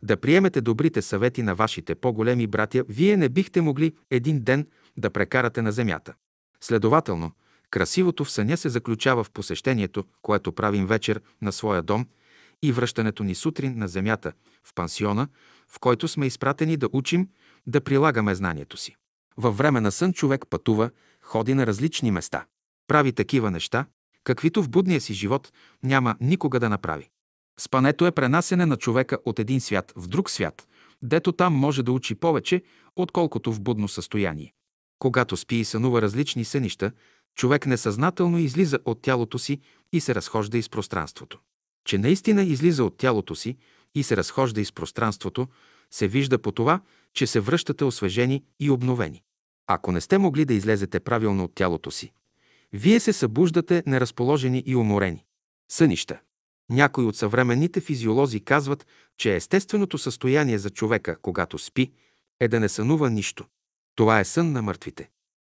да приемете добрите съвети на вашите по-големи братя, вие не бихте могли един ден да прекарате на земята. Следователно, красивото в съня се заключава в посещението, което правим вечер на своя дом и връщането ни сутрин на земята, в пансиона, в който сме изпратени да учим, да прилагаме знанието си. Във време на сън човек пътува, ходи на различни места. Прави такива неща, каквито в будния си живот няма никога да направи. Спането е пренасене на човека от един свят в друг свят, дето там може да учи повече, отколкото в будно състояние. Когато спи и сънува различни сънища, човек несъзнателно излиза от тялото си и се разхожда из пространството. Че наистина излиза от тялото си и се разхожда из пространството, се вижда по това, че се връщате освежени и обновени. Ако не сте могли да излезете правилно от тялото си, вие се събуждате неразположени и уморени. Сънища. Някои от съвременните физиолози казват, че естественото състояние за човека, когато спи, е да не сънува нищо. Това е сън на мъртвите.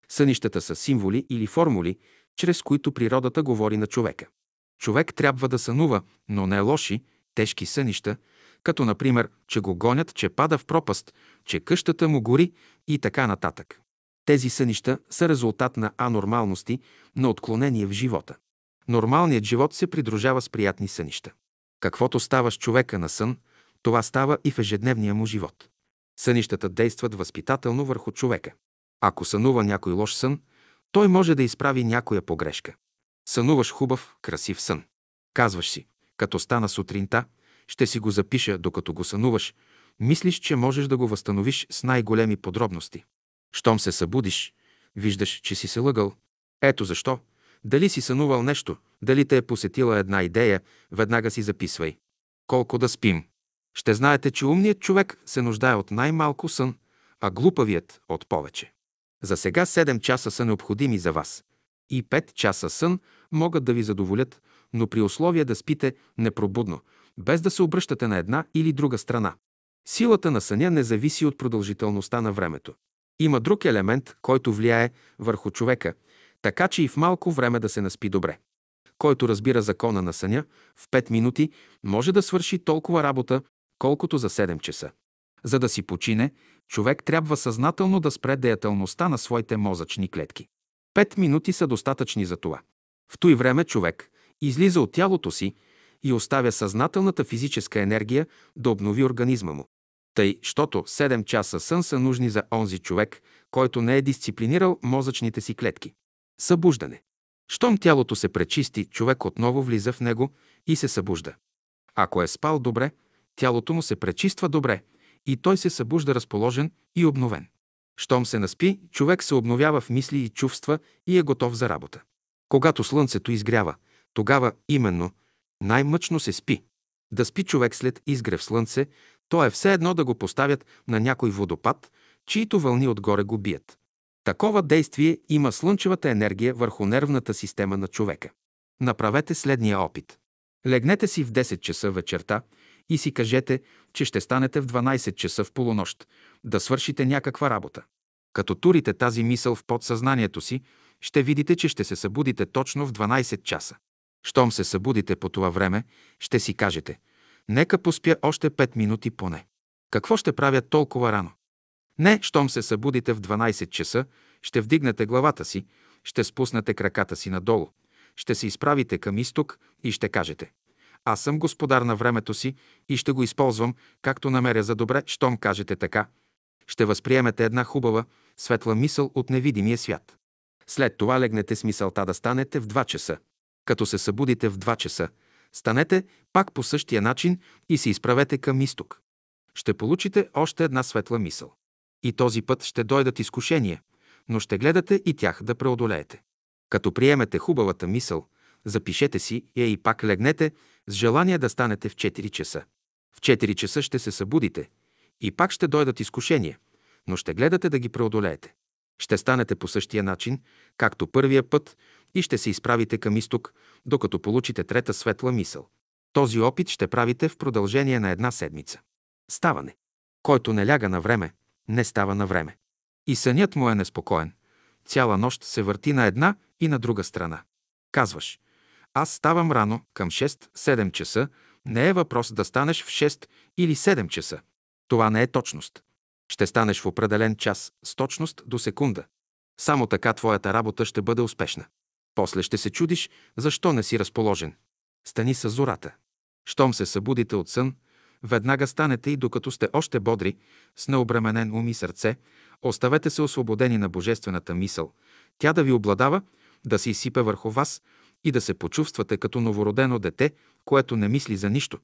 Сънищата са символи или формули, чрез които природата говори на човека. Човек трябва да сънува, но не лоши, тежки сънища, като например, че го гонят, че пада в пропаст, че къщата му гори и така нататък. Тези сънища са резултат на анормалности, на отклонение в живота. Нормалният живот се придружава с приятни сънища. Каквото става с човека на сън, това става и в ежедневния му живот. Сънищата действат възпитателно върху човека. Ако сънува някой лош сън, той може да изправи някоя погрешка. Сънуваш хубав, красив сън. Казваш си, като стана сутринта, ще си го запиша, докато го сънуваш, мислиш, че можеш да го възстановиш с най-големи подробности. Щом се събудиш, виждаш, че си се лъгал. Ето защо. Дали си сънувал нещо, дали те е посетила една идея, веднага си записвай. Колко да спим. Ще знаете, че умният човек се нуждае от най-малко сън, а глупавият от повече. За сега 7 часа са необходими за вас. И 5 часа сън могат да ви задоволят, но при условие да спите непробудно, без да се обръщате на една или друга страна. Силата на съня не зависи от продължителността на времето. Има друг елемент, който влияе върху човека, така че и в малко време да се наспи добре. Който разбира закона на съня, в 5 минути може да свърши толкова работа, колкото за 7 часа. За да си почине, човек трябва съзнателно да спре деятелността на своите мозъчни клетки. Пет минути са достатъчни за това. В той време човек излиза от тялото си и оставя съзнателната физическа енергия да обнови организма му. Тъй, щото 7 часа сън са нужни за онзи човек, който не е дисциплинирал мозъчните си клетки. Събуждане. Щом тялото се пречисти, човек отново влиза в него и се събужда. Ако е спал добре, тялото му се пречиства добре и той се събужда разположен и обновен. Щом се наспи, човек се обновява в мисли и чувства и е готов за работа. Когато слънцето изгрява, тогава именно най-мъчно се спи. Да спи човек след изгрев слънце, то е все едно да го поставят на някой водопад, чието вълни отгоре го бият. Такова действие има слънчевата енергия върху нервната система на човека. Направете следния опит. Легнете си в 10 часа вечерта и си кажете, че ще станете в 12 часа в полунощ, да свършите някаква работа. Като турите тази мисъл в подсъзнанието си, ще видите, че ще се събудите точно в 12 часа. Щом се събудите по това време, ще си кажете «Нека поспя още 5 минути поне». Какво ще правя толкова рано? Не, щом се събудите в 12 часа, ще вдигнете главата си, ще спуснете краката си надолу, ще се изправите към изток и ще кажете Аз съм господар на времето си и ще го използвам, както намеря за добре, щом кажете така. Ще възприемете една хубава, светла мисъл от невидимия свят. След това легнете с мисълта да станете в 2 часа. Като се събудите в 2 часа, станете пак по същия начин и се изправете към изток. Ще получите още една светла мисъл. И този път ще дойдат изкушения, но ще гледате и тях да преодолеете. Като приемете хубавата мисъл, запишете си я и пак легнете с желание да станете в 4 часа. В 4 часа ще се събудите и пак ще дойдат изкушения, но ще гледате да ги преодолеете. Ще станете по същия начин, както първия път и ще се изправите към изток, докато получите трета светла мисъл. Този опит ще правите в продължение на една седмица. Ставане. Който не ляга на време, не става на време. И сънят му е неспокоен. Цяла нощ се върти на една и на друга страна. Казваш, аз ставам рано, към 6-7 часа, не е въпрос да станеш в 6 или 7 часа. Това не е точност. Ще станеш в определен час с точност до секунда. Само така твоята работа ще бъде успешна. После ще се чудиш, защо не си разположен. Стани с зората. Щом се събудите от сън, веднага станете и докато сте още бодри, с необременен ум и сърце, оставете се освободени на божествената мисъл, тя да ви обладава, да се изсипе върху вас и да се почувствате като новородено дете, което не мисли за нищо,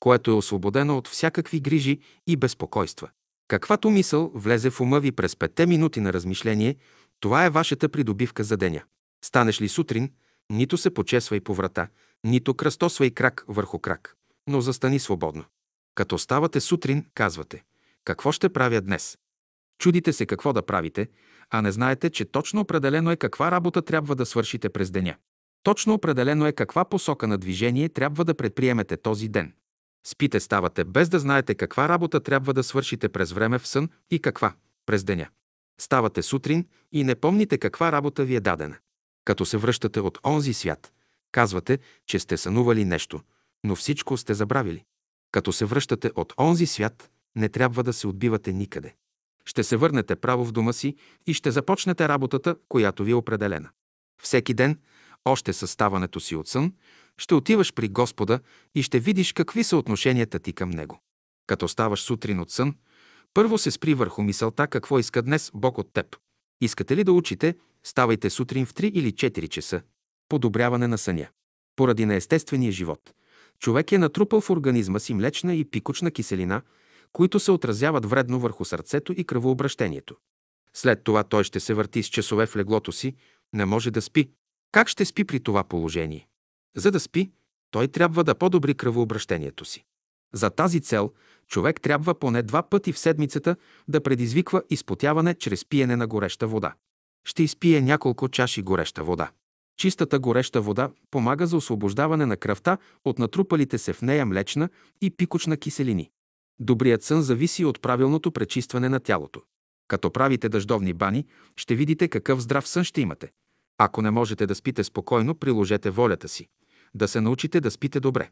което е освободено от всякакви грижи и безпокойства. Каквато мисъл влезе в ума ви през петте минути на размишление, това е вашата придобивка за деня. Станеш ли сутрин, нито се почесвай по врата, нито кръстосвай крак върху крак, но застани свободно. Като ставате сутрин, казвате «Какво ще правя днес?» Чудите се какво да правите, а не знаете, че точно определено е каква работа трябва да свършите през деня. Точно определено е каква посока на движение трябва да предприемете този ден. Спите ставате без да знаете каква работа трябва да свършите през време в сън и каква през деня. Ставате сутрин и не помните каква работа ви е дадена. Като се връщате от онзи свят, казвате, че сте сънували нещо, но всичко сте забравили. Като се връщате от онзи свят, не трябва да се отбивате никъде. Ще се върнете право в дома си и ще започнете работата, която ви е определена. Всеки ден, още със ставането си от сън, ще отиваш при Господа и ще видиш какви са отношенията ти към Него. Като ставаш сутрин от сън, първо се спри върху мисълта какво иска днес Бог от теб. Искате ли да учите, ставайте сутрин в 3 или 4 часа. Подобряване на съня. Поради неестествения живот, човек е натрупал в организма си млечна и пикочна киселина, които се отразяват вредно върху сърцето и кръвообращението. След това той ще се върти с часове в леглото си, не може да спи. Как ще спи при това положение? За да спи, той трябва да подобри кръвообращението си. За тази цел човек трябва поне два пъти в седмицата да предизвиква изпотяване чрез пиене на гореща вода. Ще изпие няколко чаши гореща вода. Чистата гореща вода помага за освобождаване на кръвта от натрупалите се в нея млечна и пикочна киселини. Добрият сън зависи от правилното пречистване на тялото. Като правите дъждовни бани, ще видите какъв здрав сън ще имате. Ако не можете да спите спокойно, приложете волята си. Да се научите да спите добре.